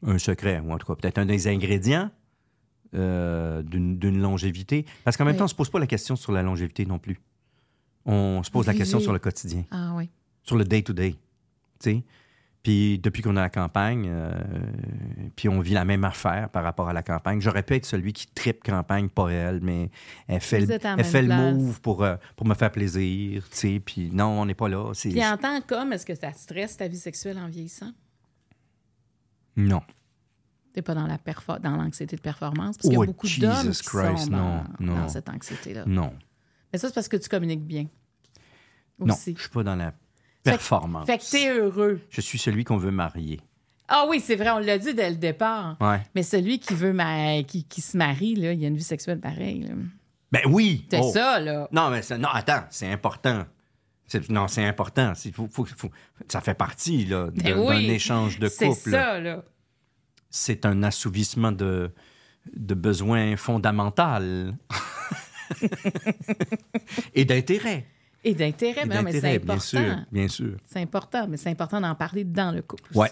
un secret, ou en tout cas peut-être un des ingrédients euh, d'une longévité. Parce qu'en même
Oui.
temps, on ne se pose pas la question sur la longévité non plus. On se pose la question sur le quotidien,
Ah oui.
sur le day-to-day. sais. Puis depuis qu'on est à la campagne, euh, puis on vit la même affaire par rapport à la campagne. J'aurais pu être celui qui tripe campagne, pas elle, mais elle fait, le, elle fait le move pour, euh, pour me faire plaisir, tu sais. Puis non, on n'est pas là.
Puis en tant qu'homme, est-ce que ça stresse ta vie sexuelle en vieillissant?
Non.
T'es pas dans la perfor- dans l'anxiété de performance? Parce qu'il y
Oh,
a beaucoup
Jesus
d'hommes qui
Christ,
sont dans,
non, non.
dans cette anxiété-là.
Non.
Mais ça, c'est parce que tu communiques bien.
Non, je suis pas dans la performance.
Fait que t'es heureux.
Je suis celui qu'on veut marier.
Ah oui, c'est vrai, on l'a dit dès le départ.
Ouais.
Mais celui qui veut ma- qui, qui se marie, là, il a une vie sexuelle pareille. là.
Ben oui.
C'est
Oh.
ça, là.
Non, mais c'est- non, attends, c'est important. C'est- non, c'est important. C'est- faut- faut- faut- ça fait partie
Ben
d'un
oui.
échange de
C'est
couple.
ça, là.
C'est un assouvissement de, de besoins fondamentaux et d'intérêt.
Et d'intérêt, mais, c'est
d'intérêt, bien sûr,
important.
bien sûr.
C'est important, mais c'est important d'en parler dans le couple.
Ouais.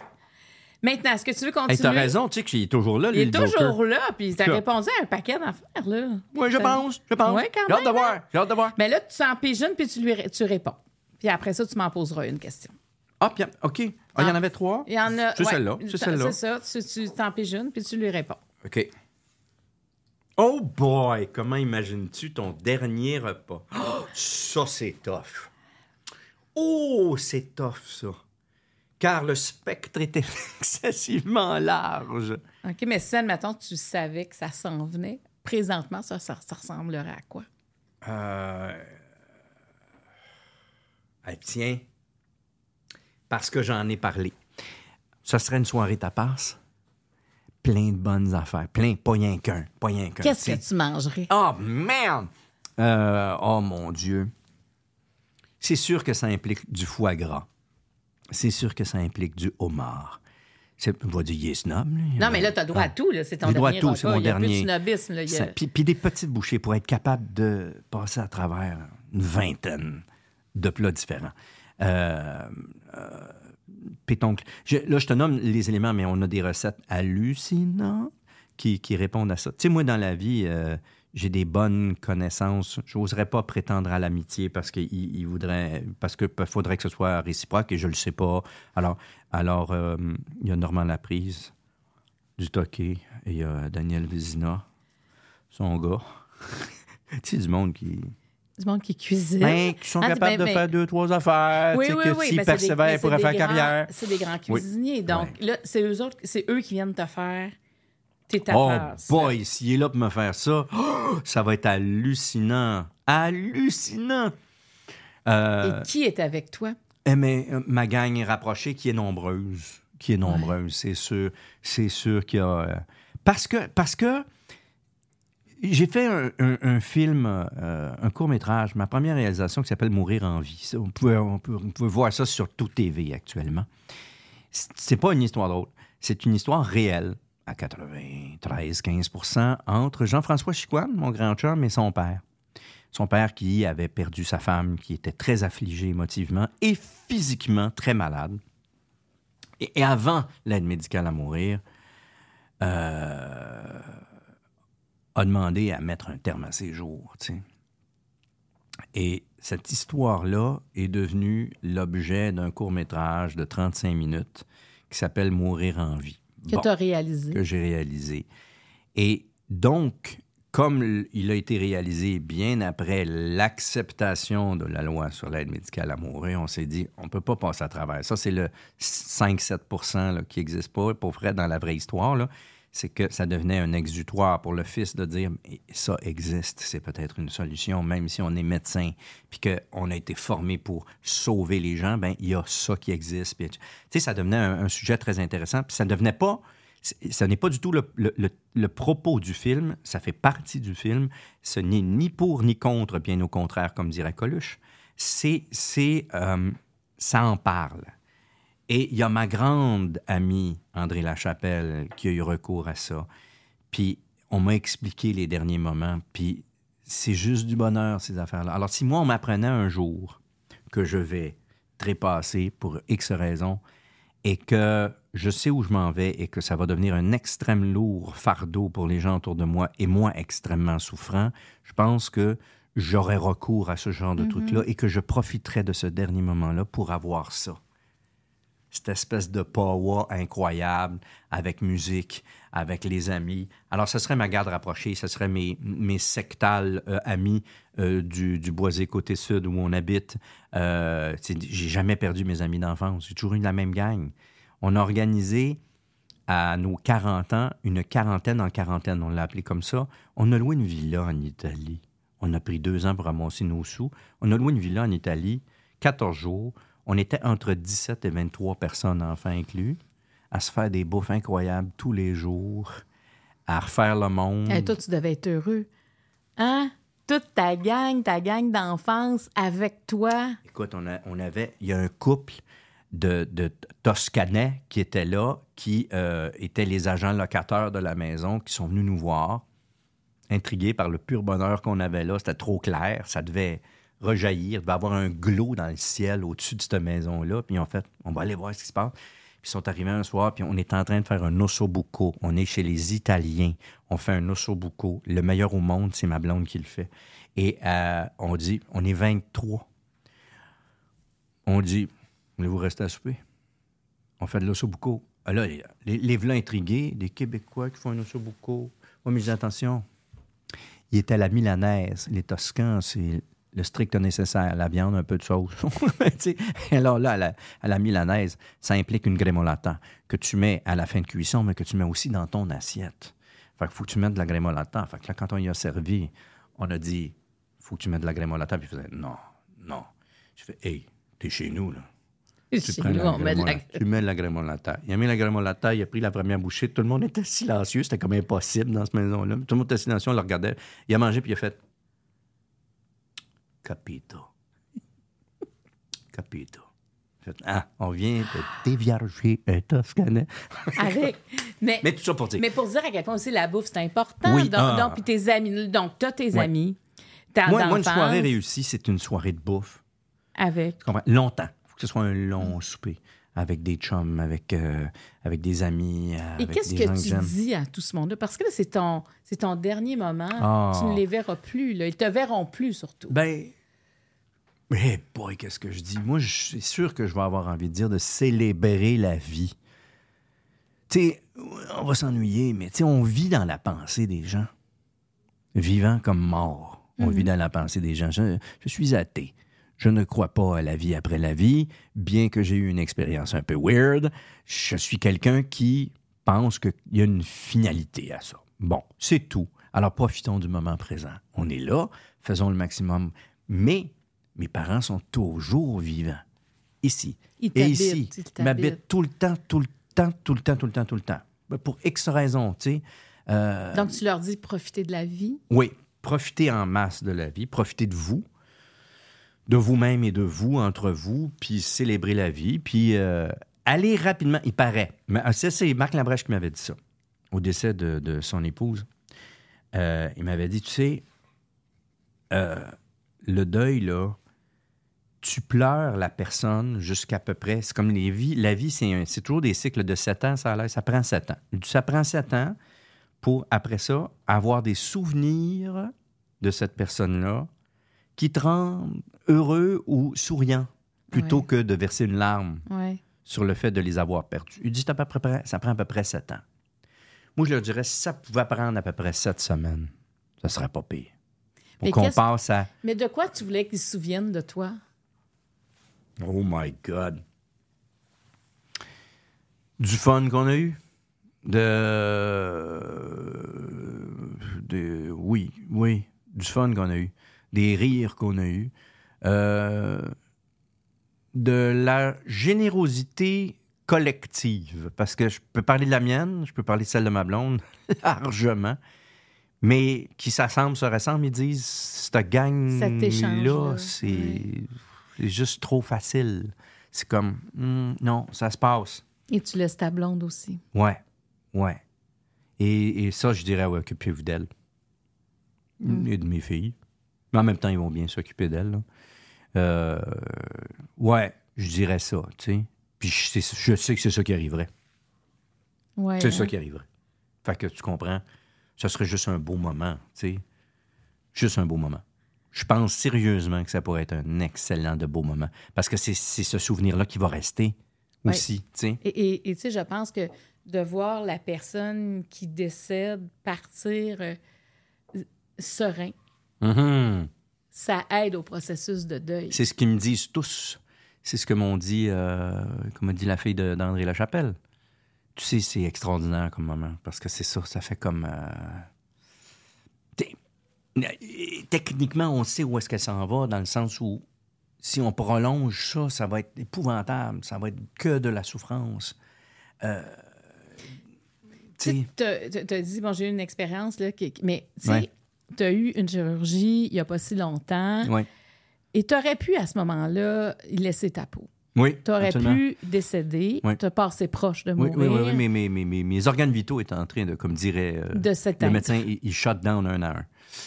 Maintenant, est-ce que tu veux
Hey,
continuer?
t'as raison, tu sais qu'il est toujours là,
Il est
Joker.
toujours là, puis t'as répondu à un paquet d'affaires, là.
Oui, je pense, je pense.
Quand
J'ai hâte de
même,
voir, j'ai hâte de voir.
Mais là, tu t'en pigeonnes, puis tu lui tu réponds. Puis après ça, tu m'en poseras une question.
Ah, bien, OK. Ah, il y en
Ah.
avait trois?
Il y en a.
C'est
ouais,
celle-là, c'est celle-là.
C'est ça, tu tu t'en pigeonnes, puis tu lui réponds.
OK. Oh boy, comment imagines-tu ton dernier repas? Oh, ça, c'est tough. Oh, c'est tough, ça. Car le spectre était excessivement large.
OK, mais si, admettons, tu savais que ça s'en venait, présentement, ça, ça, ça ressemblerait à quoi?
Euh... ah, tiens, parce que j'en ai parlé. Ce serait une soirée tapas? Plein de bonnes affaires. Plein, pas rien qu'un. Pas rien qu'un.
Qu'est-ce que tu mangerais?
Oh, merde! Euh, oh, mon Dieu. C'est sûr que ça implique du foie gras. C'est sûr que ça implique du homard. C'est, on va dire, il est snob. là.
Non, mais là, tu as droit à tout. là. C'est ton
J'ai droit à
dernier
tout,
repas.
c'est mon
Il y a plus de
dernier.
snobisme. Là. Il y a-
Ça- Puis, puis des petites bouchées pour être capable de passer à travers une vingtaine de plats différents. Euh, euh, là, je te nomme les éléments, mais on a des recettes hallucinantes qui, répondent à ça. Tu sais, moi, dans la vie, euh, j'ai des bonnes connaissances. Je n'oserais pas prétendre à l'amitié parce qu'il il voudrait, parce que faudrait que ce soit réciproque et je le sais pas. Alors, alors euh, il y a Normand Laprise, du Toqué, et il y a Daniel Vézina, son gars. tu sais, du monde qui,
Du monde qui cuisine.
ben, qui sont
Ah,
capables
ben,
de
ben,
faire deux, trois affaires,
Oui, oui, oui.
s'ils
c'est des-
persévèrent, ils pourraient
c'est
faire carrière.
grands- C'est des grands
Oui.
cuisiniers. Donc,
Ouais.
là, c'est eux autres, c'est eux qui viennent te faire tes
Oh
tapas.
boy, s'il est là pour me faire ça, oh, ça va être hallucinant. Hallucinant. Euh,
Et qui est avec toi?
eh, mais euh, ma gang est rapprochée qui est nombreuse. Qui est nombreuse, c'est sûr. C'est sûr qu'il y a. euh, Parce que. Parce que j'ai fait un, film, euh, un court-métrage, ma première réalisation qui s'appelle Mourir en vie. On, peut, voir ça sur tout TV actuellement. C'est pas une histoire drôle. C'est une histoire réelle, à 93-15% entre Jean-François Chicoine, mon grand chum, et son père. Son père qui avait perdu sa femme, qui était très affligé émotivement et physiquement très malade. Et, et avant l'aide médicale à mourir, euh, a demandé à mettre un terme à ses jours. Et cette histoire-là est devenue l'objet d'un court-métrage de 35 minutes qui s'appelle Mourir en vie.
Que
Bon
tu as réalisé?
que j'ai réalisé. Et donc, comme il a été réalisé bien après l'acceptation de la loi sur l'aide médicale à mourir, on s'est dit, on ne peut pas passer à travers. Ça, c'est le 5-7 là, qui n'existe pas, pour vrai, dans la vraie histoire. là. C'est que ça devenait un exutoire pour le fils de dire, ça existe, c'est peut-être une solution, même si on est médecin, puis qu'on a été formé pour sauver les gens, ben il y a ça qui existe. Tu sais, ça devenait un, sujet très intéressant, puis ça ne devenait pas ce n'est pas du tout le, propos du film, ça fait partie du film. Ce n'est ni pour ni contre, bien au contraire, comme dirait Coluche. Euh, ça en parle. Et il y a ma grande amie, André Lachapelle, qui a eu recours à ça. Puis on m'a expliqué les derniers moments, puis c'est juste du bonheur, ces affaires-là. Alors si moi, on m'apprenait un jour que je vais trépasser pour X raisons, et que je sais où je m'en vais et que ça va devenir un extrême lourd fardeau pour les gens autour de moi et moi extrêmement souffrant, je pense que j'aurai recours à ce genre de truc-là et que je profiterai de ce dernier moment-là pour avoir ça. Cette espèce de power incroyable avec musique, avec les amis. Alors, ce serait ma garde rapprochée, ce serait mes, sectales euh, amis euh, du, Boisé côté sud où on habite. Euh, J'ai jamais perdu mes amis d'enfance. J'ai toujours eu la même gang. On a organisé à nos 40 ans une quarantaine en quarantaine, on l'a appelé comme ça. On a loué une villa en Italie. On a pris deux ans pour ramasser nos sous. On a loué une villa en Italie, 14 jours. On était entre 17 et 23 personnes, enfants inclus, à se faire des bouffes incroyables tous les jours, à refaire le monde.
Hey, toi, tu devais être heureux. Hein? Toute ta gang, ta gang d'enfance avec toi.
Écoute, on, a- on avait, il y a un couple de, de Toscanais qui étaient là, qui euh, étaient les agents locataires de la maison, qui sont venus nous voir, intrigués par le pur bonheur qu'on avait là. C'était trop clair, ça devait rejaillir, il devait avoir un glow dans le ciel au-dessus de cette maison-là. Puis en fait, on va aller voir ce qui se passe. Puis ils sont arrivés un soir, puis on est en train de faire un ossobuco. On est chez les Italiens. On fait un ossobuco. Le meilleur au monde, c'est ma blonde qui le fait. Et euh, on dit, on est 23. On dit, voulez-vous rester à souper? On fait de l'ossobuco. Ah là, les, les, v'là intrigués, des Québécois qui font un ossobuco. Moi, mais attention, il était à la milanaise. Les Toscans, c'est le strict nécessaire. La viande, un peu de sauce. Alors là, à la, à la milanaise, ça implique une grémolata que tu mets à la fin de cuisson, mais que tu mets aussi dans ton assiette. Fait qu'il faut que tu mettes de la grémolata. Fait que là, quand on y a servi, on a dit, faut que tu mettes de la grémolata. Puis il faisait, non, non. Je fais, hey, t'es chez nous, là. Tu prends
nous,
la
la-
grémolata. Tu mets de la grémolata. Il a mis la grémolata, il a pris la première bouchée. Tout le monde était silencieux. C'était comme impossible dans cette maison-là. Tout le monde était silencieux, on le regardait. Il a mangé, puis il a fait Capito. Capito. Ah, on vient de dévierger un Toscanais.
Avec. Mais,
Mais tout ça pour dire.
mais pour dire à quel point aussi la bouffe, c'est important.
Oui,
donc,
ah.
donc, puis tes amis. Donc, t'as tes amis.
Moi, moi, une soirée réussie, c'est une soirée de bouffe.
Avec.
Longtemps. Il faut que ce soit un long souper. Avec des chums, avec, euh, avec des amis.
Et qu'est-ce que tu dis à tout ce monde-là? Parce que là, c'est ton, c'est ton dernier moment.
Ah.
Tu ne les verras plus. Là. Ils te verront plus, surtout.
Ben. Eh boy, qu'est-ce que je dis? Moi, je suis sûr que je vais avoir envie de dire de célébrer la vie. Tu sais, on va s'ennuyer, mais tu sais, on vit dans la pensée des gens. Vivant comme mort. On vit dans la pensée des gens. Je, je suis athée. Je ne crois pas à la vie après la vie, bien que j'ai eu une expérience un peu weird. Je suis quelqu'un qui pense qu'il y a une finalité à ça. Bon, c'est tout. Alors profitons du moment présent. On est là, faisons le maximum. Mais mes parents sont toujours vivants. Ici.
Ils
Et ici.
ils
m'habitent tout le temps, tout le temps, tout le temps, tout le temps, tout le temps. Ben, Pour X raisons, tu sais. Euh,
Donc, tu leur dis profiter de la vie?
oui, profitez en masse de la vie, profitez de vous, de vous-même et de vous, entre vous, puis célébrez la vie, puis euh, allez rapidement, il paraît. Mais ah, c'est Marc Labrèche qui m'avait dit ça, au décès de, son épouse. Euh, il m'avait dit, tu sais, euh, le deuil, là, tu pleures la personne jusqu'à peu près. C'est comme les vies. La vie, c'est toujours des cycles de 7 ans, ça a. Ça prend 7 ans. Ça prend 7 ans pour, après ça, avoir des souvenirs de cette personne-là qui te rendent heureux ou souriant plutôt
Ouais.
que de verser une larme sur le fait de les avoir perdus. Il dit, à peu près, ça prend à peu près 7 ans. Moi, je leur dirais, si ça pouvait prendre à peu près 7 semaines, ça serait pas pire. Pour
Mais
qu'on
qu'est-ce-
passe à...
Mais de quoi tu voulais qu'ils se souviennent de toi?
Oh my God. Du fun qu'on a eu? De... de... Oui, oui. Du fun qu'on a eu. Des rires qu'on a eu. Euh, De la générosité collective. Parce que je peux parler de la mienne, je peux parler de celle de ma blonde, largement. Mais qui s'assemblent, se ressemblent, ils disent, cette gang-là, c'est juste trop facile. C'est comme, Hmm, non, ça se passe.
Et tu laisses ta blonde aussi.
Ouais, ouais. Et, et ça, je dirais, ouais, occupez-vous d'elle. Et de mes filles. Mais en même temps, ils vont bien s'occuper d'elle. Euh, ouais, je dirais ça, tu sais. Puis je sais, je sais que c'est ça qui arriverait.
Ouais,
C'est
hein?
ça qui arriverait. Fait que tu comprends, ça serait juste un beau moment, tu sais. Juste un beau moment. Je pense sérieusement que ça pourrait être un excellent de beau moment. Parce que c'est ce souvenir-là qui va rester.
Ouais.
aussi, tu sais.
Et tu sais, je pense que de voir la personne qui décède partir euh, serein,
Mhm.
ça aide au processus de deuil.
C'est ce qu'ils me disent tous. C'est ce que m'ont dit, euh, comme dit la fille d'André Lachapelle. Tu sais, c'est extraordinaire comme moment, parce que c'est ça, ça fait comme... euh, Techniquement, on sait où est-ce qu'elle s'en va, dans le sens où si on prolonge ça, ça va être épouvantable, ça va être que de la souffrance. Euh, tu sais,
Tu as dit, bon, j'ai eu une expérience, là, qui- mais tu sais,
Ouais.
Tu as eu une chirurgie il n'y a pas si longtemps
ouais.
et tu aurais pu, à ce moment-là, laisser ta peau.
Oui,
Tu aurais
absolument.
pu décéder,
Ouais.
te passer proche de
Oui,
mourir
oui, oui, oui, mais, mais, mais- mais- mes organes vitaux étaient en train de, comme dirait euh,
de
le
être.
médecin, il, il shut down un à un.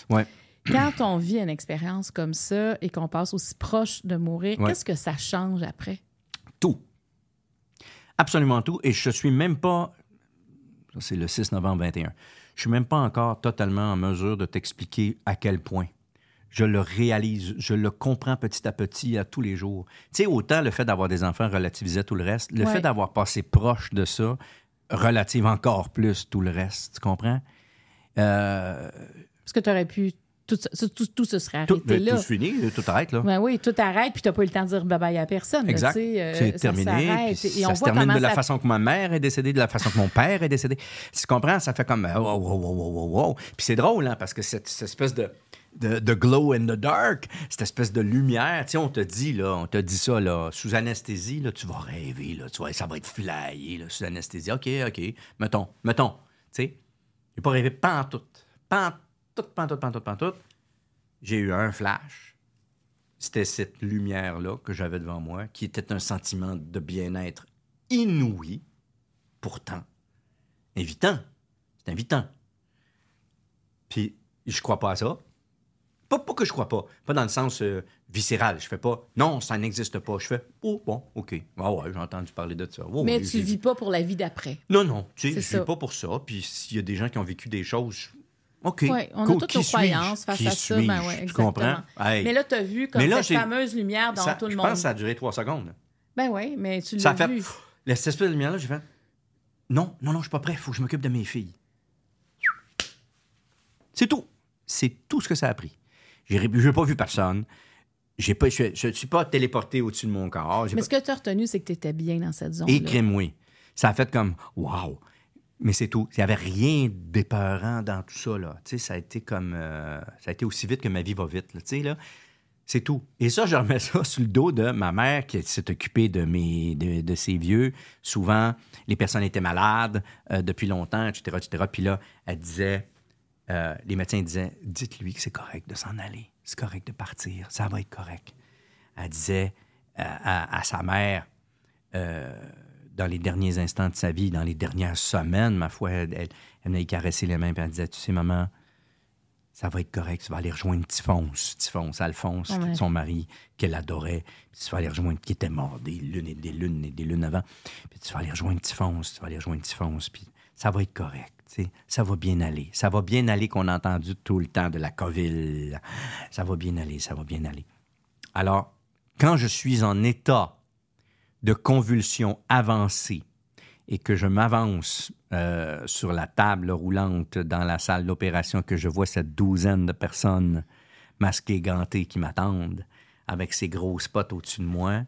Ouais.
Quand on vit une expérience comme ça et qu'on passe aussi proche de mourir,
Ouais.
qu'est-ce que ça change après?
Tout. Absolument tout. Et je suis même pas. ça, C'est le 6 novembre 21. Je suis même pas encore totalement en mesure de t'expliquer à quel point. Je le réalise, je le comprends petit à petit à tous les jours. Tu sais, autant le fait d'avoir des enfants relativisait tout le reste, le
Ouais.
fait d'avoir passé proche de ça relative encore plus tout le reste. Tu comprends? Euh,
Parce que tu aurais pu. Tout, ça- tout, tout se serait
tout,
arrêté
ben,
là.
tout se finit, tout arrête, là.
Ben oui, tout arrête, puis tu n'as pas eu le temps de dire bye-bye à personne.
Exact.
euh,
c'est
ça
terminé. puis
Et on
ça se termine de la
ça-
façon que ma mère est décédée, de la façon que mon père est décédé. Tu comprends? Ça fait comme. Wow, wow, wow, wow, wow, wow. Puis c'est drôle, hein, parce que cette, cette espèce de, de, de glow in the dark, cette espèce de lumière, tu sais, on te dit, là, on te dit ça, là, sous anesthésie, là, tu vas rêver, là, tu vas, ça va être flyé, là, sous anesthésie. OK, OK. Mettons, mettons. Tu sais, j'ai pas rêvé pantoute. Pantoute, pantoute, pantoute, pantoute. J'ai eu un flash c'était cette lumière-là que j'avais devant moi, qui était un sentiment de bien-être inouï, pourtant invitant. C'est invitant. Puis, je crois pas à ça. Pas, pas que je crois pas. Pas dans le sens euh, viscéral. Je fais pas, non, ça n'existe pas. Je fais, oh, bon, OK. Ah ouais, j'ai entendu parler de ça. Ouais,
Mais
ouais,
tu vis pas pour la vie d'après.
non, non, tu sais, je vis pas pour ça. Puis s'il y a des gens qui ont vécu des choses, OK.
Ouais, on a toutes nos croyances face à ça. Ben ouais,
tu comprends? Hey,
Mais là, tu as vu comme
là,
cette fameuse lumière
ça-
tout le
je
monde.
pense que ça a duré trois secondes.
Ben oui, mais tu l'as
fait.
vu.
pff, Cette espèce de lumière-là, j'ai fait. Non, non, non, je suis pas prêt. Il faut que je m'occupe de mes filles. C'est tout. C'est tout ce que ça a pris. J'ai n'ai pas vu personne. Pas, je ne suis pas téléporté au-dessus de mon corps.
Mais
pas-
ce que tu as retenu, c'est que tu étais bien dans cette zone.
Et oui. Ça a fait comme Wow! Mais c'est tout. Il n'y avait rien d'épeurant dans tout ça. Là. Ça a été comme. euh, ça a été aussi vite que ma vie va vite. Là. Là. C'est tout. Et ça, je remets ça sur le dos de ma mère qui s'est occupée de, mes, de, de ses vieux. Souvent, les personnes étaient malades euh, depuis longtemps, etc., etc. Puis là, elle disait, euh, les médecins disaient, dites-lui que c'est correct de s'en aller. C'est correct de partir. Ça va être correct. Elle disait à, sa mère, dans les derniers instants de sa vie, dans les dernières semaines, ma foi, elle, elle, caresser les mains, puis elle disait, tu sais, maman, ça va être correct, tu vas aller rejoindre Typhonse, Typhonse, Alphonse,
Ah ouais.
son mari, qu'elle adorait, puis tu vas aller rejoindre, qui était mort des lunes et des lunes et des lunes avant, puis tu vas aller rejoindre Typhonse, tu vas aller rejoindre Typhonse, puis ça va être correct, tu sais, ça va bien aller, ça va bien aller qu'on a entendu tout le temps de la COVID, ça va bien aller, ça va bien aller. Alors, quand je suis en état de convulsion avancée et que je m'avance euh, sur la table roulante dans la salle d'opération, que je vois cette douzaine de personnes masquées, gantées qui m'attendent avec ces gros spots au-dessus de moi,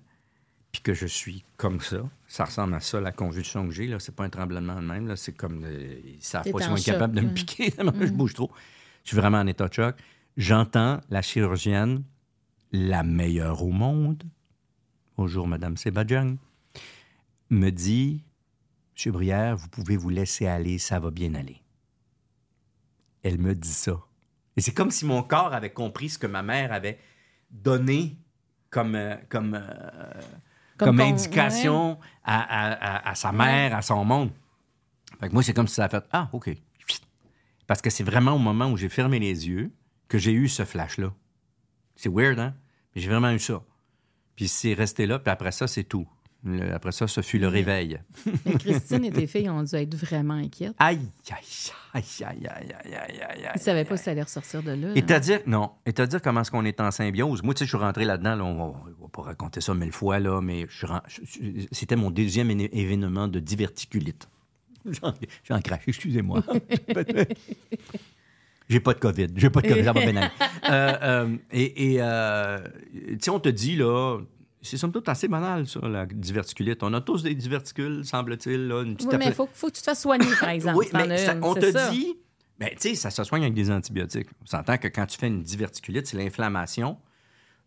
puis que je suis comme ça. Ça ressemble à ça, la convulsion que j'ai. Là. C'est pas un tremblement de même. Là. C'est comme... euh, ils savent pas si de me
là.
piquer. je bouge trop. Je suis vraiment en état de choc. J'entends la chirurgienne, la meilleure au monde, bonjour Madame Sebadjang, me dit Monsieur Brière, vous pouvez vous laisser aller, ça va bien aller. Elle me dit ça. Et c'est comme si mon corps avait compris ce que ma mère avait donné comme, euh, comme, euh,
Comme
comme indication à, à- à- à sa mère, à son monde. Fait que moi, c'est comme si ça a fait Ah, OK. Parce que c'est vraiment au moment où j'ai fermé les yeux que j'ai eu ce flash-là. C'est weird, hein? Mais j'ai vraiment eu ça. Puis c'est resté là, puis après ça, c'est tout. Le- après ça, ce fut le réveil.
Mais Christine et tes filles ont dû être vraiment inquiètes.
Aïe, aïe, aïe, aïe, aïe, aïe, aïe, aïe,
Ils ne savaient pas si ça allait ressortir de là.
Et t'as dire, non, et t'as dire comment est-ce qu'on est en symbiose? Moi, tu sais, je suis rentré là-dedans, là, on, va, on va pas raconter ça mille fois, là, mais c'était mon deuxième événement de diverticulite. J'en j'en crache, excusez-moi. J'ai pas de COVID, j'ai pas de COVID, ça va bien aller. Euh, euh, et euh, tu sais, on te dit, là, c'est somme toute assez banal, ça, la diverticulite. On a tous des diverticules, semble-t-il,
Oui, mais il faut, faut que tu te fasses soigner, par exemple.
oui, mais ça-
une,
on te
ça.
dit, ben, tu sais, ça se soigne avec des antibiotiques. On s'entend que quand tu fais une diverticulite, c'est l'inflammation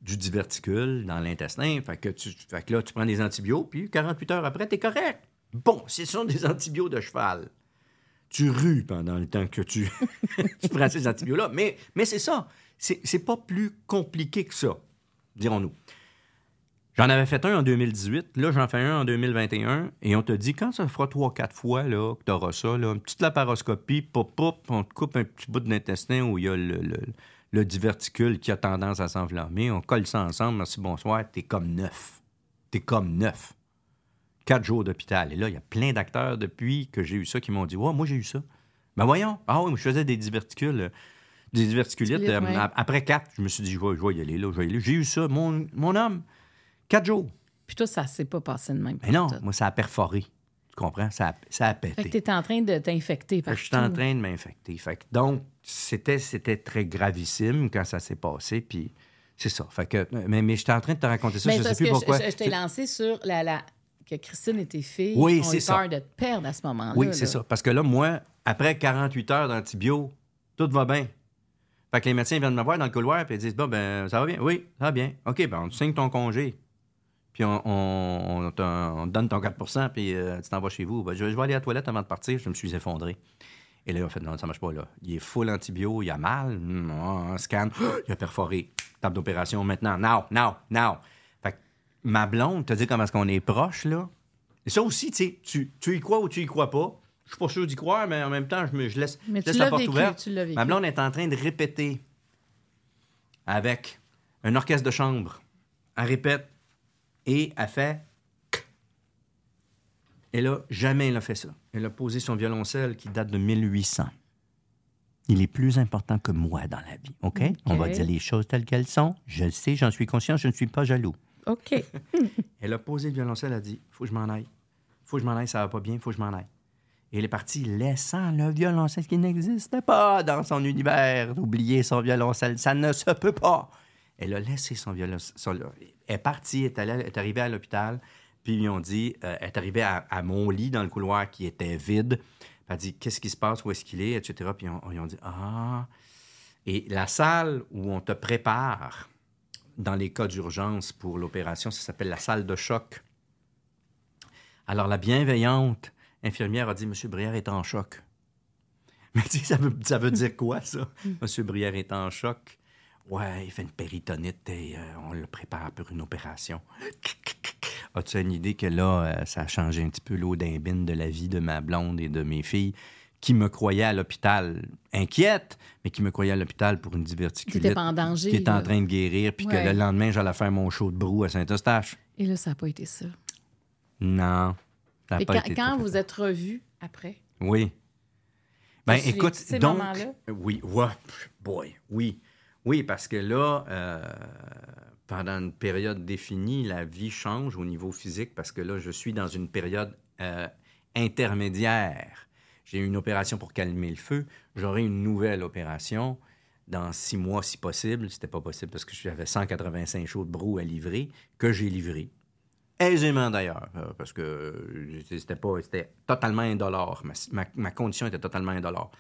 du diverticule dans l'intestin. Fait que, tu, fait que là, tu prends des antibiotiques, puis 48 heures après, tu es correct. Bon, ce sont des antibiotiques de cheval. Tu rues pendant le temps que tu, tu prends ces antibiotiques-là. Mais, mais c'est ça. C'est pas plus compliqué que ça, dirons-nous. J'en avais fait un en 2018. Là, j'en fais un en 2021. Et on te dit, quand ça fera trois, quatre fois là, que tu auras ça, là, une petite laparoscopie, pop, pop, on te coupe un petit bout de l'intestin où il y a le, le- le diverticule qui a tendance à s'enflammer. On colle ça ensemble. Merci, bonsoir. T'es comme neuf. T'es comme neuf. Quatre jours d'hôpital. Et là, il y a plein d'acteurs depuis que j'ai eu ça qui m'ont dit, ouais, moi, j'ai eu ça. Ben voyons. Ah oui, je faisais des diverticules. euh, Des diverticulites. Euh,
ouais.
Après quatre, je me suis dit, je vais, je vais y aller, là, je vais y aller. J'ai eu ça, mon, mon homme. Quatre jours.
Puis toi, ça s'est pas passé de même.
Mais non, moi, ça a perforé. Tu comprends? Ça a, ça a
Fait que
pété.
t'es en train de t'infecter partout.
je suis en train de m'infecter. Fait que donc, c'était, c'était très gravissime quand ça s'est passé. Puis c'est ça. Fait que, mais, mais j'étais en train de te raconter ça.
Mais
je sais plus
que
pourquoi.
Je, je t'ai lancé sur la, la- que Christine et tes filles
Oui,
ont
c'est
eu
ça.
peur de te perdre à ce moment-là.
Oui, c'est ça. Parce que là, moi, après 48 heures d'antibio, tout va bien. Fait que les médecins viennent me voir dans le couloir et ils disent Bon, ben, ça va bien? Oui, ça va bien. OK, ben, on te signe ton congé. Puis on, on- on te- on te donne ton 4% puis euh, tu t'en vas chez vous. Ben, je, je vais aller à la toilette avant de partir. Je me suis effondré. Et là, ont fait Non, ça marche pas là. Il est full antibio, il a mal. Hum, ah, un scan. Il a perforé. Table d'opération maintenant. Now, now, now. Ma blonde, te dit comment est-ce qu'on est proche, là. Et ça aussi, tu sais, tu, tu y crois ou tu y crois pas. Je suis pas sûr d'y croire, mais en même temps, je, me, je laisse,
Mais
je
tu
laisse
l'as
la porte
vécu,
ouverte. Ma blonde est en train de répéter avec un orchestre de chambre. Elle répète et elle fait. Et là, jamais elle a fait ça. Elle a posé son violoncelle qui date de 1800. Il est plus important que moi dans la vie, OK? On va dire les choses telles qu'elles sont. Je le sais, j'en suis conscient, je ne suis pas jaloux.
OK.
Elle a posé le violoncelle, elle a dit Faut que je m'en aille. Faut que je m'en aille, ça va pas bien, faut que je m'en aille. Et elle est partie laissant le violoncelle qui n'existait pas dans son univers. Oublier son violoncelle, ça ne se peut pas. Elle a laissé son violoncelle. Elle est partie, elle est, allée- arrivée à l'hôpital, puis ils lui ont dit euh, Elle est arrivée à, mon lit dans le couloir qui était vide. Elle a dit Qu'est-ce qui se passe, où est-ce qu'il est, etc. Puis on- ils ont dit Ah. Et la salle où on te prépare dans les cas d'urgence pour l'opération, ça s'appelle la salle de choc. Alors, la bienveillante infirmière a dit Monsieur Brière est en choc. Mais tu sais, ça veut, ça veut dire quoi, ça? Monsieur Brière est en choc. Ouais, il fait une péritonite et euh, on le prépare pour une opération. As-tu une idée que là, euh, ça a changé un petit peu l'eau d'imbine de la vie de ma blonde et de mes filles? Qui me croyaient à l'hôpital inquiète, mais qui me croyaient à l'hôpital pour une
Qui
diverticulite
était pas en danger.
qui est en train de guérir, puis
Ouais.
que le lendemain, j'allais faire mon show de brou à Saint-Eustache.
Et là, ça n'a pas été ça.
Non. Ça a
Et
pas
quand,
été
quand vous êtes revus après?
Oui. Ben, écoute,
ces
donc. Oui, ouais, boy, oui. Oui, parce que là, euh, pendant une période définie, la vie change au niveau physique parce que là, je suis dans une période euh, intermédiaire. J'ai eu une opération pour calmer le feu. J'aurai une nouvelle opération dans six mois, si possible. C'était pas possible parce que j'avais 185 chauds de brou à livrer, que j'ai livré. Aisément d'ailleurs, euh, parce que c'était pas, c'était totalement indolore. Ma, condition était totalement indolore.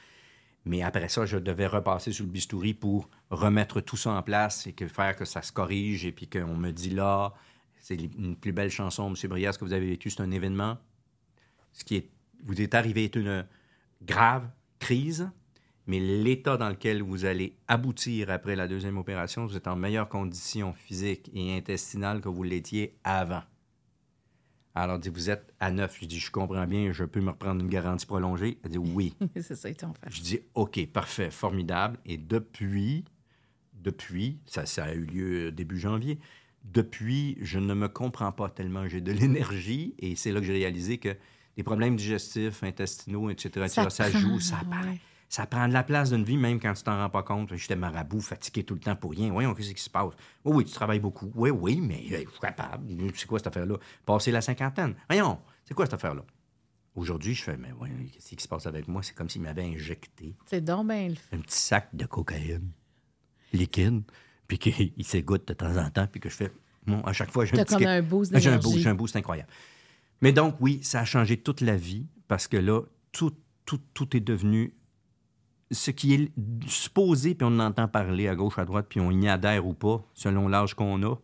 Mais après ça, je devais repasser sur le bistouri pour remettre tout ça en place et que faire que ça se corrige et puis qu'on me dit là, c'est une plus belle chanson, M. Ce que vous avez vécu, c'est un événement. Ce qui est, vous est arrivé est une grave crise, mais l'état dans lequel vous allez aboutir après la deuxième opération, vous êtes en meilleure condition physique et intestinale que vous l'étiez avant. Alors, dit, vous êtes à neuf. Je dis, je comprends bien, je peux me reprendre une garantie prolongée. Elle dit, oui.
c'est ça, ils fait.
Je dis, OK, parfait, formidable. Et depuis, depuis, ça, ça a eu lieu début janvier, depuis, je ne me comprends pas tellement. J'ai de l'énergie et c'est là que j'ai réalisé que des problèmes digestifs, intestinaux, etc., ça, ça
prend,
joue, ça,
ouais.
ça prend de la place d'une vie, même quand tu t'en rends pas compte. J'étais marabout, fatigué tout le temps pour rien. Voyons, qu'est-ce qui se passe? Oui, oui, tu travailles beaucoup. Oui, oui, mais euh, je suis capable. C'est quoi cette affaire-là? Passer la cinquantaine. Voyons, c'est quoi cette affaire-là? Aujourd'hui, je fais, mais voyons, qu'est-ce qui se passe avec moi? C'est comme s'il m'avait injecté
C'est donc bien
un petit sac de cocaïne liquide, puis qu'il s'égoutte de temps en temps, puis que je fais, bon, à chaque fois, j'ai un petit
un boost
J'ai un boost, j'ai un boost incroyable. Mais donc, oui, ça a changé toute la vie, parce que là, tout, tout, tout est devenu ce qui est supposé, puis on en entend parler à gauche, à droite, puis on y adhère ou pas, selon l'âge qu'on a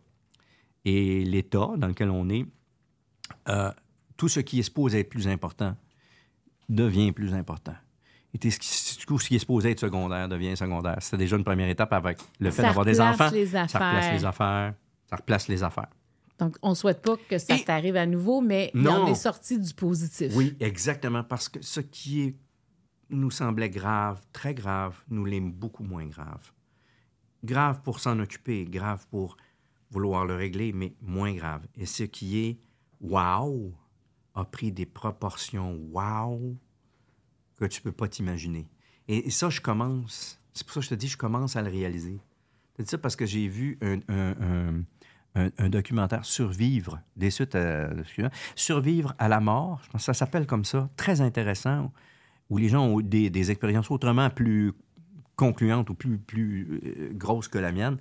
et l'état dans lequel on est, euh, tout ce qui est supposé être plus important devient plus important. Et tout ce qui, tout ce qui est supposé être secondaire devient secondaire. C'était déjà une première étape avec le fait d'avoir des enfants.
les
Ça replace les affaires. Ça replace les affaires.
Donc, on souhaite pas que ça
Et-
t'arrive à nouveau, mais
Non.
est sorti du positif.
Oui, exactement, parce que ce qui est, nous semblait grave, très grave, nous l'est beaucoup moins grave. Grave pour s'en occuper, grave pour vouloir le régler, mais moins grave. Et ce qui est wow a pris des proportions wow que tu peux pas t'imaginer. Et, et ça, je commence, c'est pour ça que je te dis, je commence à le réaliser. Dis ça parce que j'ai vu un, un- un- un- documentaire Survivre, des suites à, Survivre à la mort, je pense que ça s'appelle comme ça, très intéressant, où les gens ont des expériences autrement plus concluantes ou plus, plus euh, grosses que la mienne,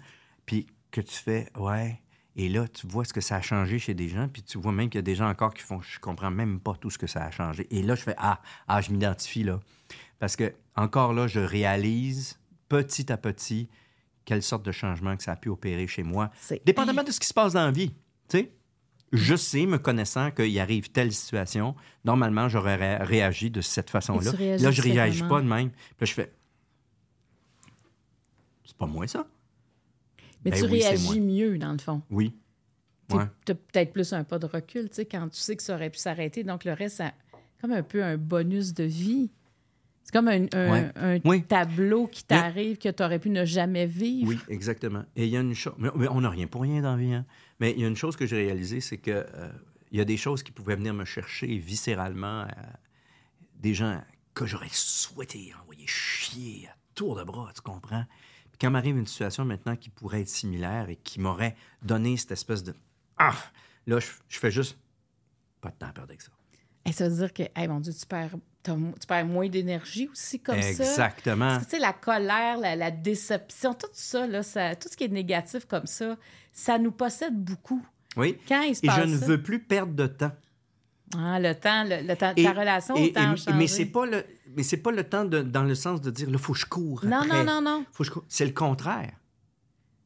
puis que tu fais, ouais, et là, tu vois ce que ça a changé chez des gens, puis tu vois même qu'il y a des gens encore qui font, je comprends même pas tout ce que ça a changé. Et là, je fais, ah, ah je m'identifie là. Parce que, encore là, je réalise petit à petit quelle sorte de changement que ça a pu opérer chez moi, dépendamment de ce qui se passe dans la vie. Tu sais, je sais, me connaissant qu'il arrive telle situation, normalement, j'aurais ré- réagi de cette façon-là. Là, je réagis pas de même. Puis là, je fais, c'est pas moi ça.
Mais
Ben
tu
oui,
réagis mieux, dans le fond.
Oui.
Tu as peut-être plus un pas de recul, tu sais, quand tu sais que ça aurait pu s'arrêter. Donc, le reste, c'est comme un peu un bonus de vie. C'est comme un, un-
Ouais.
un
Oui.
tableau qui t'arrive que tu aurais pu ne jamais vivre.
Oui, exactement. Et il y a une chose. Mais, mais on n'a rien pour rien dans la vie. hein. Mais il y a une chose que j'ai réalisée, c'est que euh, il y a des choses qui pouvaient venir me chercher viscéralement. euh, des gens que j'aurais souhaité envoyer chier à tour de bras, tu comprends? Puis quand m'arrive une situation maintenant qui pourrait être similaire et qui m'aurait donné cette espèce de. Ah! Là, je, je fais juste. Pas de temps à perdre avec ça.
Et ça veut dire que, hey, mon Dieu, tu perds, tu perds moins d'énergie aussi comme ça.
Exactement.
Tu sais, la colère, la, la déception, tout ça, là, ça, tout ce qui est négatif comme ça, ça nous possède beaucoup.
Oui.
Quand il se
Et je ne
ça-
veux plus perdre de temps.
Ah, le temps, le, le temps,
Et-
ta relation
et-
au temps
et- mais c'est pas le mais c'est pas le temps de, dans le sens de dire là faut que je cours
Non,
après.
non, non, non.
Faut que je cours. c'est le contraire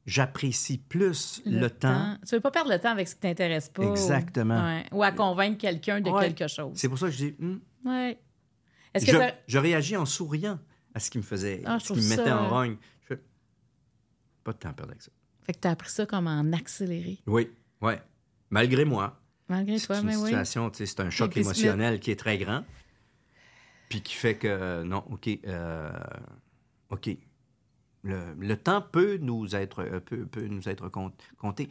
j'apprécie plus le, temps,
Tu veux pas perdre le temps avec ce qui t'intéresse pas. ou-
Exactement.
Ouais. Ou, à convaincre quelqu'un de
Ouais.
quelque chose.
c'est pour ça que je dis hum,
Ouais. Est-ce que
je,
ça-
je réagis en souriant à ce qui me faisait
Ah,
ce qui me mettait
ça-
en rogne je pas de temps à perdre avec ça
Fait que t'as appris ça comme en accéléré.
oui ouais malgré moi
Malgré
c'est
toi,
une
mais oui.
situation tu sais, c'est un choc émotionnel qui est très grand puis qui fait que non ok euh, ok le, le temps peut nous être euh, peut, peut nous être compté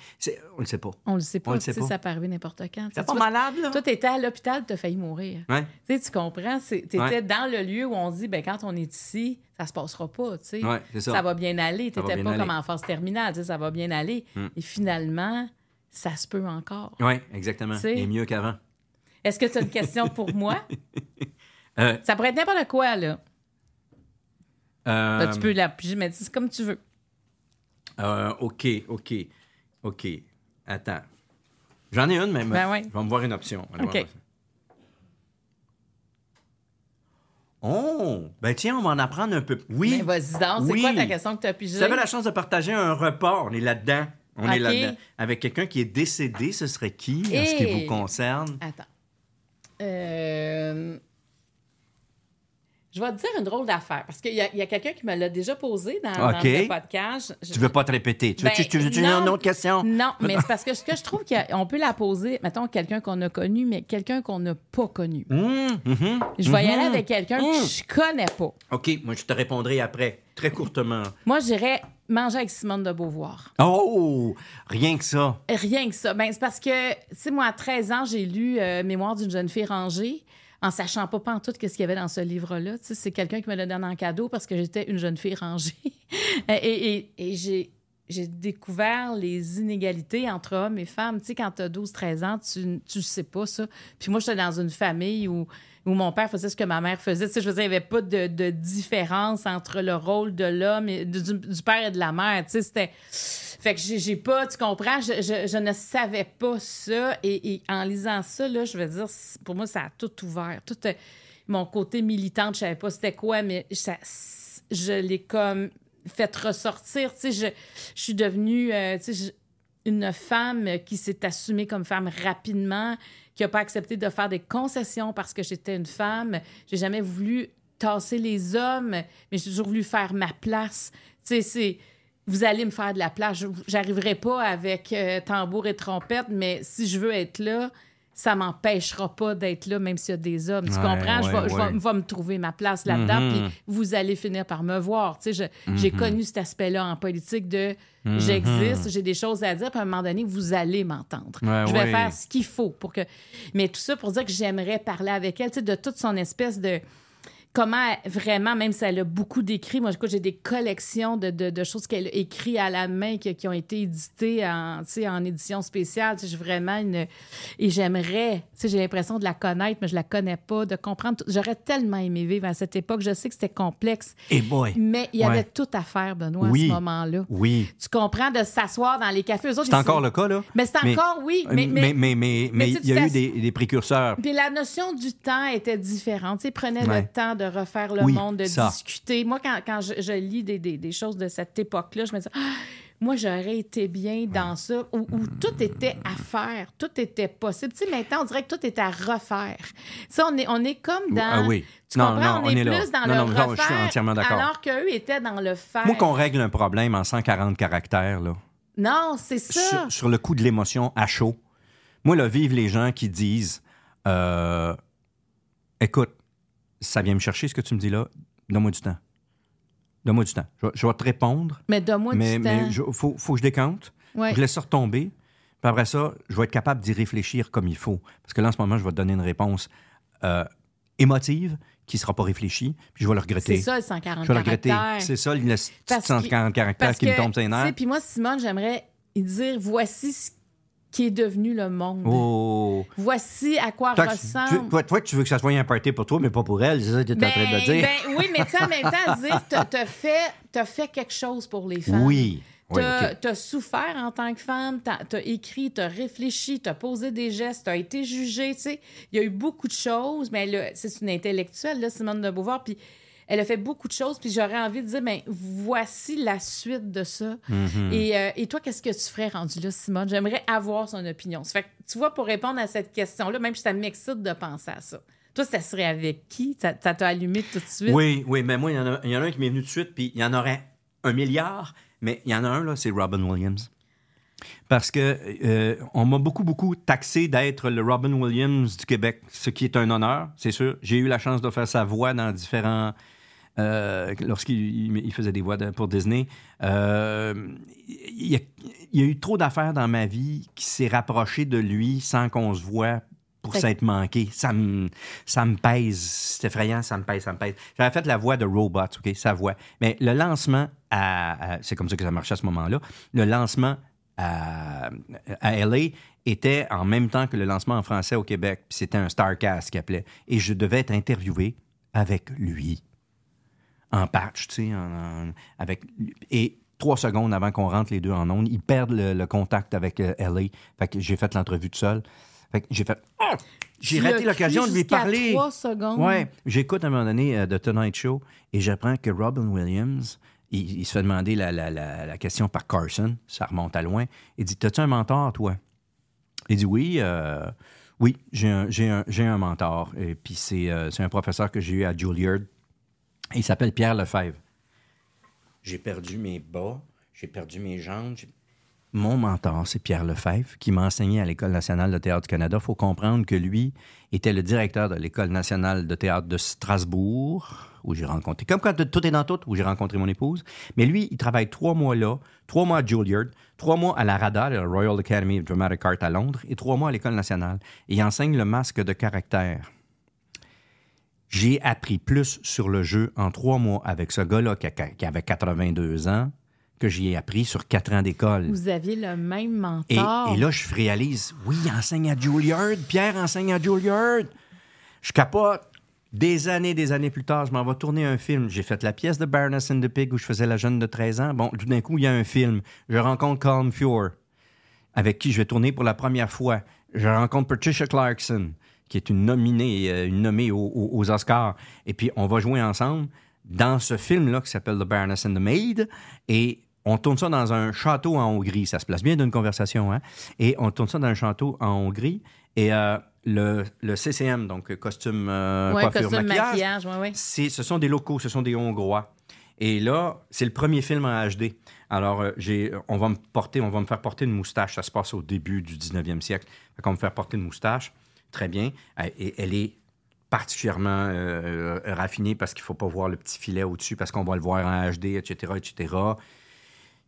on le sait pas
On le sait pas,
On le sait pas.
ça peut arriver n'importe quand.
T'es pas malade là?
Toi, t'étais à l'hôpital, t'as failli mourir.
ouais
Tu comprends? T'étais
Ouais.
dans le lieu où on dit, ben quand on est ici, ça se passera pas, tu.
Ouais, ça.
va bien aller. T'étais pas comme en phase terminale, ça va bien aller.
Mm.
Et finalement, ça se peut encore.
Oui, exactement. Et mieux qu'avant.
Est-ce que tu as une question pour moi?
Euh,
Ça pourrait être n'importe quoi, là.
Euh,
Là, tu peux la piger, mais c'est comme tu veux.
euh, OK, OK, OK. Attends. J'en ai une, mais
Ben ouais.
je vais me voir une option. Allez
OK.
Oh! Ben tiens, on va en apprendre un peu. Oui.
Mais vas-y donc, c'est
Oui.
quoi ta question que tu as pigée?
Tu avais la chance de partager un repas, on est là-dedans. On est là-dedans. Avec quelqu'un qui est décédé, ce serait qui? En ce qui vous concerne?
Attends. Euh, Je vais te dire une drôle d'affaire, parce qu'il y a, il y a quelqu'un qui me l'a déjà posé dans, le podcast. Je-
Tu veux pas te répéter. Tu veux,
Ben,
tu, tu veux tu veux
non.
une autre question?
Non, mais c'est parce que ce que je trouve qu'on peut la poser, mettons, quelqu'un qu'on a connu, mais quelqu'un qu'on n'a pas connu.
Hum, mhm,
Je vais y
mhm.
aller avec quelqu'un que
Mmh.
je connais pas.
OK, moi, je te répondrai après. très courtement.
Moi, j'irais manger avec Simone de Beauvoir.
Oh! Rien que ça.
Rien que ça. Ben, c'est parce que, tu sais, moi, à 13 ans, j'ai lu euh, Mémoire d'une jeune fille rangée en sachant pas, en tout ce qu'il y avait dans ce livre-là. Tu c'est quelqu'un qui me l'a donné en cadeau parce que j'étais une jeune fille rangée. et, j'ai découvert les inégalités entre hommes et femmes. Tu sais, quand tu as 12-13 ans, tu ne sais pas ça. Puis moi, j'étais dans une famille où, où mon père faisait ce que ma mère faisait. Tu sais, je veux il n'y avait pas de, de, différence entre le rôle de l'homme, et du, du, père et de la mère. Tu sais, c'était... Fait que j'ai pas, tu comprends, je, ne savais pas ça. Et, en lisant ça, là, je veux dire, pour moi, ça a tout ouvert. Tout euh, mon côté militant, je savais pas c'était quoi, mais ça, je l'ai comme fait ressortir. Tu sais, je, je suis devenue euh, tu sais, une femme qui s'est assumée comme femme rapidement, qui n'a pas accepté de faire des concessions parce que j'étais une femme. J'ai jamais voulu tasser les hommes, mais j'ai toujours voulu faire ma place. Tu sais, c'est vous allez me faire de la place. J'arriverai pas avec euh, tambour et trompette, mais si je veux être là, ça m'empêchera pas d'être là, même s'il y a des hommes. Tu comprends? je, vais, me trouver ma place là-dedans,
Mhm.
puis vous allez finir par me voir. Tu sais, je- J'ai connu cet aspect-là en politique de
Mhm.
j'existe, j'ai des choses à dire, puis à un moment donné, vous allez m'entendre. Je vais faire ce qu'il faut pour que. Mais tout ça pour dire que j'aimerais parler avec elle, tu sais, de toute son espèce de comment elle- vraiment, même si elle a beaucoup d'écrits, moi, j'ai des collections de, de- de choses qu'elle a écrites à la main qui, qui ont été éditées en, en édition spéciale. J'ai vraiment une... Et j'aimerais, j'ai l'impression de la connaître, mais je la connais pas, de comprendre. J'aurais tellement aimé vivre à cette époque. Je sais que c'était complexe,
Et boy!
mais il y
Ouais.
avait tout à faire, Benoît,
Oui.
à ce moment-là.
Oui.
Tu comprends de s'asseoir dans les cafés.
C'est
ils-
encore le cas, là?
Mais c'est encore, oui. Mais,
mais, mais, mais, mais il y a eu des, des précurseurs.
puis la notion du temps était différente. Tu sais, prenait
Ouais.
le temps de refaire le
Oui,
monde, de
ça.
discuter. Moi, quand, quand je, je lis des, des- des choses de cette époque-là, je me dis, Ah, moi, j'aurais été bien dans ça, où, où tout était à faire, tout était possible. Tu sais, maintenant, on dirait que tout est à refaire. Ça, on est, on est comme dans...
Ah oui.
Tu
Non,
comprends?
non,
on,
on
est,
est là.
plus dans
Non,
le
non, non, je suis
refaire,
entièrement d'accord.
alors qu'eux étaient dans le faire.
Moi, qu'on règle un problème en 140 caractères, là,
Non, c'est ça.
sur, sur le coup de l'émotion à chaud, moi, là, vive les gens qui disent euh, Écoute, ça vient me chercher ce que tu me dis là, donne-moi du temps. Donne-moi du temps. Je, vais- je vais te répondre,
Mais donne-moi
mais
du temps.
il faut, faut que je.
Ouais.
Je laisse ça retomber. Puis après ça, je vais être capable d'y réfléchir comme il faut. Parce que là, en ce moment, je vais te donner une réponse euh, émotive qui ne sera pas réfléchie, puis je vais le regretter.
C'est ça, le 140
Je vais le regretter. C'est ça, le petit
Parce que-
140 caractères qui me tombe sur les nerfs.
Puis moi, Simone, j'aimerais dire voici ce qui est devenu le monde.
Oh!
Voici à quoi
Toi, tu,
ressemble.
tu- toi, toi, tu veux que ça soit un party pour toi, mais pas pour elle, c'est ça que tu es en train de
Ben,
dire.
ben oui, mais tu en même temps, dire t'as t'as fait, quelque chose pour les femmes.
oui. OK.
t'as souffert en tant que femme, t'as as écrit, t'as réfléchi, t'as posé des gestes, t'as été jugée, tu sais. Il y a eu beaucoup de choses, mais c'est une intellectuelle, là, Simone de Beauvoir, puis elle a fait beaucoup de choses, puis j'aurais envie de dire, ben voici la suite de ça.
Mhm.
et, euh, et toi, qu'est-ce que tu ferais rendu là, Simone? J'aimerais avoir son opinion. Ça fait que, tu vois, pour répondre à cette question-là, même si ça m'excite de penser à ça. Toi, ça serait avec qui? Ça ça t'a allumé tout de suite?
Oui, oui, mais moi, il y, en a, il y en a un qui m'est venu tout de suite, puis il y en aurait un milliard, mais il y en a un, là, c'est Robin Williams. Parce que euh, on m'a beaucoup, beaucoup taxé d'être le Robin Williams du Québec, ce qui est un honneur, c'est sûr. J'ai eu la chance de faire sa voix dans différents. Euh, Lorsqu'il il- il faisait des voix de- pour Disney. Euh, il, y a, il y a eu trop d'affaires dans ma vie qui s'est rapproché de lui sans qu'on se voit pour s'être manqué. Ça me, ça me pèse. C'est effrayant, ça me pèse, ça me pèse. J'avais fait la voix de Robot, OK, sa voix. Mais le lancement, à, à- c'est comme ça que ça marchait à ce moment-là, le lancement à, à LA était en même temps que le lancement en français au Québec. Puis c'était un Starcast qui appelait. Et je devais être interviewé avec lui. En patch, tu sais, en- en- avec... Et trois secondes avant qu'on rentre les deux en ondes, ils perdent le, le contact avec euh, LA. Fait que j'ai fait l'entrevue tout seul. Fait que j'ai fait... Ah! J'ai raté l'occasion de lui parler.
trois secondes.
Ouais, j'écoute à un moment donné euh, The Tonight Show et j'apprends que Robin Williams, il, il se fait demander la, la- la- la question par Carson, ça remonte à loin. Il dit T'as-tu un mentor, toi? Il dit Oui, euh, oui, j'ai un, un- un mentor. Et puis c'est euh, c'est un professeur que j'ai eu à Juilliard. Il s'appelle Pierre Lefebvre. J'ai perdu mes bas, j'ai perdu mes jambes. mon mentor, c'est Pierre Lefebvre, qui m'a enseigné à l'École nationale de théâtre du Canada. Il faut comprendre que lui était le directeur de l'École nationale de théâtre de Strasbourg, où j'ai rencontré, comme quand tout est dans tout, où j'ai rencontré mon épouse. Mais lui, il travaille trois mois là, trois mois à Juilliard, trois mois à la RADA, la Royal Academy of Dramatic Art à Londres, et trois mois à l'École nationale. Et il enseigne le masque de caractère. J'ai appris plus sur le jeu en trois mois avec ce gars-là qui, avait 82 ans que j'y ai appris sur quatre ans d'école.
Vous aviez le même mentor.
et là, je réalise, oui, il enseigne à Juilliard. Pierre enseigne à Juilliard. Je capote. Des années, des années plus tard, je m'en vais tourner un film. J'ai fait la pièce de Baroness and the Pig où je faisais la jeune de 13 ans. Bon, tout d'un coup, il y a un film. Je rencontre Colin Fewer, avec qui je vais tourner pour la première fois. Je rencontre Patricia Clarkson, qui est une nominée, euh, une nommée aux, Oscars. Et puis, on va jouer ensemble dans ce film-là qui s'appelle The Baroness and the Maid. Et on tourne ça dans un château en Hongrie. Ça se place bien d'une conversation, hein? Et on tourne ça dans un château en Hongrie. Et euh, le, le CCM, donc costume, euh,
ouais,
coiffure,
costume,
maquillage,
maquillage, ouais, ouais.
c'est, ce sont des locaux, ce sont des Hongrois. Et là, c'est le premier film en HD. Alors, j'ai, on va me porter, on va me faire porter une moustache. Ça se passe au début du 19e siècle. Qu'on va me faire porter une moustache. Très bien. Euh, Et elle est particulièrement euh, euh, raffinée parce qu'il ne faut pas voir le petit filet au-dessus parce qu'on va le voir en HD, etc., etc.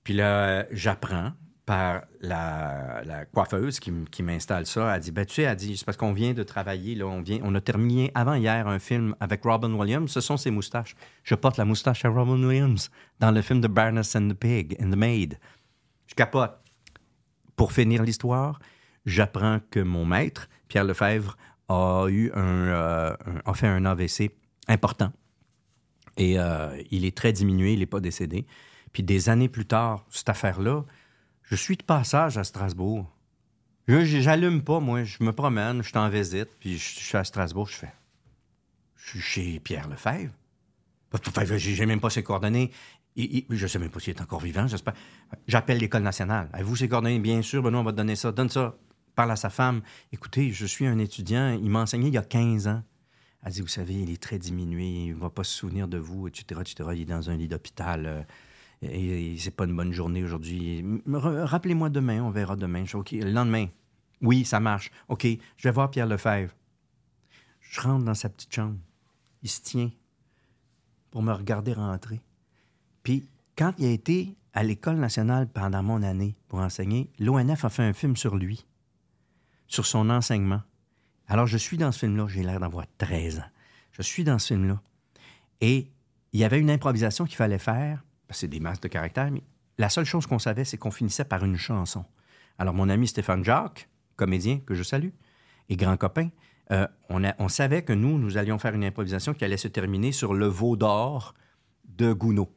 Puis là, euh, j'apprends par la, coiffeuse qui, m'installe ça. Elle dit, ben, tu sais, elle dit, c'est parce qu'on vient de travailler, là, on, vient, on a terminé avant hier un film avec Robin Williams. Ce sont ses moustaches. Je porte la moustache à Robin Williams dans le film The Baroness and the Pig and the Maid. Je capote. Pour finir l'histoire, j'apprends que mon maître, Pierre Lefebvre, a eu un, euh, un- fait un AVC important. Et euh, il est très diminué, il n'est pas décédé. Puis des années plus tard, cette affaire-là, je suis de passage à Strasbourg. Je- J'allume pas, moi. Je me promène, je suis visite, puis je, suis à Strasbourg, je fais. Je suis chez Pierre Lefebvre. J'ai même pas ses coordonnées. Il- il- je sais même pas s'il est encore vivant, j'espère. J'appelle l'École nationale. Avez-vous ses coordonnées? Bien sûr, Benoît, on va te donner ça. Donne ça. Parle à sa femme. Écoutez, je suis un étudiant. Il m'a enseigné il y a 15 ans. Elle dit, vous savez, il est très diminué, il va pas se souvenir de vous, etc., etc. Il est dans un lit d'hôpital. euh, et, et c'est pas une bonne journée aujourd'hui. Rappelez-moi demain, on verra demain. Je OK, le lendemain. Oui, ça marche. OK, je vais voir Pierre Lefebvre. Je rentre dans sa petite chambre. Il se tient pour me regarder rentrer. Puis, quand il a été à l'École nationale pendant mon année pour enseigner, l'ONF a fait un film sur lui, sur son enseignement. Alors, je suis dans ce film-là, j'ai l'air d'avoir 13 ans. Je suis dans ce film-là. Et il y avait une improvisation qu'il fallait faire, c'est des masques de caractère, mais la seule chose qu'on savait, c'est qu'on finissait par une chanson. Alors, mon ami Stéphane Jacques, comédien que je salue, et grand copain, euh, on savait que nous, nous allions faire une improvisation qui allait se terminer sur le veau d'or de Gounod.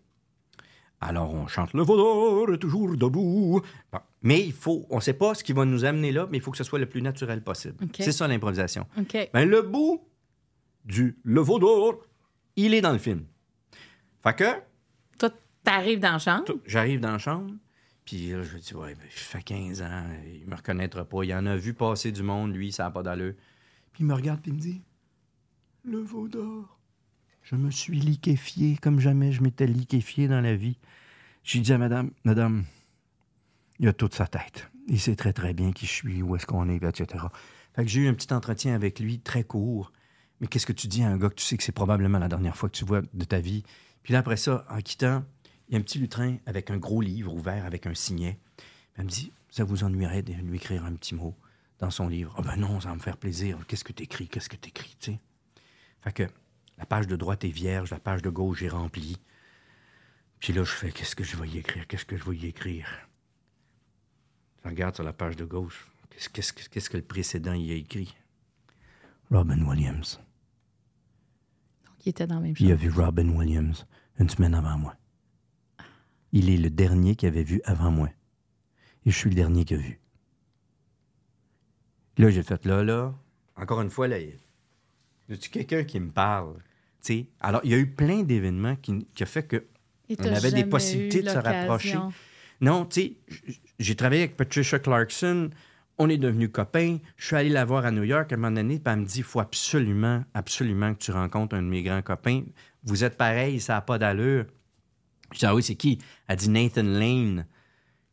Alors, on chante Le veau d'or est toujours debout. Bon. Mais il faut, on ne sait pas ce qui va nous amener là, mais il faut que ce soit le plus naturel possible. C'est ça l'improvisation. Ben, le bout du Le veau d'or, il est dans le film. Fait que,
Toi, t'arrives dans la chambre?
j'arrive dans la chambre, puis là, je me dis, ouais, ben, je fais 15 ans, il me reconnaîtra pas. Il en a vu passer du monde, lui, ça n'a pas d'allure. Puis il me regarde, puis il me dit, le veau d'or. Je me suis liquéfié comme jamais je m'étais liquéfié dans la vie. J'ai dit à madame, madame, il a toute sa tête. Il sait très, très bien qui je suis, où est-ce qu'on est, etc. Fait que j'ai eu un petit entretien avec lui, très court. Mais qu'est-ce que tu dis à un gars que tu sais que c'est probablement la dernière fois que tu vois de ta vie? Puis là, après ça, en quittant, il y a un petit lutrin avec un gros livre ouvert avec un signet. Elle me dit, ça vous ennuierait de lui écrire un petit mot dans son livre? Ah ben non, ça va me faire plaisir. Qu'est-ce que t'écris? Qu'est-ce que t'écris, tu sais? Fait que la page de droite est vierge, la page de gauche est remplie. Puis là, je fais, qu'est-ce que je vais y écrire? Qu'est-ce que je vais y écrire? Je regarde sur la page de gauche. Qu'est-ce, qu'est-ce que- qu'est-ce que le précédent y a écrit? Robin Williams.
Il était dans la même
Puis il a vu Robin Williams une semaine avant moi. Il est le dernier qui avait vu avant moi. Et je suis le dernier qui a vu. Là, j'ai fait là, là. Encore une fois, là, y a quelqu'un qui me parle? Alors, il y a eu plein d'événements qui, qui a fait que
Et
on
t'as
avait des possibilités de se rapprocher. Non, tu sais, j'ai travaillé avec Patricia Clarkson. On est devenus copains. Je suis allé la voir à New York à un moment donné. Puis elle me dit il faut absolument, absolument que tu rencontres un de mes grands copains. Vous êtes pareils, ça n'a pas d'allure. Je dis ah oui, c'est qui? Elle dit Nathan Lane,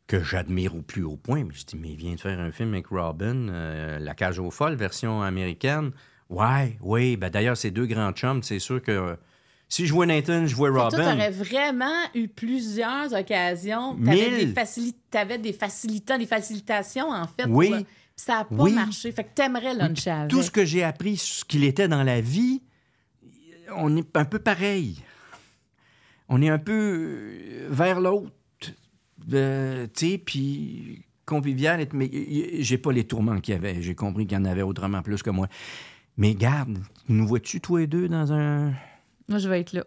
que j'admire au plus haut point. Mais je dis, mais il vient de faire un film avec Robin, euh, La cage aux folles, version américaine. Ouais, oui. Ben, D'ailleurs, ces deux grands chums, c'est sûr que euh, si je vois Nathan, je vois
Toi,
Robin.
t'aurais vraiment eu plusieurs occasions. T'avais
Mille.
des, facili- t'avais des facilitants, des facilitations, en fait.
Oui.
pour- puis ça n'a pas
Oui.
marché. Fait que t'aimerais avec.
Tout ce que j'ai appris ce qu'il était dans la vie, on est un peu pareil. On est un peu euh, vers l'autre. Euh, tu sais, puis convivial. Mais j'ai pas les tourments qu'il y avait. J'ai compris qu'il y en avait autrement plus que moi. Mais garde, nous vois-tu, toi et deux, dans un.
Moi, je vais être là.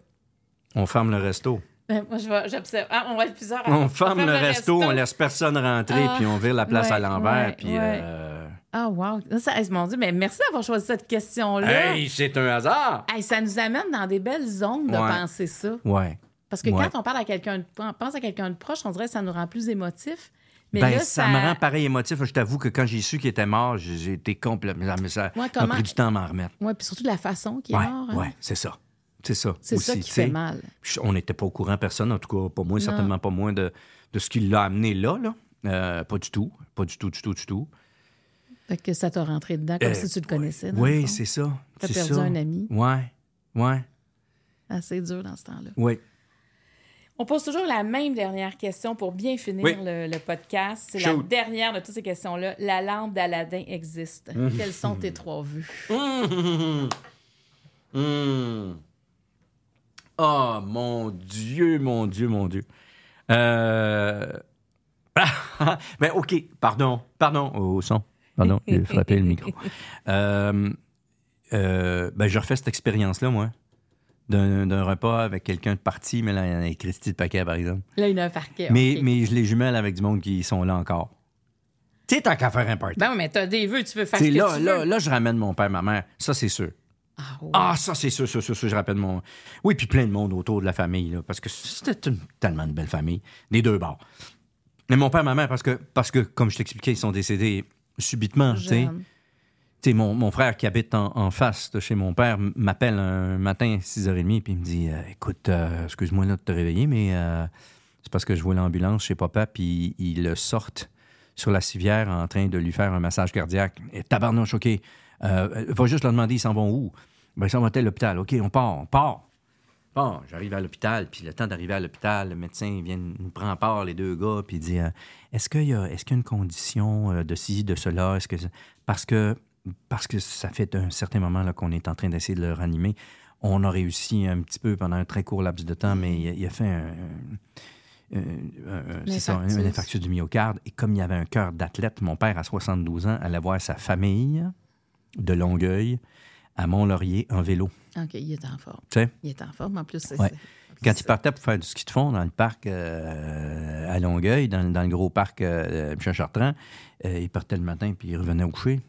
On ferme le resto.
Ben, Moi, je vais, j'observe. Ah, on va être plusieurs.
On ferme le resto, on laisse personne rentrer,
Ah,
puis on vire la place à l'envers,
ouais,
puis.
ouais.
euh,
Ah, wow. Ça, hey, mon Dieu, mais merci d'avoir choisi cette question-là.
Hey, c'est un hasard!
Hey, ça nous amène dans des belles zones de penser ça.
Ouais.
Parce que quand on parle à quelqu'un, pense à quelqu'un de proche, on dirait que ça nous rend plus émotifs. Mais
ben,
là,
ça... me rend pareil émotif. Je t'avoue que quand j'ai su qu'il était mort, j'ai été complètement. Ça, ça
Ouais,
m'a pris du temps à m'en remettre.
Ouais, puis surtout de la façon qu'il est
Ouais,
mort. hein.
ouais, c'est ça. C'est ça.
C'est ça qui fait mal.
On n'était pas au courant, personne, en tout cas, pas moi,
Non.
certainement pas moi, de, de ce qui l'a amené là. là. Euh, pas du tout. Pas du tout, du tout, du tout.
Fait que ça t'a rentré dedans comme
Euh,
si tu le connaissais.
Oui, c'est ça.
T'as perdu
ça.
un ami.
Ouais, ouais,
Assez dur dans ce temps-là.
ouais.
On pose toujours la même dernière question pour bien finir
Oui.
le, le podcast. C'est la dernière de toutes ces questions-là. La lampe d'Aladin existe.
Mmh.
Quelles sont tes trois vues?
Hum. Oh, mon Dieu, mon Dieu, mon Dieu. Euh... ben, OK, pardon, pardon, au son. Pardon, j'ai frappé le micro. Euh, euh, ben, je refais cette expérience-là, moi, d'un d'un repas avec quelqu'un de parti, mais là, il y en a Christy de paquet, par exemple.
Là, il y a un parquet.
Mais, mais je les jumelle avec du monde qui sont là encore. Tu sais, tant qu'à faire un party.
Ben oui, mais t'as des vœux, tu veux faire ce que
là,
tu
là,
veux.
là, je ramène mon père, ma mère. Ça, c'est sûr.
Ah, ouais.
Ah, ça, c'est sûr, sûr, sûr, sûr, je rappelle mon. Oui, puis plein de monde autour de la famille, là, parce que c'était une- tellement de belle famille, des deux bords. Mais mon père, ma mère, parce que, parce que comme je t'expliquais, ils sont décédés subitement. Tu sais.
Jeune.
Tu sais, mon, mon frère qui habite en, face de chez mon père m'appelle un matin à 6h30 puis il me dit euh, Écoute, euh, excuse-moi de te réveiller, mais euh, c'est parce que je vois l'ambulance chez papa, puis ils le sortent sur la civière en train de lui faire un massage cardiaque. Et tabarnouche, OK. Va juste leur demander, ils s'en vont où? Ben, ils s'en vont à l'hôpital. OK, on part, on part. Bon, j'arrive à l'hôpital, puis le temps d'arriver à l'hôpital, le médecin vient nous prend part, les deux gars, puis il dit Est-ce qu'il y, a- est-ce qu'il y a une condition de ci, de cela? Est-ce que Parce que parce que ça fait un certain moment qu'on est en train d'essayer de le ranimer. On a réussi un petit peu pendant un très court laps de temps, mais il a, il a fait un, un- ça, un, infarctus du myocarde. Et comme il avait un cœur d'athlète, mon père, à 72 ans, allait voir sa famille de Longueuil à Mont-Laurier en vélo.
OK, il est en forme.
Tu sais?
Il est en forme, en plus. c'est-
Ouais.
c'est-
Quand il partait pour faire du ski de fond dans le parc euh, à Longueuil, dans, dans le gros parc euh, Michel-Chartrand, euh, il partait le matin puis il revenait au coucher.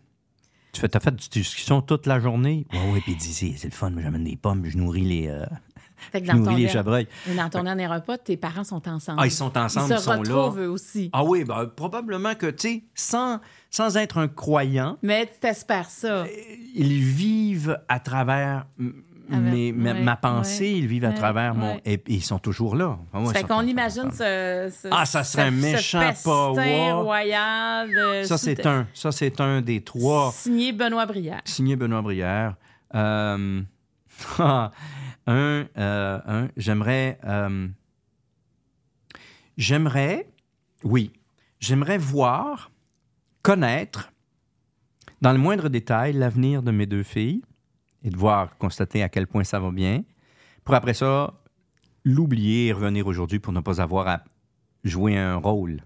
Tu fais, t'as fait du, du ski de fond toute la journée? Oui, oui, puis il dit, c'est le fun, moi, j'amène des pommes, je nourris les, euh,
Fait que dans ton,
les
der-
chevreuils.
dans ton dernier repas, tes parents sont ensemble.
Ah, ils sont ensemble,
Ils
ils
se
sont là.
retrouvent eux aussi.
Ah oui, ben, probablement que, tu sais, sans, sans être un croyant,
Mais t'espères ça.
ils vivent à travers m-
Avec-
mes- ma,
ouais,
ma pensée,
ouais,
ils vivent à
ouais,
travers mon... Et, et ils sont toujours là. Ah ouais, ils
fait qu'on imagine ce, ce-
Ah, ça serait
ce-
un méchant power.
royal. de-
Ça, c'est un, ça, c'est un des trois.
Signé Benoît Brière.
Signé Benoît Brière. Euh, un, euh, un, j'aimerais. euh, j'aimerais, oui, j'aimerais voir, connaître, dans le moindre détail, l'avenir de mes deux filles et de voir, constater à quel point ça va bien, pour après ça, l'oublier et revenir aujourd'hui pour ne pas avoir à jouer un rôle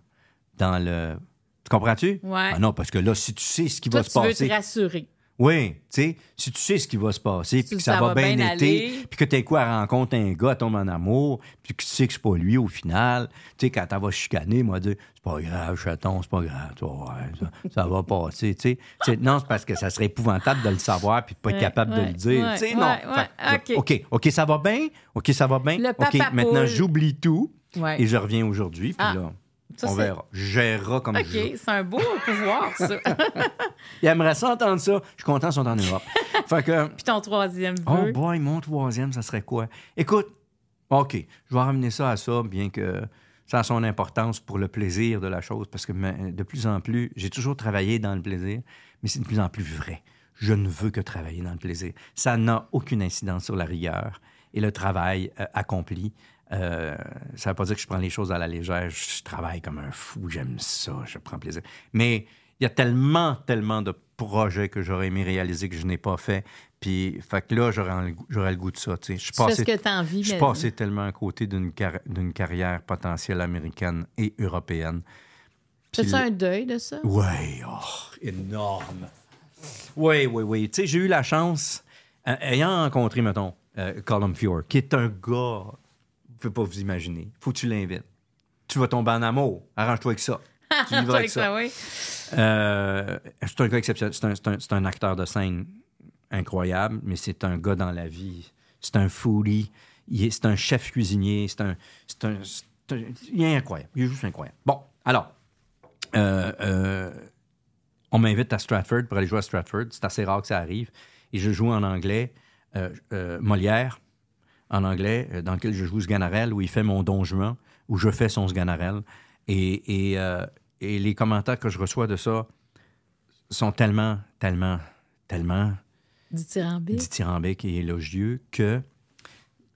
dans le. Tu comprends-tu?
Ouais.
Ah non, parce que là, si tu sais ce qui
Toi,
va se
tu veux
passer.
te rassurer.
Oui, tu sais, si tu sais ce qui va se passer, puis
Tu-
que ça,
ça
va
va
bien été, puis que t'es quoi, elle rencontre un gars, elle tombe en amour, puis que tu sais que c'est pas lui au final, tu sais, quand elle va chicaner, moi, dire, c'est pas grave, chaton, c'est pas grave, toi, ouais, ça, ça va passer, tu sais. Tu. Non, c'est parce que ça serait épouvantable de le savoir, puis de pas être
Ouais,
capable de le dire,
ouais,
tu sais,
ouais,
non. Fait
OK.
OK, ça va bien, OK, ça va bien, OK, maintenant, j'oublie tout, et je reviens aujourd'hui, puis
Ah,
là,
ça,
on verra. Je gérerai comme
OK, c'est un beau pouvoir, ça.
Il aimerait ça entendre ça. Je suis content, ils sont en Europe. fait que...
Puis ton troisième
Oh boy, mon troisième, ça serait quoi? Écoute, OK, je vais ramener ça à ça, bien que ça a son importance pour le plaisir de la chose, parce que de plus en plus, j'ai toujours travaillé dans le plaisir, mais c'est de plus en plus vrai. Je ne veux que travailler dans le plaisir. Ça n'a aucune incidence sur la rigueur et le travail euh, accompli. Euh, ça ne veut pas dire que je prends les choses à la légère. Je travaille comme un fou, j'aime ça, je prends plaisir. Mais il y a tellement, tellement de projets que j'aurais aimé réaliser que je n'ai pas fait. Puis, fait que là, j'aurais, le goût de ça. Tu sais. Je suis passé,
ce que tu as envie.
je passé tellement à côté d'une, car- d'une carrière potentielle américaine et européenne. Le-
un deuil de ça?
oui, oh, énorme. Oui, oui, oui. Tu sais, j'ai eu la chance, euh, ayant rencontré, mettons, euh, Colin Fjord, qui est un gars, pouvez pas vous imaginer. Faut que tu l'invites. Tu vas tomber en amour. Arrange-toi avec ça. Tu vivras avec ça.
oui.
Euh, c'est un gars exceptionnel. C'est un, acteur de scène incroyable, mais c'est un gars dans la vie. C'est un foodie. Il est- C'est un chef cuisinier. C'est un, c'est un, Il est incroyable. Il est juste incroyable. Bon, alors, euh, euh, on m'invite à Stratford pour aller jouer à Stratford. C'est assez rare que ça arrive. Et je joue en anglais Molière, en anglais, euh, dans lequel je joue Sganarelle, où il fait mon Don Juan, où je fais son Sganarelle. Et, et, euh, et les commentaires que je reçois de ça sont tellement, tellement, tellement
Dithyrambique.
dithyrambiques et élogieux que,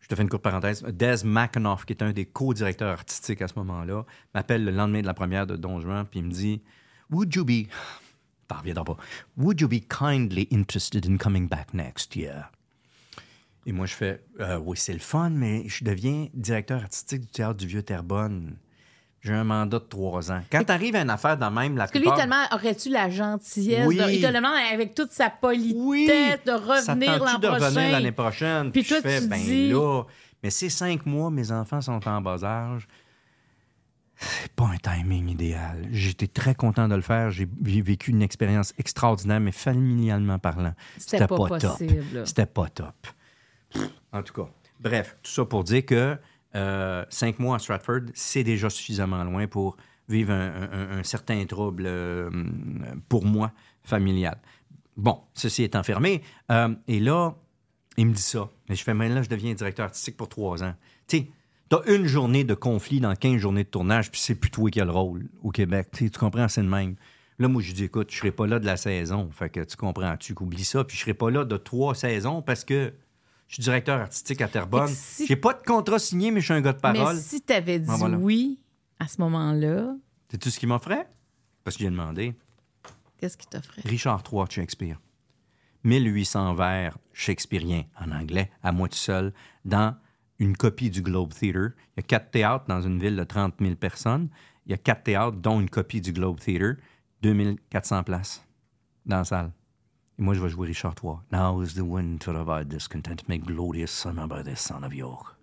je te fais une courte parenthèse, Des McAnoff, qui est un des co-directeurs artistiques à ce moment-là, m'appelle le lendemain de la première de Don Juan, puis il me dit Would you be. T'en reviendras pas. Would you be kindly interested in coming back next year? Et moi, je fais Euh, Oui, c'est le fun, mais je deviens directeur artistique du Théâtre du Vieux-Terrebonne. J'ai un mandat de trois ans. Quand t'arrives à une affaire dans même la
Parce que lui, tellement aurais-tu la gentillesse,
Oui.
de- il te demande avec toute sa politesse
Oui.
de revenir l'an
tente-tu de revenir
prochain?
l'année prochaine?
Puis
Puis,
toi,
je fais,
tu
ben
dis-
là, mais ces cinq mois, mes enfants sont en bas âge. C'est pas un timing idéal. J'étais très content de le faire. J'ai vécu une expérience extraordinaire, mais familialement parlant,
C'était pas
top.
possible, là.
C'était pas top. En tout cas, bref, tout ça pour dire que euh, cinq mois à Stratford, c'est déjà suffisamment loin pour vivre un, certain trouble euh, pour moi familial. Bon, ceci est enfermé. Euh, et là, il me dit ça. Je fais, mais là, je deviens directeur artistique pour trois ans. Tu sais, t'as une journée de conflit dans 15 journées de tournage, puis c'est plus toi qui as le rôle au Québec. Tu comprends, c'est le même. Là, moi, je dis, écoute, je serai pas là de la saison. Fait que tu comprends, tu oublies ça. Puis je serai pas là de trois saisons parce que je suis directeur artistique à Terrebonne.
Que si-
J'ai pas de contrat signé, mais je suis un gars de parole.
Mais si tu avais dit
voilà.
oui à ce moment-là,
C'est tout ce qu'il m'offrait? Parce qu'il a demandé.
qu'est-ce qu'il t'offrait?
Richard III de Shakespeare. 1800 vers shakespeariens en anglais, à moi tout seul, dans une copie du Globe Theatre. Il y a quatre théâtres dans une ville de 30 000 personnes. Il y a quatre théâtres, dont une copie du Globe Theatre. 2400 places dans la salle. Moi, je vais jouer Richard III. Now is the wind to revive discontent, make glorious summer by the son of York.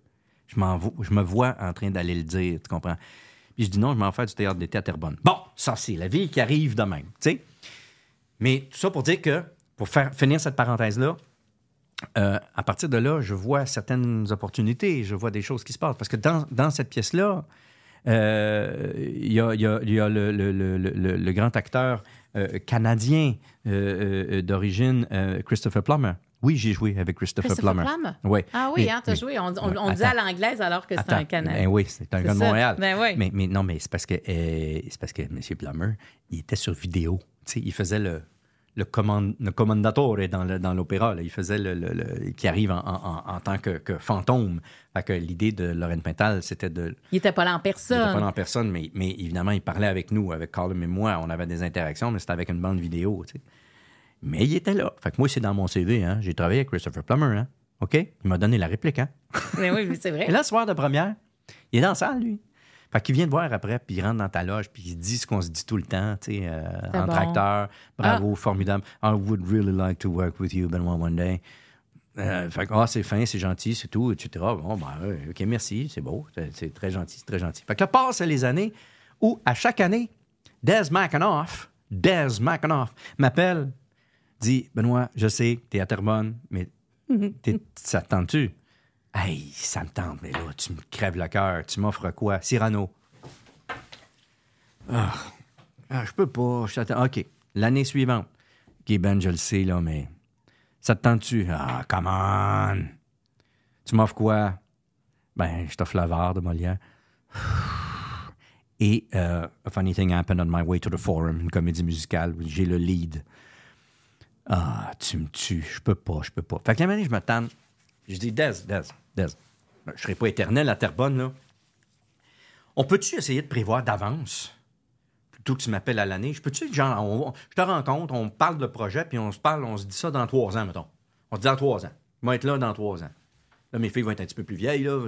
Je, je me vois en train d'aller le dire, tu comprends? Puis je dis non, je m'en fais du théâtre d'été à Terrebonne. Bon, ça, c'est la vie qui arrive de même, tu sais? Mais tout ça pour dire que, pour faire finir cette parenthèse-là, euh, à partir de là, je vois certaines opportunités, je vois des choses qui se passent. Parce que dans, cette pièce-là, euh, il y a, le, grand acteur canadien euh, euh, d'origine, euh, Christopher Plummer. Oui, j'ai joué avec Christopher,
Christopher
Plummer.
Plummer?
Oui.
Ah oui, hein, t'as
mais-
joué. On, on,
mais
on dit à l'anglaise alors que c'est un Canadien.
Ben oui, c'est un gars de. Montréal.
Ben oui.
mais, mais non, mais c'est parce que euh, c'est parce que M. Plummer, il était sur vidéo. Tu sais, il faisait le le, command, le dans le- dans l'opéra. là. Il faisait le, qui arrive en, en- en- en tant que, que fantôme. Fait que l'idée de Lorraine Pintal, c'était de
Il était pas là en
il était
personne.
pas là en personne, mais, mais évidemment, il parlait avec nous, avec Colin et moi. On avait des interactions, mais c'était avec une bande vidéo. tu sais. Mais il était là. Fait que moi, c'est dans mon CV. Hein. J'ai travaillé avec Christopher Plummer. Hein. OK? Il m'a donné la réplique. Hein.
Mais oui, c'est vrai.
Et là, soir de première, il est dans la salle, lui. Fait qu'il vient te voir après, puis il rentre dans ta loge, puis il dit ce qu'on se dit tout le temps, tu sais, euh,
C'est
entre
bon. Ah.
Bravo, formidable. I would really like to work with you, Benoît, one day. Euh, fait que, ah, c'est fin, c'est gentil, c'est tout, etc. Bon, ben, OK, merci, c'est beau, c'est- très gentil, c'est très gentil. Fait que là, passent les années où, à chaque année, Des McAnoff, Des McAnoff m'appelle, dit Benoît, je sais, t'es à Terrebonne, mais t'es- ça tente-tu? Hey, ça me tente, mais là, tu me crèves le cœur. Tu m'offres quoi? Cyrano. Ah, Ah, je peux pas. je. OK. L'année suivante. OK, Ben, je le sais, là, mais ça te tente-tu? Ah, come on! Tu m'offres quoi? Ben, je t'offre la VAR de Molière. Et euh, A Funny Thing Happened on My Way to the Forum, une comédie musicale où j'ai le lead. Ah, tu me tues. Je peux pas, je peux pas. Fait que la manière, je me tanne. Je dis, Des, Des, Des, je serai pas éternel à Terrebonne, là. On peut-tu essayer de prévoir d'avance? Plutôt que tu m'appelles à l'année. Je peux-tu, genre, on- je te rencontre, on parle de projet, puis on se parle, on se dit ça dans trois ans, mettons. On se dit dans trois ans. Je vais être là dans trois ans. Là, mes filles vont être un petit peu plus vieilles, là.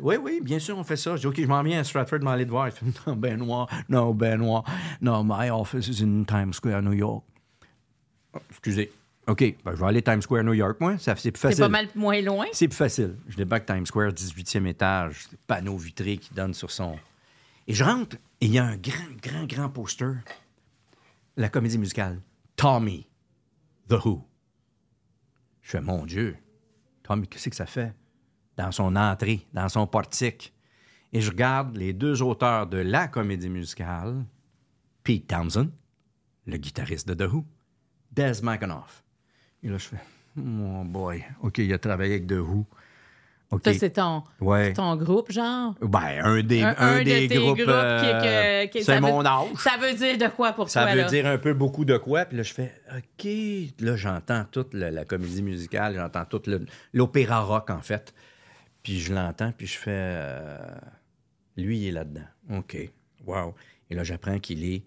Oui, oui, bien sûr, on fait ça. Je dis, OK, je m'en viens à Stratford, m'en aller te voir. Non, Benoît, non, Benoît, non, my office is in Times Square, New York. Ah, Excusez. OK, ben, je vais aller Times Square, New York, moi. Ça, c'est plus
C'est
facile.
pas mal moins loin.
C'est plus facile. Je débarque Times Square, 18e étage, panneau vitré qui donne sur son. Et je rentre et il y a un grand, grand, grand poster. La comédie musicale. Tommy, The Who. Je fais, mon Dieu, Tommy, qu'est-ce que ça fait? Dans son entrée, dans son portique? Et je regarde les deux auteurs de la comédie musicale, Pete Townsend, le guitariste de The Who, Des McAnuff. Et là, je fais, oh boy, OK, il a travaillé avec The Who. OK.
Ça, c'est ton,
Ouais.
ton groupe, genre?
Ben, un des,
Un,
un
un
des
de
groupes. euh, c'est
ça
mon
veut-
âge.
Ça veut dire de quoi pour
Ça
toi,
veut
là?
dire un peu beaucoup de quoi. Puis là, je fais OK. Là, j'entends toute la, la comédie musicale, j'entends tout le- l'opéra rock, en fait. Puis je l'entends, puis je fais euh, lui, il est là-dedans. OK. Wow. Et là, j'apprends qu'il est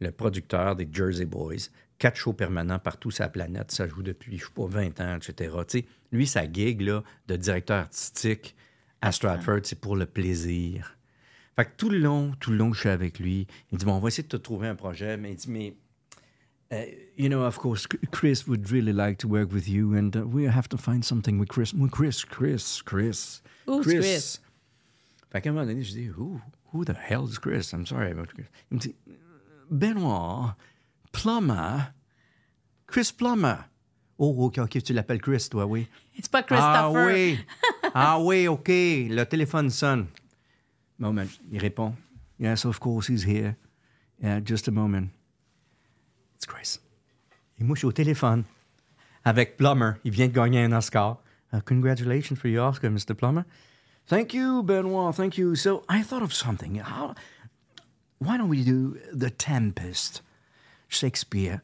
le producteur des Jersey Boys. Quatre shows permanents partout sur la planète. Ça joue depuis, je sais pas, 20 ans, etc. Tu sais, lui, sa gig là, de directeur artistique à Stratford, c'est pour le plaisir. Fait que tout le long, tout le long que je suis avec lui, il me dit, bon, on va essayer de te trouver un projet, mais il dit, mais, uh, you know, of course, Chris would really like to work with you, and uh, we have to find something with Chris. Chris, Chris, Chris.
Who's Chris?
Fait qu'à un moment donné, je dis, who, who the hell is Chris? I'm sorry about Chris. Il me dit, Benoît, Plummer, Chris Plummer. Oh, OK, OK, tu l'appelles Chris, toi, oui.
C'est pas
Ah
Christopher.
oui. ah oui, OK. Le téléphone sonne. Moment. Il répond. Yes, of course, he's here. Yeah, just a moment. It's Chris. Et moi, je suis au téléphone avec Plummer. Il vient de gagner un Oscar. Uh, congratulations for your Oscar, Mr. Plummer. Thank you, Benoit. Thank you. So I thought of something. How, why don't we do The Tempest? Shakespeare.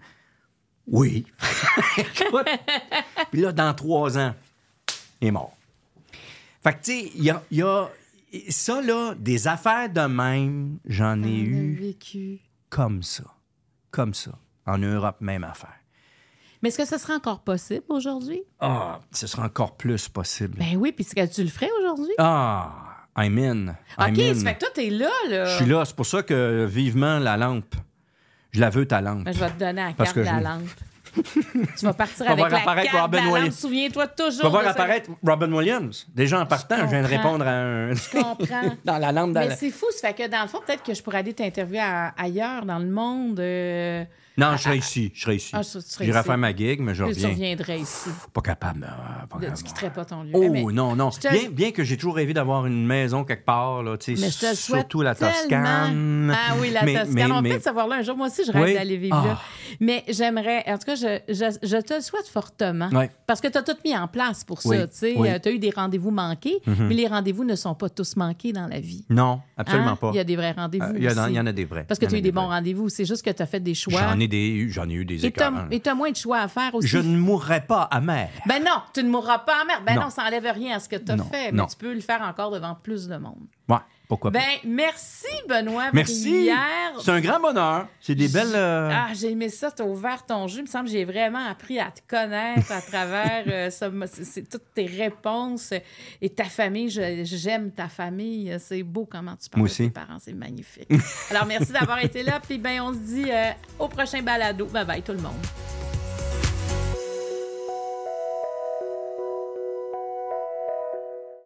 Oui. Puis là, dans trois ans, il est mort. Fait que, tu sais, il y a, y a- Ça, là, des affaires de même, j'en ai eu
vécu.
comme ça. Comme ça. En Europe, même affaire.
Mais est-ce que ce serait encore possible aujourd'hui?
Ah, ce sera encore plus possible.
Ben oui, puis tu le ferais aujourd'hui?
Ah, I'm in. I'm
OK,
in.
ça fait que toi, t'es là, là.
Je suis là. C'est pour ça que vivement la lampe. Je la veux, ta lampe.
Ben, je vais te donner la
Parce
carte de
que
la
je-
lampe. tu vas partir
vas
avec
voir
la
apparaître
carte
Robin
de la lampe.
Williams.
Souviens-toi toujours
Tu vas voir
de ça.
apparaître Robin Williams. Déjà en partant, je, viens de
comprends.
répondre à un.
Je comprends.
dans la lampe. Dans
Mais
la-
c'est fou, ça fait que dans le fond, peut-être que je pourrais aller t'interviewer à- ailleurs dans le monde. euh,
Non, je serai ici. Je serai ici.
Ah, ça, tu serais
J'irai
ici.
faire ma gig, mais je
puis tu
reviens.
reviendrais ici.
Pas capable. euh, pas
Tu
capable.
quitterais pas ton lieu.
Oh,
Eh, mais
non, non.
je te-
Bien, bien que j'ai toujours rêvé d'avoir une maison quelque part, là, tu sais,
Mais je te le souhaite
surtout la
tellement.
Toscane.
Ah oui, la
Mais-
Toscane.
mais-
On va
mais-
peut-être savoir là un jour. Moi aussi, je rêve
Oui.
d'aller vivre là.
Ah.
Mais j'aimerais, en tout cas, je, je, je te le souhaite fortement.
Ouais.
Parce que tu as tout mis en place pour ça.
Oui,
Tu sais,
oui. Mhm.
tu as eu des rendez-vous manqués, mais les rendez-vous ne sont pas tous manqués dans la vie.
Non, absolument
Hein?
pas.
Il y a des vrais rendez-vous.
Euh, il y, en a-
aussi.
il y en a des vrais.
Parce que
Il y en
tu as eu des bons
vrais.
rendez-vous. C'est juste que tu as fait des choix.
J'en ai, des, j'en ai eu des
Et tu
écarts.
as moins de choix à faire aussi.
Je ne mourrai pas amer.
Ben non, tu ne mourras pas en mer. Ben non,
Non.
ça n'enlève rien à ce que tu as
Non,
fait.
non.
Mais tu peux le faire encore devant plus de monde.
Ouais, pourquoi pas?
Ben, merci, Benoît
Merci. C'est un grand bonheur. C'est des belles. euh,
Ah, j'ai aimé ça, t'as ouvert ton jeu. Il me semble que j'ai vraiment appris à te connaître à travers euh, ça, c'est- c'est toutes tes réponses et ta famille. Je- J'aime ta famille. C'est beau comment tu parles
Moi
de
aussi.
tes parents. C'est magnifique. Alors, merci d'avoir été là. Puis, ben, on se dit euh, au prochain balado. Bye bye, tout le monde.